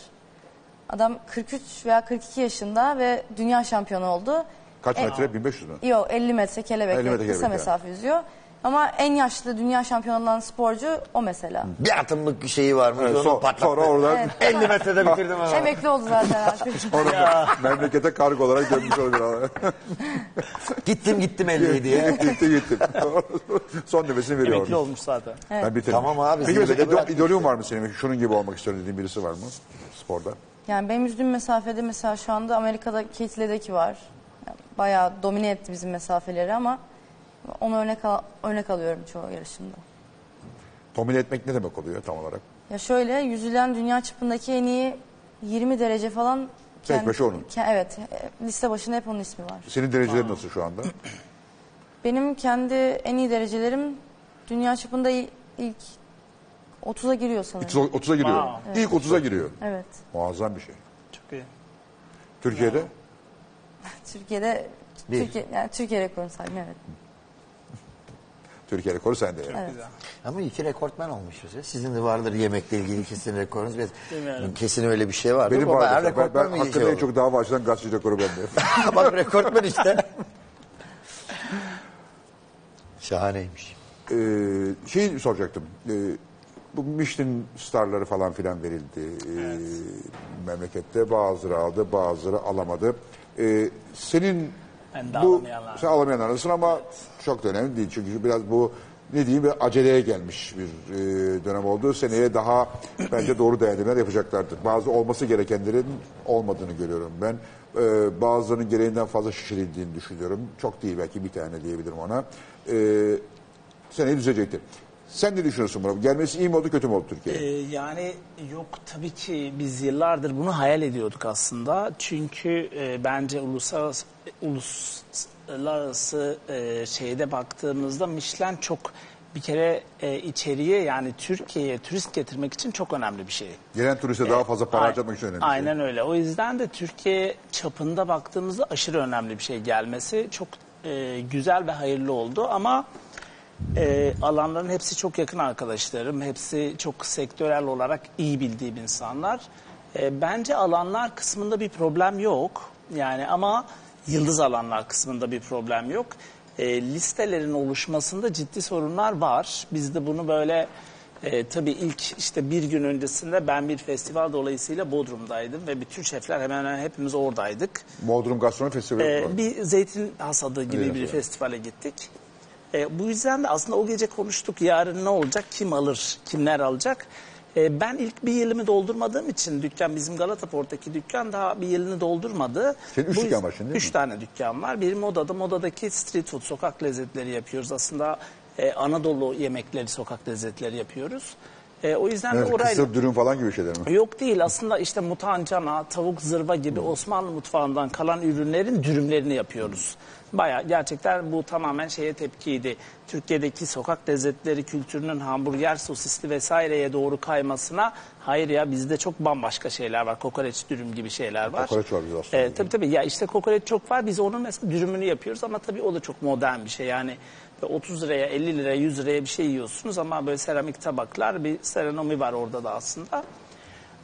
Adam 43 veya 42 yaşında ve dünya şampiyonu oldu. Kaç E, metre? 1500 mü? Yok 50 metre kelebek, 50 metre kısa kelebek, mesafe yüzüyor. Ama en yaşlı dünya şampiyonu olan sporcu o mesela. Bir atımlık bir şeyi var mı? Evet, so- patlattı. sonra oradan 50 metrede bitirdim ama. Emekli oldu zaten artık. sonra memlekete kargo olarak dönmüş olabilir. Gittim gittim 50'yi diye. gitti gitti. Son nefesini veriyor. Emekli orada. olmuş zaten. Ben bitirdim. Tamam abi, Peki mesela idol, idolün var mı senin? Şunun gibi olmak istiyorum dediğin birisi var mı sporda? Yani benim yüzdüğüm mesafede mesela şu anda Amerika'da Kate Ledecky var. Yani bayağı domine etti bizim mesafeleri ama onu örnek, al- örnek alıyorum çoğu yarışımda. Domine etmek ne demek oluyor tam olarak? Ya şöyle yüzülen dünya çapındaki en iyi 20 derece falan. Tek başı onun. ke- evet e, liste başında hep onun ismi var. Senin derecelerin nasıl şu anda? Benim kendi en iyi derecelerim dünya çapında ilk 30'a giriyor sanırım. 30'a giriyor. Wow. İlk 30'a giriyor. Evet. Muazzam bir şey. Çok iyi. Türkiye'de Türkiye'de Bir. Türkiye yani Türkiye rekorunu saydım evet. Türkiye rekoru sende. yani. Evet. Güzel. Ama iki rekortmen olmuşuz ya. Sizin de vardır yemekle ilgili kesin rekorunuz. Biz- Bilmiyorum. Kesin öyle bir şey vardır. Benim var. Ben, ben mi hakkında şey en çok dava açılan gazeteci rekoru bende. Bak rekortmen işte. Şahaneymiş. Ee, şey soracaktım. Ee, bu Michelin starları falan filan verildi. Ee, memlekette bazıları aldı, bazıları alamadı. Ee, senin Ben de bu sen alamayanlarısın ama çok da önemli değil. Çünkü biraz bu ne diyeyim bir aceleye gelmiş bir e, dönem oldu. Seneye daha bence doğru değerlendirmeler yapacaklardır. Bazı olması gerekenlerin olmadığını görüyorum ben. Ee, bazılarının gereğinden fazla şişirildiğini düşünüyorum. Çok değil belki bir tane diyebilirim ona. Ee, seneye düzelecektir. Sen ne düşünüyorsun buna? Gelmesi iyi mi oldu kötü mü oldu Türkiye'ye? Ee, yani yok tabii ki biz yıllardır bunu hayal ediyorduk aslında. Çünkü e, bence uluslararası uluslararası e, şeyde baktığımızda Michelin çok bir kere e, içeriye yani Türkiye'ye turist getirmek için çok önemli bir şey. Gelen turiste daha fazla para harcamak için önemli. şey. Aynen öyle. O yüzden de Türkiye çapında baktığımızda aşırı önemli bir şey gelmesi çok e, güzel ve hayırlı oldu ama e, alanların hepsi çok yakın arkadaşlarım. Hepsi çok sektörel olarak iyi bildiğim insanlar. E, bence alanlar kısmında bir problem yok. Yani ama yıldız alanlar kısmında bir problem yok. E, listelerin oluşmasında ciddi sorunlar var. Biz de bunu böyle e, tabii ilk işte bir gün öncesinde ben bir festival dolayısıyla Bodrum'daydım ve bütün şefler hemen hemen hepimiz oradaydık. Bodrum Gastronomi Festivali var. bir zeytin hasadı gibi Zeytin bir hasadı. festivale gittik. E, bu yüzden de aslında o gece konuştuk yarın ne olacak, kim alır, kimler alacak. E, ben ilk bir yılımı doldurmadığım için dükkan bizim Galata Port'taki dükkan daha bir yılını doldurmadı. Senin üç Bu dükkan var şimdi Üç mi? tane dükkan var. Bir modada, modadaki street food, sokak lezzetleri yapıyoruz. Aslında e, Anadolu yemekleri, sokak lezzetleri yapıyoruz. E, o yüzden Evet, de orayla... kısır dürüm falan gibi şeyler mi? Yok değil aslında işte mutancana, tavuk zırva gibi Osmanlı mutfağından kalan ürünlerin dürümlerini yapıyoruz. Baya gerçekten bu tamamen şeye tepkiydi. Türkiye'deki sokak lezzetleri kültürünün hamburger, sosisli vesaireye doğru kaymasına hayır ya bizde çok bambaşka şeyler var. Kokoreç dürüm gibi şeyler var. Kokoreç var bizde aslında. Evet, tabii tabii ya işte kokoreç çok var biz onun mesela dürümünü yapıyoruz ama tabii o da çok modern bir şey yani. Böyle 30 liraya 50 liraya 100 liraya bir şey yiyorsunuz ama böyle seramik tabaklar bir seronomi var orada da aslında.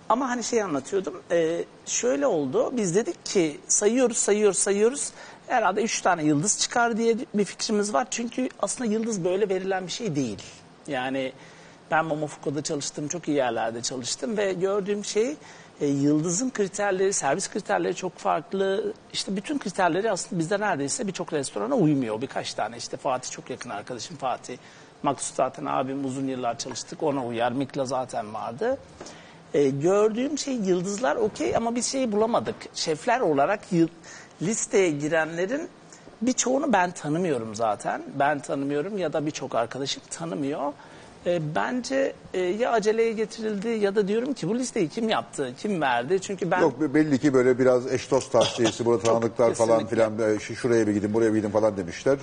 Ama hani şey anlatıyordum. e, şöyle oldu. Biz dedik ki sayıyoruz, sayıyoruz, sayıyoruz. Herhalde üç tane yıldız çıkar diye bir fikrimiz var. Çünkü aslında yıldız böyle verilen bir şey değil. Yani ben Momofuku'da çalıştım, çok iyi yerlerde çalıştım ve gördüğüm şey e, yıldızın kriterleri, servis kriterleri çok farklı. İşte bütün kriterleri aslında bizde neredeyse birçok restorana uymuyor. Birkaç tane işte Fatih çok yakın arkadaşım Fatih. Maksut zaten abim uzun yıllar çalıştık ona uyar. Mikla zaten vardı. E, gördüğüm şey yıldızlar okey ama bir şey bulamadık. Şefler olarak yıl- listeye girenlerin birçoğunu ben tanımıyorum zaten. Ben tanımıyorum ya da birçok arkadaşım tanımıyor. E, bence e, ya aceleye getirildi ya da diyorum ki bu listeyi kim yaptı, kim verdi? Çünkü ben Yok belli ki böyle biraz eş dost tavsiyesi, burada tanıdıklar falan filan e, şu- şuraya bir gidin buraya bir gidin falan demişler.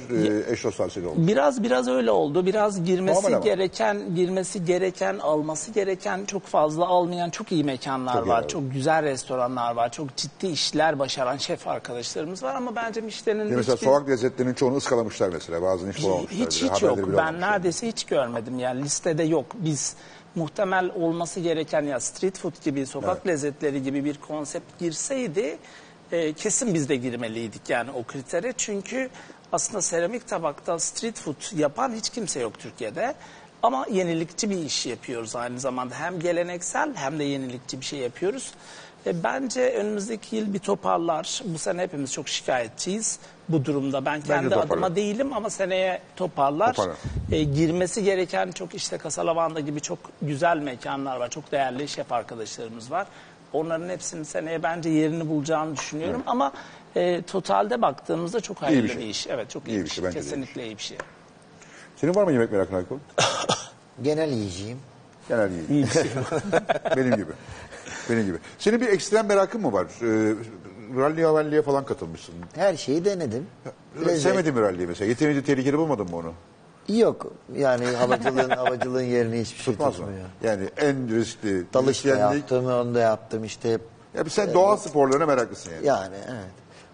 E, eş dost tavsiyesi oldu. Biraz biraz öyle oldu. Biraz girmesi Normal ama. gereken, girmesi gereken, alması gereken çok fazla almayan çok iyi mekanlar Çok iyi var. abi. Çok güzel restoranlar var. Çok ciddi işler başaran şef arkadaşlarımız var ama bence Michelin'in Ya mesela hiçbir- sokak lezzetlerinin çoğunu ıskalamışlar mesela. Bazılarını hiç bulamamışlar. hiç bile. hiç Haberleri yok. bile Ben olmamışlar. neredeyse hiç görmedim. Yani listede yok. Biz muhtemel olması gereken ya street food gibi, sokak Evet. lezzetleri gibi bir konsept girseydi e, kesin biz de girmeliydik yani o kritere. Çünkü aslında seramik tabakta street food yapan hiç kimse yok Türkiye'de. Ama yenilikçi bir iş yapıyoruz aynı zamanda. Hem geleneksel hem de yenilikçi bir şey yapıyoruz. E, bence önümüzdeki yıl bir toparlar. Bu sene hepimiz çok şikayetçiyiz bu durumda. Ben kendi toparlar. adıma değilim ama seneye toparlar. Toparlar. E, girmesi gereken çok işte Kasalavanda gibi çok güzel mekanlar var. Çok değerli şef arkadaşlarımız var. Onların hepsinin seneye bence yerini bulacağını düşünüyorum. Ama e, totalde baktığımızda çok hayırlı bir bir, şey. iş. Evet çok iyi, İyi bir bir şey. şey, iyi bir Kesinlikle iyi bir şey. Senin var mı yemek merakın Aykul? Genel yiyeceğim. Genel iyi. Benim gibi. Benim gibi. Senin bir ekstrem merakın mı var? Ee, ralliye ralliye falan katılmışsın. Her şeyi denedim. Lezzet- Sevmedin mi ralliyi mesela? Yeterince tehlikeli bulmadın mı onu? Yok. Yani havacılığın havacılığın yerini hiçbir şey Tutmaz mı? tutmuyor. Yani en riskli. Dalış da müzisyenlik- yaptım, onu da yaptım işte. Ya sen doğa sporlarına meraklısın yani. Yani evet.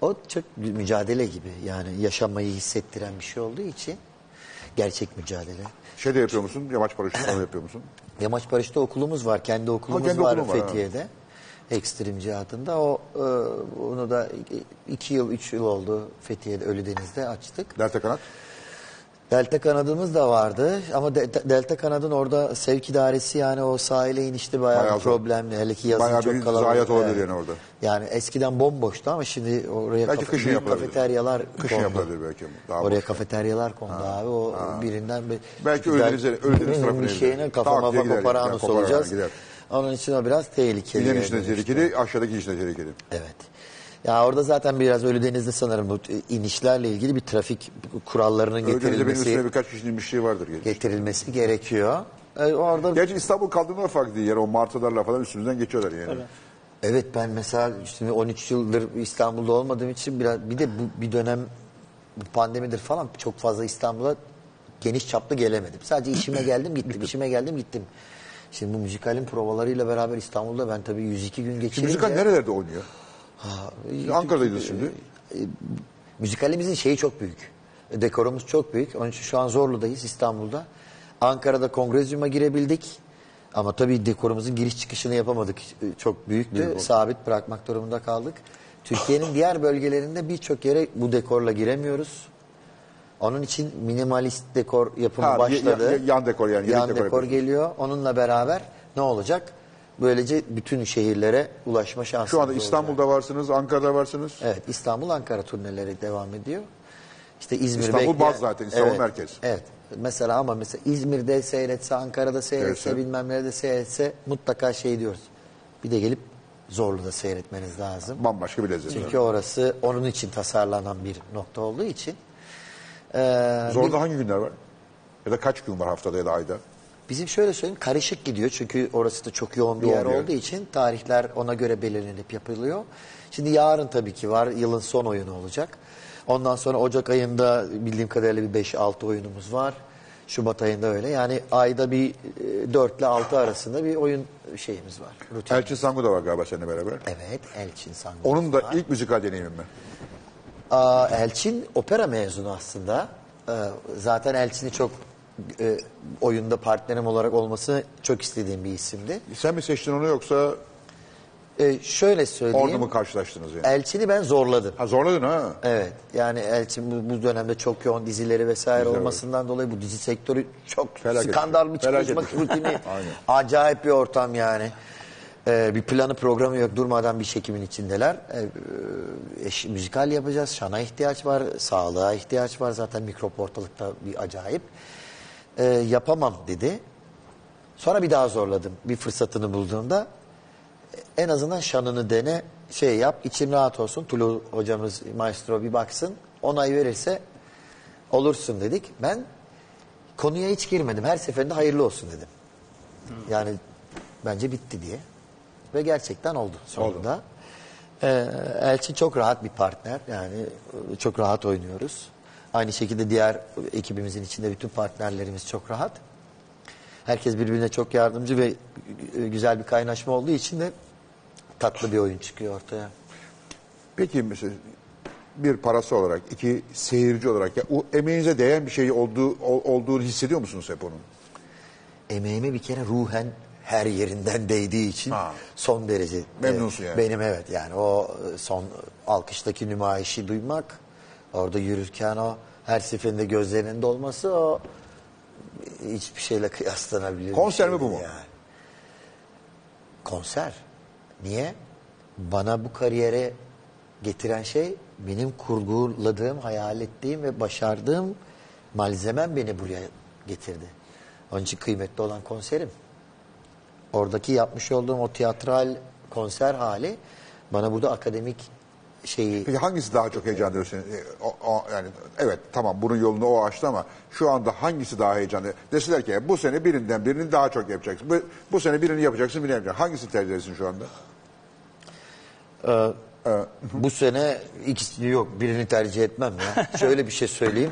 O çok bir mücadele gibi. Yani yaşamayı hissettiren bir şey olduğu için gerçek mücadele. Şey de yapıyor musun? Yamaç paraşütü falan yapıyor musun? Yamaç Barış'ta okulumuz var. Kendi okulumuz kendi var okulun var, ha. Fethiye'de. Ekstremci adında. O e, onu da iki yıl, üç yıl oldu Fethiye'de Ölüdeniz'de açtık. Delta kanat. Delta kanadımız da vardı ama de- de- Delta kanadın orada sevk idaresi yani o sahile inişte bayağı, Bayağı zor. problemli. Hele ki yazın Bayağı çok bir kalabalık. zayiat olabilir yani orada. Yani eskiden bomboştu ama şimdi oraya Belki kafe- kışın kafeteryalar Kışın kondu. yapılabilir belki. Daha Oraya boş. kafeteryalar kondu abi. O birinden bir Belki Ölüdeniz'e- Ölüdeniz tarafına bir şeyine kafa mafa olacağız. gider. Onun için o biraz tehlikeli. İnen içinde tehlikeli, aşağıdaki içinde tehlikeli. Evet. Ya orada zaten biraz Ölüdeniz'de sanırım bu inişlerle ilgili bir trafik kurallarının Ölüdeniz'de benim getirilmesi üstüne birkaç kişinin bir şey vardır. Gelir. getirilmesi gerekiyor. E, orada Gerçi İstanbul kaldırma farklı değil. Yani o martılarla falan üstümüzden geçiyorlar yani. Evet ben mesela işte 13 yıldır İstanbul'da olmadığım için biraz bir de bu bir dönem bu pandemidir falan çok fazla İstanbul'a geniş çaplı gelemedim. Sadece işime geldim gittim, işime geldim gittim. Şimdi bu müzikalin provalarıyla beraber İstanbul'da ben tabii 102 gün Şimdi geçirince... müzikal nerelerde oynuyor? Ha, Ankara'daydınız şimdi. Müzikalimizin şeyi çok büyük. Dekorumuz çok büyük. Onun için şu an Zorlu'dayız İstanbul'da. Ankara'da kongrezyuma girebildik. Ama tabii dekorumuzun giriş çıkışını yapamadık. Çok büyüktü. Sabit bırakmak durumunda kaldık. Türkiye'nin diğer bölgelerinde birçok yere bu dekorla giremiyoruz. Onun için minimalist dekor yapımı Ha, başladı. ya- ya- yan dekor yani, Yan dekor dekor geliyor. Onunla beraber ne olacak? Böylece bütün şehirlere ulaşma şansımız Şu anda olacak. İstanbul'da varsınız, Ankara'da varsınız. Evet İstanbul Ankara turneleri devam ediyor. İşte İzmir İstanbul bekleyen- baz zaten, İstanbul merkez. Evet. Mesela ama mesela İzmir'de seyretse, Ankara'da seyretse, Seyretse. bilmem nerede seyretse mutlaka şey diyoruz. Bir de gelip Zorlu'da seyretmeniz lazım. Bambaşka bir lezzet. Çünkü orası onun için tasarlanan bir nokta olduğu için. Ee, Zorda hangi günler var? Ya da kaç gün var haftada ya da ayda? Bizim şöyle söyleyeyim karışık gidiyor çünkü orası da çok yoğun bir Yoğun yer bir yer. olduğu için tarihler ona göre belirlenip yapılıyor. Şimdi yarın tabii ki var yılın son oyunu olacak. Ondan sonra Ocak ayında bildiğim kadarıyla bir 5-6 oyunumuz var. Şubat ayında öyle yani ayda bir 4 ile 6 arasında bir oyun şeyimiz var. Rutin. Elçin Sangu da var galiba seninle beraber. Evet Elçin Sangu. Onun da var. ilk müzikal deneyimim mi? Aa, Elçin opera mezunu aslında. Ee, zaten Elçin'i çok e, oyunda partnerim olarak olması çok istediğim bir isimdi. Sen mi seçtin onu yoksa Ee, şöyle söyleyeyim. orada mı karşılaştınız yani? Elçin'i ben zorladım. Ha zorladın ha. Evet. Yani Elçin bu, bu dönemde çok yoğun dizileri vesaire Diziler olmasından dolayı bu dizi sektörü çok Felaket. skandal bir Felaket. çalışma rutini. Aynen. Acayip bir ortam yani. Ee, bir planı programı yok. Durmadan bir çekimin içindeler. Ee, eş- müzikal yapacağız. Şana ihtiyaç var. Sağlığa ihtiyaç var. Zaten mikrop ortalıkta bir acayip. Ee, yapamam dedi. Sonra bir daha zorladım. Bir fırsatını bulduğumda en azından şanını dene şey yap içim rahat olsun Tulu hocamız maestro bir baksın onay verirse olursun dedik ben konuya hiç girmedim her seferinde hayırlı olsun dedim yani bence bitti diye ve gerçekten oldu sonunda Ee, Elçin çok rahat bir partner yani e, çok rahat oynuyoruz aynı şekilde diğer ekibimizin içinde bütün partnerlerimiz çok rahat Herkes birbirine çok yardımcı ve e, güzel bir kaynaşma olduğu için de tatlı bir oyun çıkıyor ortaya. Peki mesela bir parası olarak, iki seyirci olarak ya o emeğinize değen bir şey olduğu ol- olduğunu hissediyor musunuz hep onun? Emeğime bir kere ruhen her yerinden değdiği için Ha. son derece Memnunsun e, yani. Benim evet yani o e, son alkıştaki nümayişi duymak, orada yürürken o her seferinde gözlerinin dolması o hiçbir şeyle kıyaslanabilir. Konser şey mi bu değil mu? Yani. Konser. Niye? Bana bu kariyere getiren şey benim kurguladığım, hayal ettiğim ve başardığım malzemem beni buraya getirdi. Onun için kıymetli olan konserim. Oradaki yapmış olduğum o tiyatral konser hali bana burada akademik şeyi Peki hangisi daha çok heyecan veriyor seni? E, o- o- yani evet tamam bunun yolunu o açtı ama şu anda hangisi daha heyecanlı? Deseler ki bu sene birinden birini daha çok yapacaksın. Bu, bu sene birini yapacaksın birini yapacaksın. Hangisini tercih edersin şu anda? Bu sene ikisini yok birini tercih etmem ya. Şöyle bir şey söyleyeyim.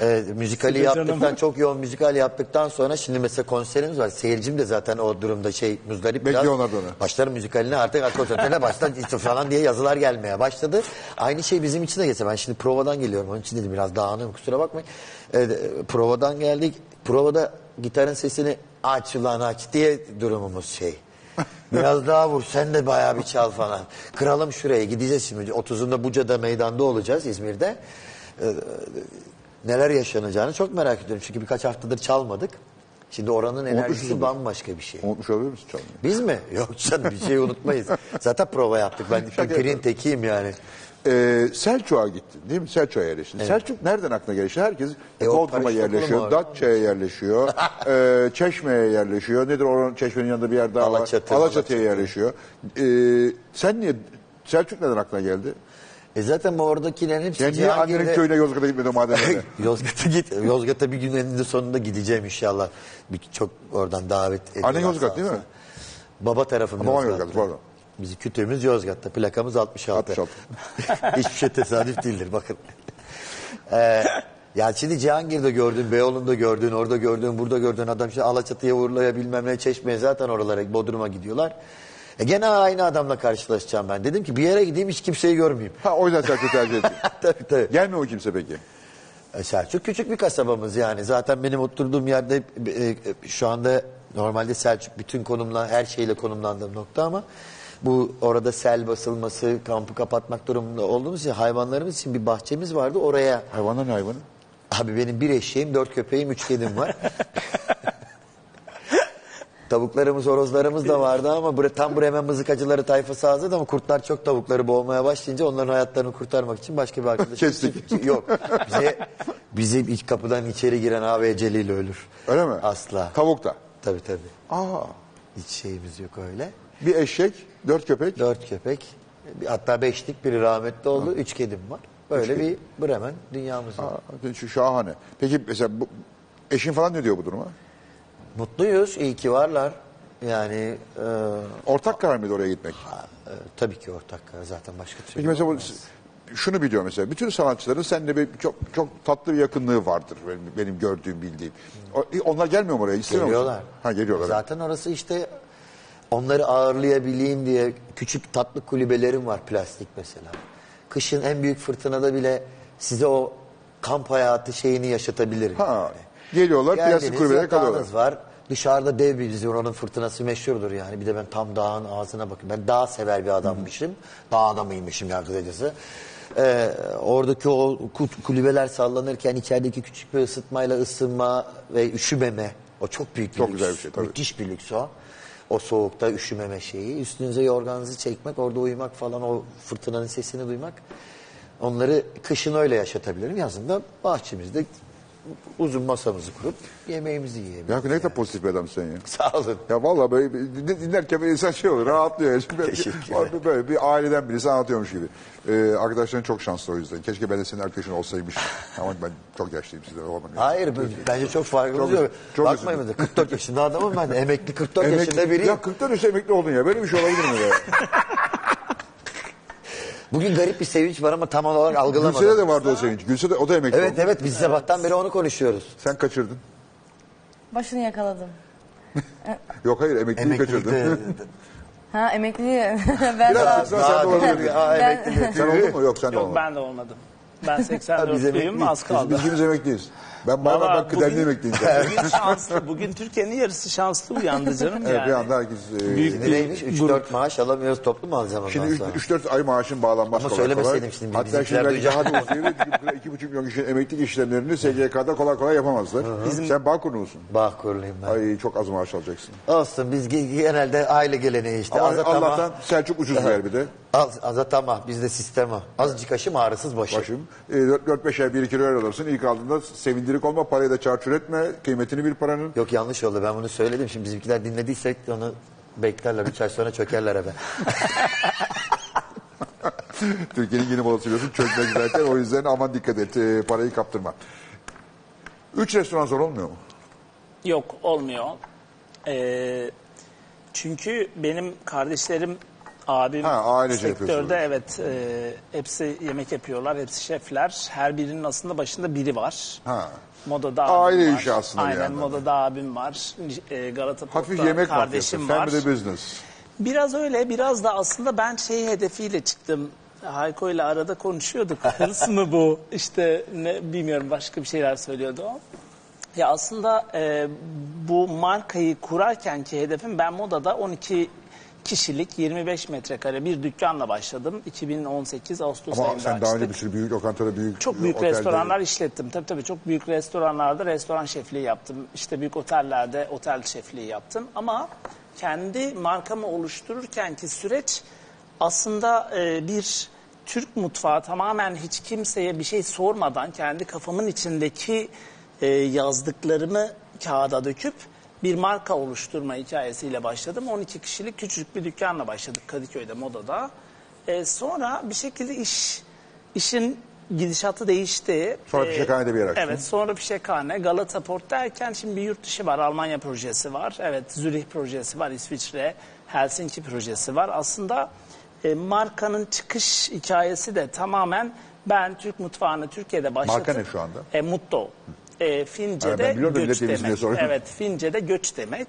Ee, müzikali yaptıktan çok yoğun müzikal yaptıktan sonra şimdi mesela konserimiz var. Seyircim de zaten o durumda şey muzdarip biraz. Bekliyorlar onu. Başlarım müzikaline artık konserine başla falan diye yazılar gelmeye başladı. Aynı şey bizim için de geçti. Ben şimdi provadan geliyorum. Onun için dedim biraz dağınığım kusura bakmayın. Ee, provadan geldik. Provada gitarın sesini aç ulan aç diye durumumuz şey. Biraz daha vur sen de bayağı bir çal falan. Kıralım şuraya gideceğiz şimdi. 30'unda Buca'da meydanda olacağız İzmir'de. Ee, neler yaşanacağını çok merak ediyorum. Çünkü birkaç haftadır çalmadık. Şimdi oranın enerjisi bambaşka bir şey. Unutmuş olabilir misin çalmayı? Biz mi? Yok canım bir şey unutmayız. Zaten prova yaptık. Ben pirin tekiyim yani. Ee, Selçuk'a gittin değil mi? Selçuk'a yerleştin. Selçuk nereden aklına gelişti? Herkes E, Bodrum'a yerleşiyor? Datça'ya yerleşiyor, e, Çeşme'ye yerleşiyor. Nedir oranın Çeşme'nin yanında bir yer daha Alaçatı, var. Alaçatı'ya Alaçatı. yerleşiyor. Ee, sen niye, Selçuk neden aklına geldi? E zaten oradakilerin hepsi Yani niye annenin köyüne Yozgat'a gitmedin madem öyle? Yozgat'a git. Yozgat'a bir gün eninde sonunda gideceğim inşallah. Bir, çok oradan davet ediyorlar. Annen Yozgat değil mi? Baba tarafım Baban Yozgat'ta. Yozgat, pardon. Bizim kütüğümüz Yozgat'ta. Plakamız 66. 66. Hiçbir şey tesadüf değildir bakın. Ee, ya şimdi Cihangir'de gördüğün, Beyoğlu'nda gördüğün, orada gördüğün, burada gördüğün adam işte Alaçatı'ya, Urla'ya bilmem ne Çeşme'ye zaten oralara Bodrum'a gidiyorlar. E gene aynı adamla karşılaşacağım ben. Dedim ki bir yere gideyim hiç kimseyi görmeyeyim. Ha o yüzden Selçuk'u tercih ettin. tabii tabii. Gelmiyor mu kimse peki? E, Selçuk küçük bir kasabamız yani. Zaten benim oturduğum yerde e, e, şu anda normalde Selçuk bütün konumla her şeyle konumlandığım nokta ama bu orada sel basılması, kampı kapatmak durumunda olduğumuz için hayvanlarımız için bir bahçemiz vardı. Oraya Hayvanlar ne hayvanı? abi benim bir eşeğim, dört köpeğim, üç kedim var. Tavuklarımız, horozlarımız da vardı ama bre- tam Bremen mızıkacıları tayfası hazırdı ama kurtlar çok tavukları boğmaya başlayınca onların hayatlarını kurtarmak için başka bir arkadaş. Kestik. Yok. Bize, bizi iç kapıdan içeri giren abi eceliyle ölür. Öyle mi? Asla. Tavuk da. Tabii tabii. Aa. Hiç şeyimiz yok öyle. Bir eşek, dört köpek. Dört köpek. Hatta beşlik biri rahmetli oldu. Üç kedim var. Böyle bir Bremen dünyamız var. Aa, şu şahane. Peki mesela bu, eşin falan ne diyor bu duruma? Mutluyuz. iyi ki varlar. Yani e, Ortak karar mıydı oraya gitmek? e, tabii ki ortak karar. Zaten başka türlü Peki mesela bu, olmaz. şunu biliyor mesela bütün sanatçıların seninle bir çok çok tatlı bir yakınlığı vardır benim, benim gördüğüm bildiğim. O- onlar gelmiyor mu oraya? İstemiyor musun? Geliyorlar. Ha geliyorlar. Zaten orası işte onları ağırlayabileyim diye küçük tatlı kulübelerim var plastik mesela. Kışın en büyük fırtınada bile size o kamp hayatı şeyini yaşatabilirim. Ha. Geliyorlar plastik Geldiniz, kulübelere kalıyorlar. var. Dışarıda dev bir bizim oranın fırtınası meşhurdur yani. Bir de ben tam dağın ağzına bakıyorum. Ben dağ sever bir adammışım. Dağ adamıymışım ya kısacası. Ee, oradaki o ku- kulübeler sallanırken içerideki küçük bir ısıtmayla ısınma ve üşümeme. O çok büyük bir Çok lüks. güzel bir şey, tabii. Müthiş bir lüks o. O soğukta üşümeme şeyi. Üstünüze yorganınızı çekmek, orada uyumak falan o fırtınanın sesini duymak. Onları kışın öyle yaşatabilirim. Yazında bahçemizde uzun masamızı kurup yemeğimizi yiyebiliriz. Ya ne kadar pozitif bir adamsın sen ya. Sağ olun. Ya vallahi böyle din- dinlerken böyle insan şey olur, rahatlıyor. ya. Şimdi böyle, böyle, bir aileden birisi anlatıyormuş gibi. Ee, arkadaşların çok şanslı o yüzden. Keşke ben de senin arkadaşın olsaymış. Ama ben çok yaşlıyım sizden. olamam. Hayır bu- bence çok farklı Çok- çok Bakmayın üzüldüm. da 44 yaşında adamım ben de. Emekli 44 Emekli- yaşında biriyim. Ya 40'tan üstü emekli oldun ya. Böyle bir şey olabilir mi? ya? Bugün garip bir sevinç var ama tam olarak algılamadım. Gülse'de de vardı o sevinç. Gülse de o da emekli Evet oldu. evet biz sabahtan beri onu konuşuyoruz. Sen kaçırdın. Başını yakaladım. Yok hayır emekliliği Emeklilik kaçırdın. de- Ha emekliliği. ben Biraz daha, sen, de olabilir. Aa, Ben- emeklilik. Sen oldun mu? Yok sen de Yok olmadın. ben de olmadım. Ben biz 84'lüyüm emekliyiz. az Biz, kaldı. biz ikimiz emekliyiz. Ben bayağı Valla ben kıdemli bugün- emekliyim zaten. Bugün şanslı. Bugün Türkiye'nin yarısı şanslı uyandı canım Evet, yani. bir anda herkes... e, Büyük Şimdi neymiş? 3-4 maaş alamıyoruz toplu mu alacağım ondan Şimdi sonra? 3-4 ay maaşın bağlanmaz Ama kolay söylemeseydim şimdi Hatta bizimkiler şimdi belki duyacak. daha da uzayabilir. Çünkü 2,5 milyon kişinin emeklilik işlemlerini SGK'da kolay kolay yapamazlar. Sen Bağkurlu musun? Bağkurluyum ben. Ay çok az maaş alacaksın. Olsun biz ge- genelde aile geleneği işte. Ama Aza tamah. Allah'tan Selçuk ucuz ver bir de. Az, aza tamah bizde sistem o. Azıcık aşım ağrısız başı. Başım. E, 4-5 ay birikir öyle alırsın. İlk aldığında sevindirik olma, parayı da çarçur etme. Kıymetini bil paranın. Yok yanlış oldu ben bunu söyledim. Şimdi bizimkiler dinlediysek onu beklerler. Üç ay sonra çökerler eve. Türkiye'nin yeni molası biliyorsun çökmek zaten. O yüzden aman dikkat et. e, parayı kaptırma. Üç restoran zor olmuyor mu? Yok olmuyor. Ee, çünkü benim kardeşlerim, abim Ha, ailece sektörde evet e, hepsi yemek yapıyorlar, hepsi şefler. Her birinin aslında başında biri var. Ha. Modada Aile abim var. işi aslında Aynen yandan. modada abim var. E, Galata Hafif yemek kardeşim var. Family business. Biraz öyle, biraz da aslında ben şey hedefiyle çıktım. Hayko ile arada konuşuyorduk. Hırs mı bu? İşte ne bilmiyorum başka bir şeyler söylüyordu o. Ya aslında e, bu markayı kurarken ki hedefim ben modada 12 kişilik 25 metrekare bir dükkanla başladım. 2018 Ağustos Ama ayında sen daha önce bir sürü büyük lokantada büyük Çok büyük otelde- restoranlar işlettim. Tabii tabii çok büyük restoranlarda restoran şefliği yaptım. İşte büyük otellerde otel şefliği yaptım. Ama kendi markamı oluştururken ki süreç aslında e, bir Türk mutfağı tamamen hiç kimseye bir şey sormadan kendi kafamın içindeki e, yazdıklarımı kağıda döküp bir marka oluşturma hikayesiyle başladım. 12 kişilik küçücük bir dükkanla başladık Kadıköy'de modada. E, sonra bir şekilde iş işin gidişatı değişti. Sonra E, Fişekhane'de bir yer açtın. Evet sonra Fişekhane, Galata Port derken şimdi bir yurt dışı var. Almanya projesi var. Evet Zürih projesi var. İsviçre, Helsinki projesi var. Aslında e, markanın çıkış hikayesi de tamamen ben Türk mutfağını Türkiye'de başlatıp... Marka ne şu anda? E, Mutto. E, Fince'de ben biliyorum da göç millet demek. soruyorum. Evet Fince'de göç demek.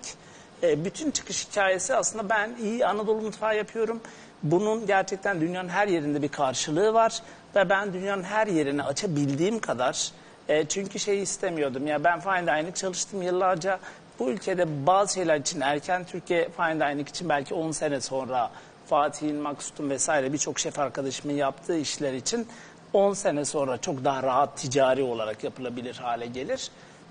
E, bütün çıkış hikayesi aslında ben iyi Anadolu mutfağı yapıyorum. Bunun gerçekten dünyanın her yerinde bir karşılığı var. Ve ben dünyanın her yerini açabildiğim kadar... E, çünkü şeyi istemiyordum. Ya ben fine dining çalıştım yıllarca. Bu ülkede bazı şeyler için erken Türkiye fine dining için belki 10 sene sonra Fatih'in, Maksut'un vesaire birçok şef arkadaşımın yaptığı işler için 10 sene sonra çok daha rahat ticari olarak yapılabilir hale gelir.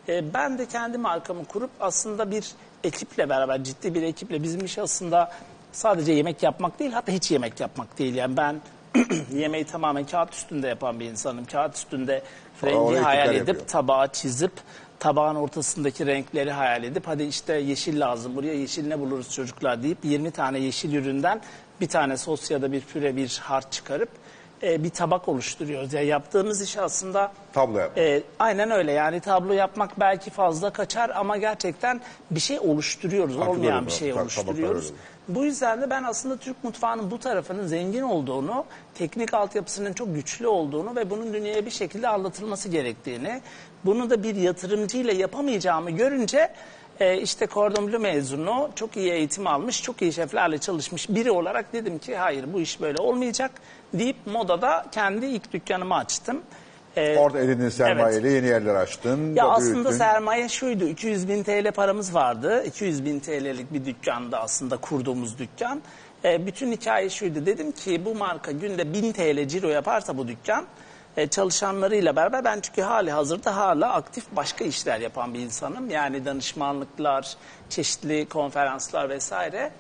E, ben de kendi markamı kurup aslında bir ekiple beraber ciddi bir ekiple bizim iş aslında sadece yemek yapmak değil hatta hiç yemek yapmak değil. Yani ben yemeği tamamen kağıt üstünde yapan bir insanım. Kağıt üstünde rengi hayal edip yapıyor. tabağa çizip tabağın ortasındaki renkleri hayal edip hadi işte yeşil lazım buraya yeşil ne buluruz çocuklar deyip 20 tane yeşil üründen bir tane sos ya da bir püre bir harç çıkarıp e, bir tabak oluşturuyoruz. Yani yaptığımız iş aslında Tablo yapmak. e, aynen öyle yani tablo yapmak belki fazla kaçar ama gerçekten bir şey oluşturuyoruz. Artık Olmayan bir şey Tabaklar oluşturuyoruz. öyle. Bu yüzden de ben aslında Türk mutfağının bu tarafının zengin olduğunu, teknik altyapısının çok güçlü olduğunu ve bunun dünyaya bir şekilde anlatılması gerektiğini, bunu da bir yatırımcıyla yapamayacağımı görünce e, işte Cordon Bleu mezunu, çok iyi eğitim almış, çok iyi şeflerle çalışmış biri olarak dedim ki hayır bu iş böyle olmayacak deyip modada kendi ilk dükkanımı açtım. E, Orada elinin sermayeyle evet. yeni yerler açtın. Ya da aslında büyüttün. sermaye şuydu. 200 bin TL paramız vardı. 200 bin TL'lik bir dükkanda aslında kurduğumuz dükkan. E, bütün hikaye şuydu. Dedim ki bu marka günde 1000 TL ciro yaparsa bu dükkan e, çalışanlarıyla beraber ben çünkü hali hazırda hala aktif başka işler yapan bir insanım. Yani danışmanlıklar, çeşitli konferanslar vesaire.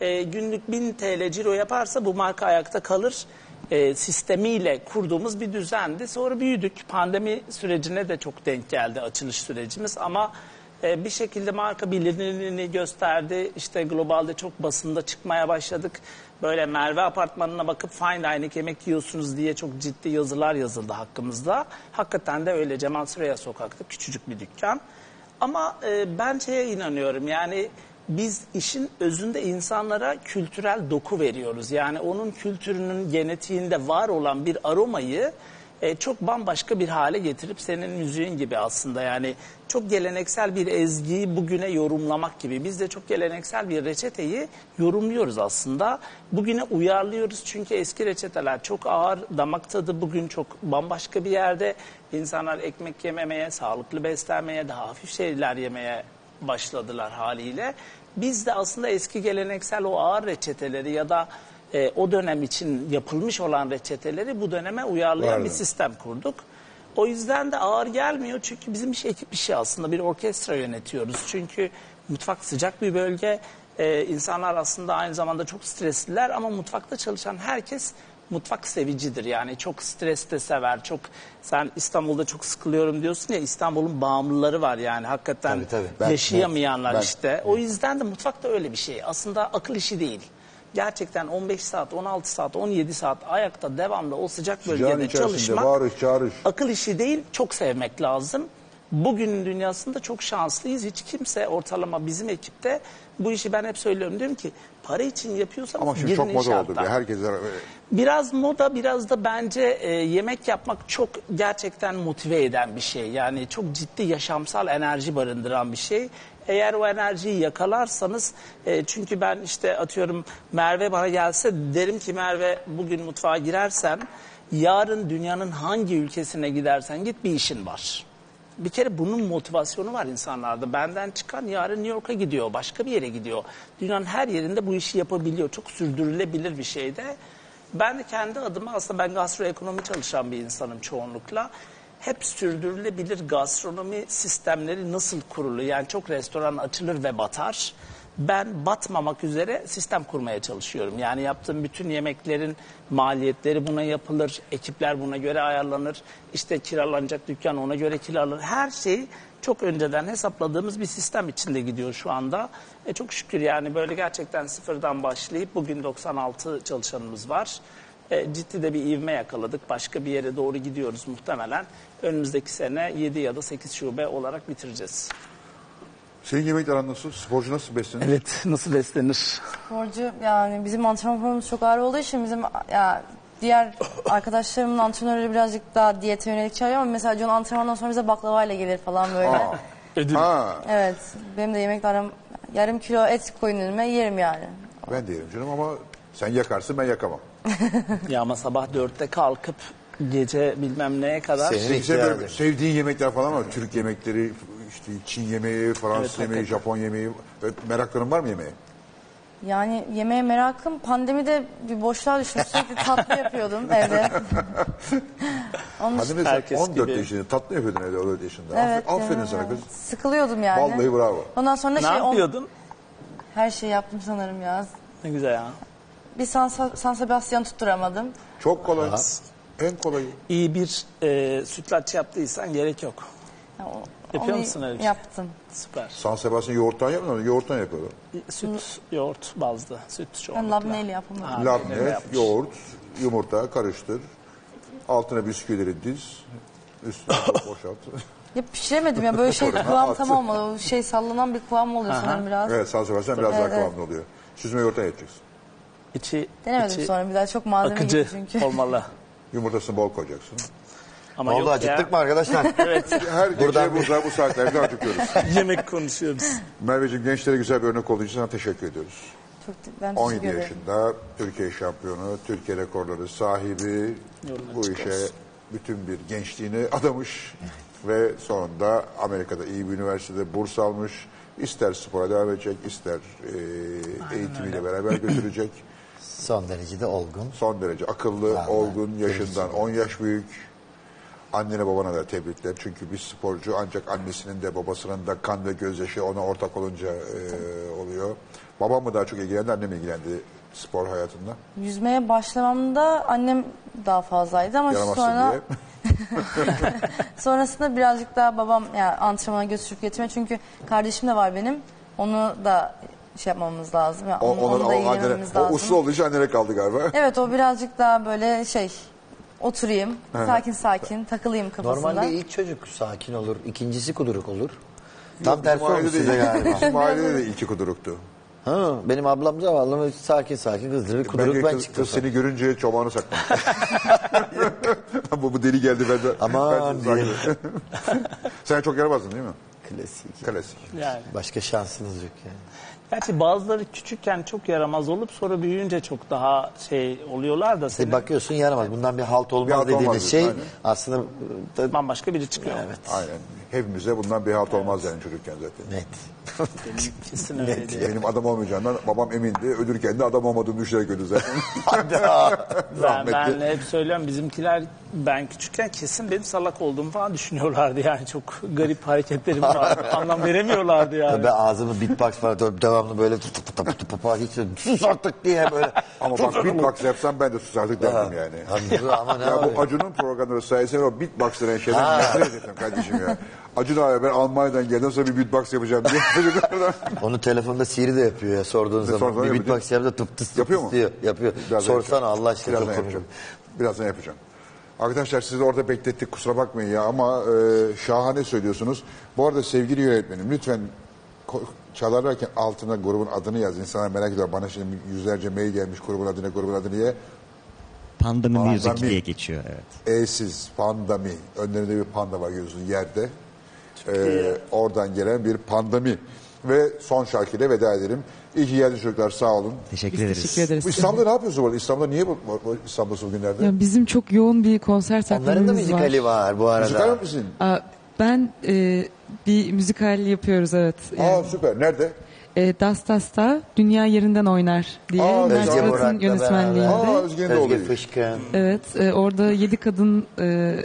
E, günlük 1000 TL ciro yaparsa bu marka ayakta kalır e, sistemiyle kurduğumuz bir düzendi. Sonra büyüdük. Pandemi sürecine de çok denk geldi açılış sürecimiz ama e, bir şekilde marka bilinirliğini gösterdi. İşte globalde çok basında çıkmaya başladık. Böyle Merve apartmanına bakıp fine dining yemek yiyorsunuz diye çok ciddi yazılar yazıldı hakkımızda. Hakikaten de öyle Cemal Süreya sokakta küçücük bir dükkan. Ama e, ben şeye inanıyorum yani biz işin özünde insanlara kültürel doku veriyoruz. Yani onun kültürünün genetiğinde var olan bir aromayı e, çok bambaşka bir hale getirip senin müziğin gibi aslında yani çok geleneksel bir ezgiyi bugüne yorumlamak gibi. Biz de çok geleneksel bir reçeteyi yorumluyoruz aslında. Bugüne uyarlıyoruz çünkü eski reçeteler çok ağır, damak tadı bugün çok bambaşka bir yerde. İnsanlar ekmek yememeye, sağlıklı beslenmeye, daha hafif şeyler yemeye başladılar haliyle. Biz de aslında eski geleneksel o ağır reçeteleri ya da e, o dönem için yapılmış olan reçeteleri bu döneme uyarlayan Vardı. bir sistem kurduk. O yüzden de ağır gelmiyor çünkü bizim iş ekip işi aslında bir orkestra yönetiyoruz. Çünkü mutfak sıcak bir bölge. E, insanlar aslında aynı zamanda çok stresliler ama mutfakta çalışan herkes mutfak sevicidir. Yani çok stres de sever. Çok sen İstanbul'da çok sıkılıyorum diyorsun ya İstanbul'un bağımlıları var yani hakikaten Tabii, tabii. Ben- yaşayamayanlar ben- işte. O yüzden de mutfak da öyle bir şey. Aslında akıl işi değil. Gerçekten 15 saat, 16 saat, 17 saat ayakta devamlı o sıcak Sıcağın bölgede içerisinde çalışmak bağırış çağırış. akıl işi değil, çok sevmek lazım. Bugünün dünyasında çok şanslıyız. Hiç kimse ortalama bizim ekipte bu işi ben hep söylüyorum. Diyorum ki para için yapıyorsanız Ama şimdi çok moda oldu. inşaattan. Herkes Biraz moda biraz da bence e, yemek yapmak çok gerçekten motive eden bir şey. Yani çok ciddi yaşamsal enerji barındıran bir şey. Eğer o enerjiyi yakalarsanız e, çünkü ben işte atıyorum Merve bana gelse derim ki Merve bugün mutfağa girersen yarın dünyanın hangi ülkesine gidersen git bir işin var. Bir kere bunun motivasyonu var insanlarda. Benden çıkan yarın New York'a gidiyor, başka bir yere gidiyor. Dünyanın her yerinde bu işi yapabiliyor. Çok sürdürülebilir bir şey de. Ben de kendi adıma aslında ben gastroekonomi çalışan bir insanım çoğunlukla. Hep sürdürülebilir gastronomi sistemleri nasıl kurulu? Yani çok restoran açılır ve batar. Ben batmamak üzere sistem kurmaya çalışıyorum. Yani yaptığım bütün yemeklerin maliyetleri buna yapılır. Ekipler buna göre ayarlanır. İşte kiralanacak dükkan ona göre kiralanır. Her şey çok önceden hesapladığımız bir sistem içinde gidiyor şu anda. E çok şükür yani böyle gerçekten sıfırdan başlayıp bugün 96 çalışanımız var. E, ciddi de bir ivme yakaladık. Başka bir yere doğru gidiyoruz muhtemelen. Önümüzdeki sene 7 ya da 8 şube olarak bitireceğiz. Senin yemekler aran nasıl? Sporcu nasıl beslenir? Evet nasıl beslenir? Sporcu yani bizim antrenman programımız çok ağır olduğu için bizim ya diğer arkadaşlarımın antrenörleri birazcık daha diyete yönelik çağırıyor ama mesela John antrenmandan sonra bize baklavayla gelir falan böyle. Ha, Evet benim de yemekle aram yarım kilo et koyun önüme yerim yani. ben de yerim canım ama sen yakarsın ben yakamam. Ya ama sabah dörtte kalkıp gece bilmem neye kadar. Senin- senin sevdiğin yemekler falan var. Türk yemekleri, işte Çin yemeği, Fransız Evet, yemeği, hakikaten. Japon yemeği. Böyle merakların var mı yemeğe? Yani yemeğe merakım pandemide bir boşluğa düştüm. Sürekli tatlı yapıyordum evde. Onun Hadi için- mesela Herkes 14 gibi. yaşında tatlı yapıyordun evde 14 yaşında. Evet, Aferin yani, sana kız. Sıkılıyordum yani. Vallahi bravo. Ondan sonra Ne şey on- yapıyordun? her şeyi yaptım sanırım ya. Ne güzel ya. Bir San, San Sebastian tutturamadım. Çok kolay. En kolayı. İyi bir e, sütlaç yaptıysan gerek yok. Ya o- Yapıyor onu musun öyle bir şey? Yaptım. Süper. San Sebastian yoğurttan yapmıyorlar. Yoğurttan yapıyorlar. Süt, yoğurt bazlı. Süt Ben çoğunlukla. labneyle yapamadım. Ha, Labne, yoğurt, yumurta karıştır. Altına bisküvileri diz. Üstüne boşalt. Ya pişiremedim ya böyle şey kıvam tam olmadı. O şey sallanan bir kıvam oluyor sanırım biraz. evet San Sebastian biraz daha Evet, evet. kıvamlı oluyor. Süzme yoğurttan yapacaksın. İçi, Denemedim içi sonra bir daha çok malzeme akıcı gitti çünkü. olmalı. Yumurtasını bol koyacaksın. Ama Oldu yok acıktık ya. mı arkadaşlar? Evet. Her gece Buradan bu saatlerde acıkıyoruz. Yemek konuşuyoruz. Merveciğim gençlere güzel bir örnek olduğu için sana teşekkür ediyoruz. Çok, ben 17 teşekkür ederim. yaşında Türkiye şampiyonu, Türkiye rekorları sahibi Yolun bu açık işe bütün bir gençliğini adamış ve sonunda Amerika'da iyi bir üniversitede burs almış. İster spora devam edecek, ister e, eğitimiyle beraber götürecek. Son derece de olgun. Son derece akıllı, Vallahi, olgun, yaşından 10 yaş büyük. Annene babana da tebrikler. Çünkü bir sporcu ancak annesinin de babasının da kan ve gözyaşı ona ortak olunca e, oluyor. Babam mı daha çok ilgilendi, annem mi ilgilendi spor hayatında? Yüzmeye başlamamda annem daha fazlaydı ama Yaramazsın sonra diye. sonrasında birazcık daha babam yani antrenmana götürüp getirme çünkü kardeşim de var benim. Onu da şey yapmamız lazım. Yani O, onu, onu da o, annene, ilgilenmemiz o lazım. uslu olduğu için annene kaldı galiba. Evet o birazcık daha böyle şey oturayım sakin sakin takılayım kafasında. Normalde ilk çocuk sakin olur, ikincisi kuduruk olur. Tam tersi olmuş size de- galiba. Bizim ailede de ilki kuduruktu. Ha, benim ablam zavallı sakin sakin kızdırır. Kuduruk ben kız, çıktım. kız seni görünce çobanı saklamış. bu, bu deli geldi ben de. Aman ben de. Sen çok yaramazdın değil mi? Klasik. Klasik. Yani. Başka şansınız yok yani. Gerçi bazıları küçükken çok yaramaz olup sonra büyüyünce çok daha şey oluyorlar da senin bakıyorsun yaramaz. Bundan bir halt olmaz Bir halt dediğiniz olmaz şey diyorsun, aslında da, bambaşka biri çıkıyor. evet. Aynen. Hepimize bundan bir halt olmaz yani çocukken zaten. Net. Kesin öyle değil. Benim adam olmayacağından babam emindi. Ölürken de adam olmadığını düşünerek öldü zaten. Ben, ben hep söylüyorum bizimkiler ben küçükken kesin benim salak olduğumu falan düşünüyorlardı yani çok garip hareketlerim var anlam veremiyorlardı yani. Ben ağzımı beatbox falan de- devamlı böyle tut tut tut tut tut hiç sus artık diye böyle. Ama bak beatbox yapsam ben de susardık derdim yani. Abi, ama ne Ya bu? Acun'un programları sayesinde o beatbox denen şeyden nefret ettim kardeşim ya. Acun abi ben Almanya'dan geldim sonra bir beatbox yapacağım diye çocuklardan. Onu telefonda Siri de yapıyor ya sorduğun zaman. sorduğun Bir beatbox yapıyor tıp tıs tıp Yapıyor mu? diyor. Yapıyor. Birazdan Sorsana yapacağım. Allah aşkına Birazdan çok yapacağım. Birazdan yapacağım. Arkadaşlar sizi orada beklettik kusura bakmayın ya ama e, şahane söylüyorsunuz. Bu arada sevgili yönetmenim lütfen çalarlarken altına grubun adını yaz. İnsanlar merak ediyor. Bana şimdi yüzlerce mail gelmiş grubun adına grubun adı diye. Pandemi Pandemi. Music diye geçiyor evet. E'siz pandemi. Önlerinde bir panda var görüyorsun yerde. Ee, oradan gelen bir pandemi. Ve son şarkıyla veda edelim. İyi ki geldiniz çocuklar sağ olun. Teşekkür Biz ederiz. teşekkür ederiz. Bu İstanbul'da ne yapıyorsunuz bu arada? İstanbul'da niye bu, bu İstanbul'da bugünlerde? Ya bizim çok yoğun bir konser Onların da müzikali var. var bu arada. Müzikal misin? Aa, ben e, bir müzikal yapıyoruz evet. Yani, Aa süper. Nerede? e, Das Das'ta Dünya Yerinden Oynar diye Aa, Mert Özge Fırat'ın yönetmenliğinde. Aa Özge'nin de Özge oluyor. Fışkın. Evet e, orada yedi kadın e,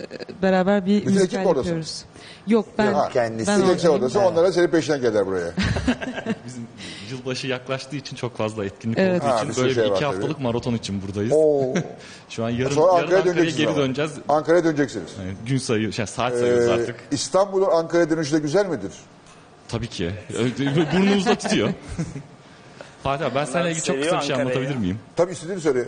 beraber bir Bütün müzikal ekip oradasın. yapıyoruz. Yok ben, Ha, kendisi. ben sen oradayım. oradasın onlara senin peşinden gelirler buraya. Bizim yılbaşı yaklaştığı için çok fazla etkinlik Evet. olduğu Ha, için sürü böyle şey bir var iki tabii. haftalık maraton için buradayız. Oo. Şu an yarın, Sonra yarın Ankara'ya Ankara'ya döneceksiniz geri ama. döneceğiz. Ankara'ya döneceksiniz. Yani gün sayı, şey, saat sayıyoruz Ee, artık. İstanbul'un Ankara dönüşü de güzel midir? Tabii ki. Burnumuzda tutuyor. Fatih abi ben seninle ilgili çok kısa bir şey anlatabilir ya. miyim? Tabii istediğini söyle.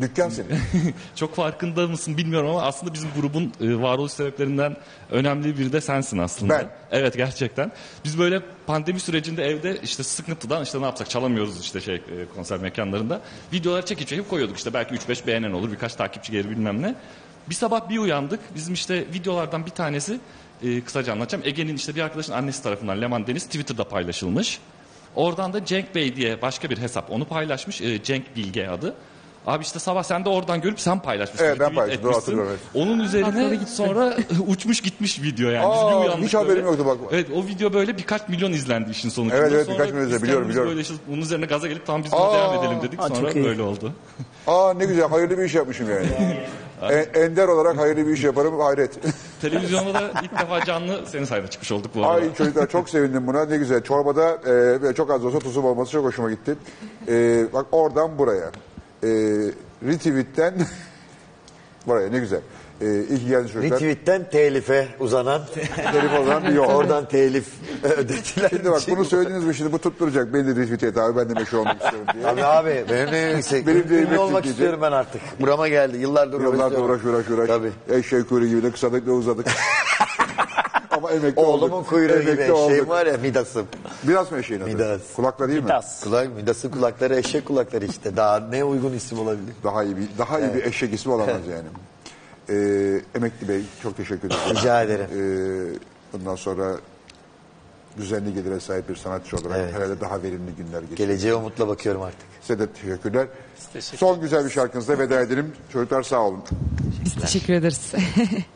Dükkan senin. Çok farkında mısın bilmiyorum ama aslında bizim grubun e, varoluş sebeplerinden önemli biri de sensin aslında. Ben? Evet gerçekten. Biz böyle pandemi sürecinde evde işte sıkıntıdan işte ne yapsak çalamıyoruz işte şey e, konser mekanlarında. Videoları çekip çekip koyuyorduk işte belki 3-5 beğenen olur birkaç takipçi gelir bilmem ne. Bir sabah bir uyandık bizim işte videolardan bir tanesi e, kısaca anlatacağım. Ege'nin işte bir arkadaşın annesi tarafından Leman Deniz Twitter'da paylaşılmış. Oradan da Cenk Bey diye başka bir hesap onu paylaşmış. E, Cenk Bilge adı. Abi işte sabah sen de oradan görüp sen paylaşmışsın. Evet, ben retweet paylaştım, doğru etmişsin. hatırlıyorum, Onun üzerine sonra uçmuş gitmiş video yani. Biz Aa, bir uyandık hiç haberim böyle. yoktu bak. Evet o video böyle birkaç milyon izlendi işin sonucunda. Evet, evet, Sonra birkaç milyon izlendi, biz biliyorum, kendimiz biliyorum. Böyle işte bunun üzerine gaza gelip tamam biz buna Aa, devam edelim dedik. aa, Sonra çok iyi. böyle oldu. Aa ne güzel hayırlı bir iş yapmışım yani. En- ender olarak hayırlı bir iş yaparım hayret. Televizyonda da ilk defa canlı senin sayende çıkmış olduk bu arada. Ay çocuklar çok sevindim buna ne güzel. Çorbada e, böyle çok az da olsa tuzum olması çok hoşuma gitti. E, bak oradan buraya. E, retweet'ten buraya ne güzel. E, iyi ki geldiniz çocuklar. Retweet'ten telife uzanan Telif olan bir yol. oradan telif ödetiler. Şimdi bak bunu söylediniz mi şimdi bu tutturacak. Beni de retweet et abi ben de meşhur olmak istiyorum diye. Abi abi benim de yüksek. Benim de Ünlü olmak istiyorum ben artık. Burama geldi. Yıllardır Yıllardır uğraş uğraş uğraş. Tabii. Eşeği kuyruğu gibi de kısadık ve uzadık. Ama emekli Oğlumun olduk. kuyruğu gibi Emekli eşeğim olduk. var ya Midas'ım. Biraz mı eşeğin adı? Midas. Kulakla değil mi? Midas. Kulak, Midas'ın kulakları eşek kulakları işte. Daha ne uygun isim olabilir? Daha iyi bir daha iyi bir eşek ismi olamaz yani. Ee, Emekli Bey çok teşekkür ederim. Rica ederim. Ee, bundan sonra düzenli gelire sahip bir sanatçı olarak Evet. herhalde daha verimli günler geçirecek. Geleceğe umutla bakıyorum artık. Size de teşekkürler. teşekkür Son güzel bir şarkınızla veda edelim. Çocuklar sağ olun. Biz teşekkür ederiz.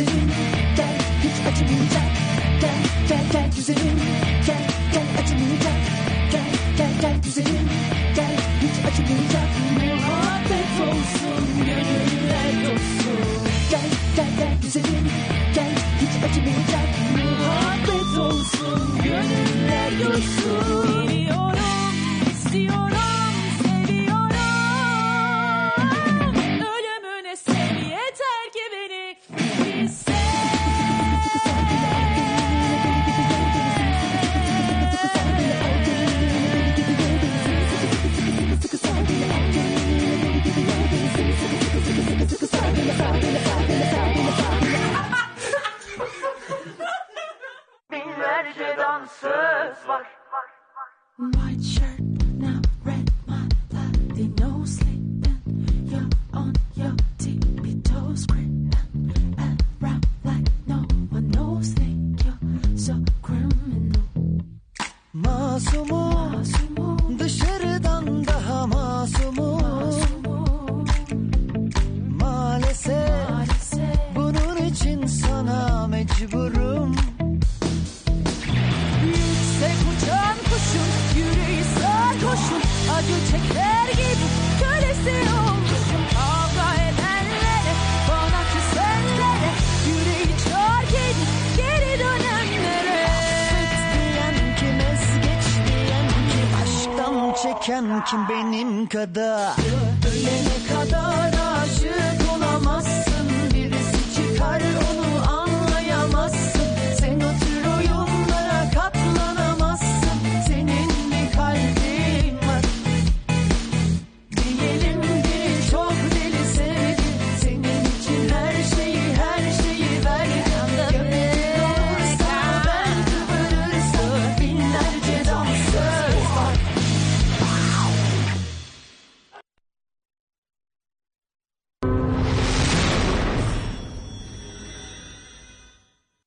Güzelim Gel hiç acımayacak. Gel gel gel güzelim. Gel gel acımayacak. Gel gel gel güzelim. Gel hiç acımayacak. Muhabbet olsun Gönüller dolsun Gel gel gel güzelim. Gel hiç acımayacak. Muhabbet olsun Gönüller dolsun Biliyorum istiyorum Dansöz var. White shirt, now red, my bloody no sleeping. You're on your tippy toes, creeping around like no one knows. Think you're so criminal. Masumum dışarıdan daha masumum Maalesef bunun için sana mecburum Yokken kim benim kadar. Ölene kadar